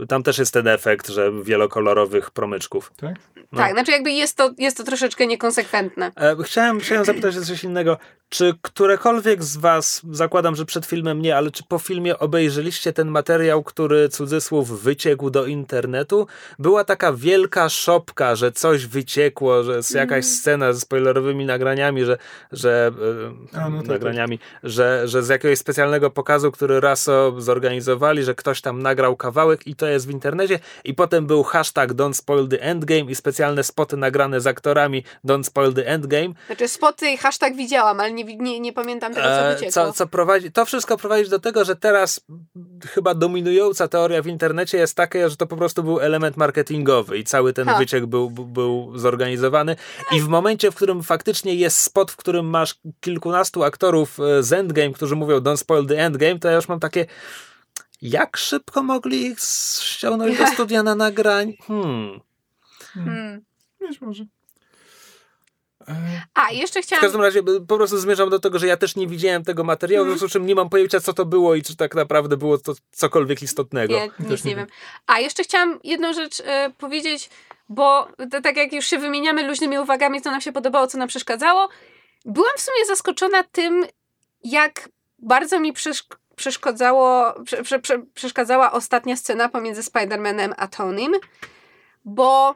Tam też jest ten efekt, że wielokolorowych promyczków. Tak? No. Tak, znaczy jakby jest to, jest to troszeczkę niekonsekwentne. E, chciałem, chciałem zapytać o coś innego. Czy którekolwiek z was, zakładam, że przed filmem nie, ale czy po filmie obejrzeliście ten materiał, który cudzysłów wyciekł do internetu? Była taka wielka szopka, że coś wyciekło, że jest jakaś Mm. scena ze spoilerowymi nagraniami, że, że e, A, no tak, nagraniami, że, że z jakiegoś specjalnego pokazu, który Raso zorganizowali, że ktoś tam nagrał kawałek i to jest w internecie i potem był hashtag Don't Spoil the Endgame i specjalne spoty nagrane z aktorami Don't Spoil the Endgame Znaczy spoty i hashtag widziałam, ale nie, nie, nie pamiętam tego, co E, wyciekło. co, co prowadzi, to wszystko prowadzi do tego, że teraz chyba dominująca teoria w internecie jest taka, że to po prostu był element marketingowy i cały ten Ha. wyciek był, był- był zorganizowany i w momencie, w którym faktycznie jest spot, w którym masz kilkunastu aktorów e, z Endgame, którzy mówią don't spoil the Endgame, to ja już mam takie jak szybko mogli ich ściągnąć do studia na nagrań? Hmm. Hmm. Być może. E, A, jeszcze W chciałam... każdym razie po prostu zmierzam do tego, że ja też nie widziałem tego materiału, w związku z czym nie mam pojęcia, co to było i czy tak naprawdę było to cokolwiek istotnego. Nie, nic nie wiem. A jeszcze chciałam jedną rzecz e, powiedzieć, bo to, tak jak już się wymieniamy luźnymi uwagami, co nam się podobało, co nam przeszkadzało, byłam w sumie zaskoczona tym, jak bardzo mi przeszk- przeszkadzało, prze, prze, prze, przeszkadzała ostatnia scena pomiędzy Spider-Manem a Tonym, bo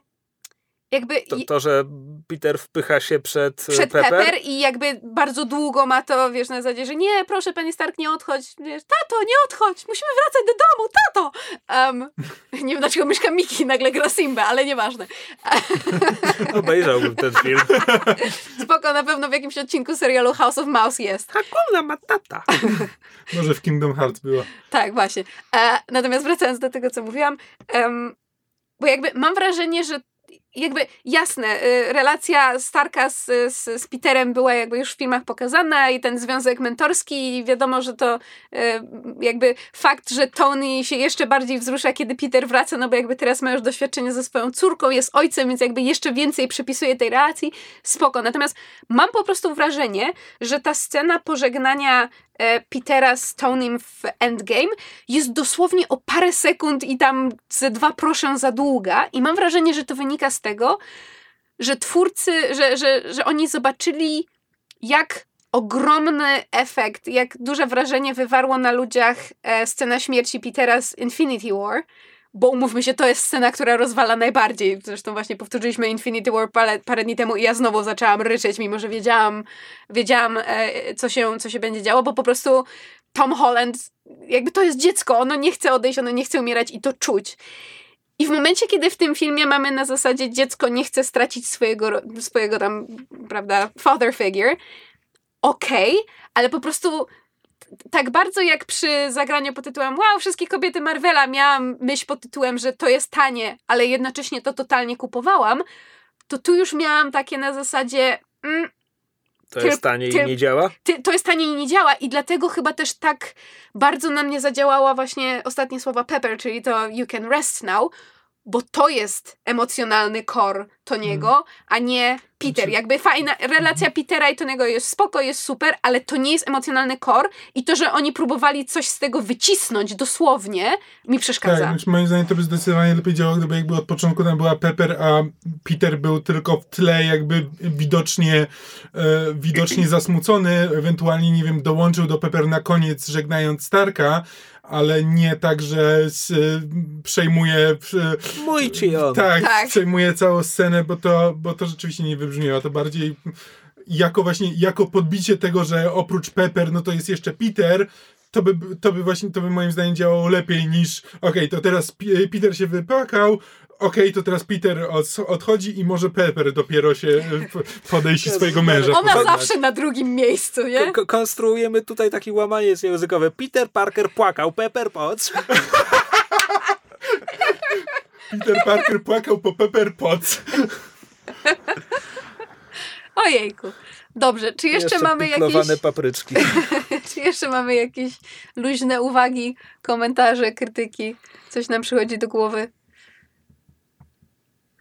jakby... To, i- to, że Peter wpycha się przed, e, przed Pepper, Pepper. i jakby bardzo długo ma to, wiesz, na zasadzie, że nie, proszę pani Stark, nie odchodź, wiesz, tato, nie odchodź, musimy wracać do domu, tato! Um, nie wiem, dlaczego myszka Miki nagle gra Simba, ale nieważne. obejrzałbym ten film. Spoko, na pewno w jakimś odcinku serialu House of Mouse jest. Hakuna Matata. może w Kingdom Hearts była. Tak, właśnie. E, natomiast wracając do tego, co mówiłam, em, bo jakby mam wrażenie, że jakby jasne, y, relacja Starka z, z, z Peterem była jakby już w filmach pokazana i ten związek mentorski i wiadomo, że to y, jakby fakt, że Tony się jeszcze bardziej wzrusza, kiedy Peter wraca, no bo jakby teraz ma już doświadczenie ze swoją córką, jest ojcem, więc jakby jeszcze więcej przypisuje tej relacji, spoko. Natomiast mam po prostu wrażenie, że ta scena pożegnania Petera z Tonym w Endgame jest dosłownie o parę sekund i tam ze dwa proszę za długa i mam wrażenie, że to wynika z tego, że twórcy, że, że, że oni zobaczyli jak ogromny efekt, jak duże wrażenie wywarło na ludziach e, scena śmierci Petera z Infinity War, bo umówmy się, to jest scena, która rozwala najbardziej. Zresztą właśnie powtórzyliśmy Infinity War parę, parę dni temu i ja znowu zaczęłam ryczeć, mimo że wiedziałam, wiedziałam e, co, się, co się będzie działo, bo po prostu Tom Holland, jakby to jest dziecko, ono nie chce odejść, ono nie chce umierać i to czuć. I w momencie, kiedy w tym filmie mamy na zasadzie dziecko nie chce stracić swojego, swojego tam, prawda, father figure, okej, ale po prostu tak bardzo jak przy zagraniu pod tytułem wow, wszystkie kobiety Marvela miałam myśl pod tytułem, że to jest tanie, ale jednocześnie to totalnie kupowałam, to tu już miałam takie na zasadzie mm, To Tyl- jest tanie i tyl- nie działa? ty, to jest tanie i nie działa i dlatego chyba też tak bardzo na mnie zadziałała właśnie ostatnie słowa Pepper, czyli to you can rest now, bo to jest emocjonalny core Toniego, a nie Peter. Znaczy- Jakby fajna relacja Petera i Toniego jest spoko, jest super, ale to nie jest emocjonalny core i to, że oni próbowali coś z tego wycisnąć dosłownie, mi przeszkadza. Tak, moim zdaniem to by zdecydowanie lepiej działało, gdyby jakby od początku tam była Pepper, a Peter był tylko w tle jakby widocznie e, widocznie zasmucony, ewentualnie, nie wiem, dołączył do Pepper na koniec, żegnając Starka, ale nie tak, że s, przejmuje e, Mój ci on. tak, Tak. przejmuje całą scenę, bo to, bo to rzeczywiście nie wybrzmiało. To bardziej jako właśnie, jako podbicie tego, że oprócz Pepper, no to jest jeszcze Peter, to by, to by właśnie, to by moim zdaniem działało lepiej niż, okej, to teraz P- Peter się wypłakał, okej, to teraz Peter od, odchodzi i może Pepper dopiero się e, p- podejść i swojego męża Ona pożegnać. zawsze na drugim miejscu, nie? Ko- konstruujemy tutaj takie łamanie językowe. Peter Parker płakał, Pepper Potts. Peter Parker płakał po Pepper Potts. Ojejku. Dobrze, czy jeszcze, Jeszcze mamy jakieś, papryczki. czy jeszcze mamy jakieś luźne uwagi, komentarze, krytyki? Coś nam przychodzi do głowy?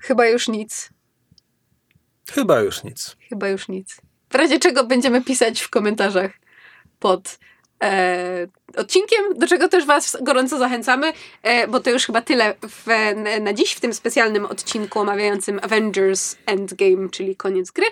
Chyba już nic. Chyba już nic. Chyba już nic. W razie czego będziemy pisać w komentarzach pod e, odcinkiem, do czego też Was gorąco zachęcamy, e, bo to już chyba tyle w, na dziś w tym specjalnym odcinku omawiającym Avengers Endgame, czyli koniec gry.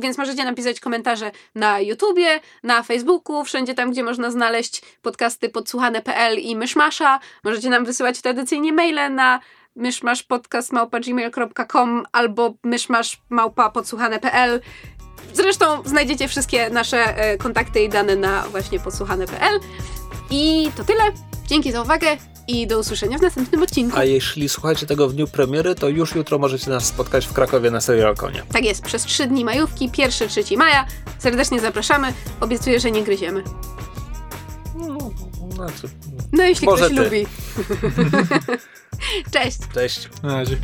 Więc możecie napisać komentarze na YouTubie, na Facebooku, wszędzie tam, gdzie można znaleźć podcasty podsłuchane.pl i Myszmasza. Możecie nam wysyłać tradycyjnie maile na myszmaszpodcast.gmail.com albo myszmaszmałpa.podsłuchane.pl Zresztą znajdziecie wszystkie nasze e, kontakty i dane na właśnie podsłuchane.pl. I to tyle. Dzięki za uwagę i do usłyszenia w następnym odcinku. A jeśli słuchacie tego w dniu premiery, to już jutro możecie nas spotkać w Krakowie na Serialkonie. Tak jest, przez trzy dni majówki, 1-3 maja. Serdecznie zapraszamy. Obiecuję, że nie gryziemy. Znaczy, No jeśli Może ktoś ty. lubi. Cześć! cześć. Na razie.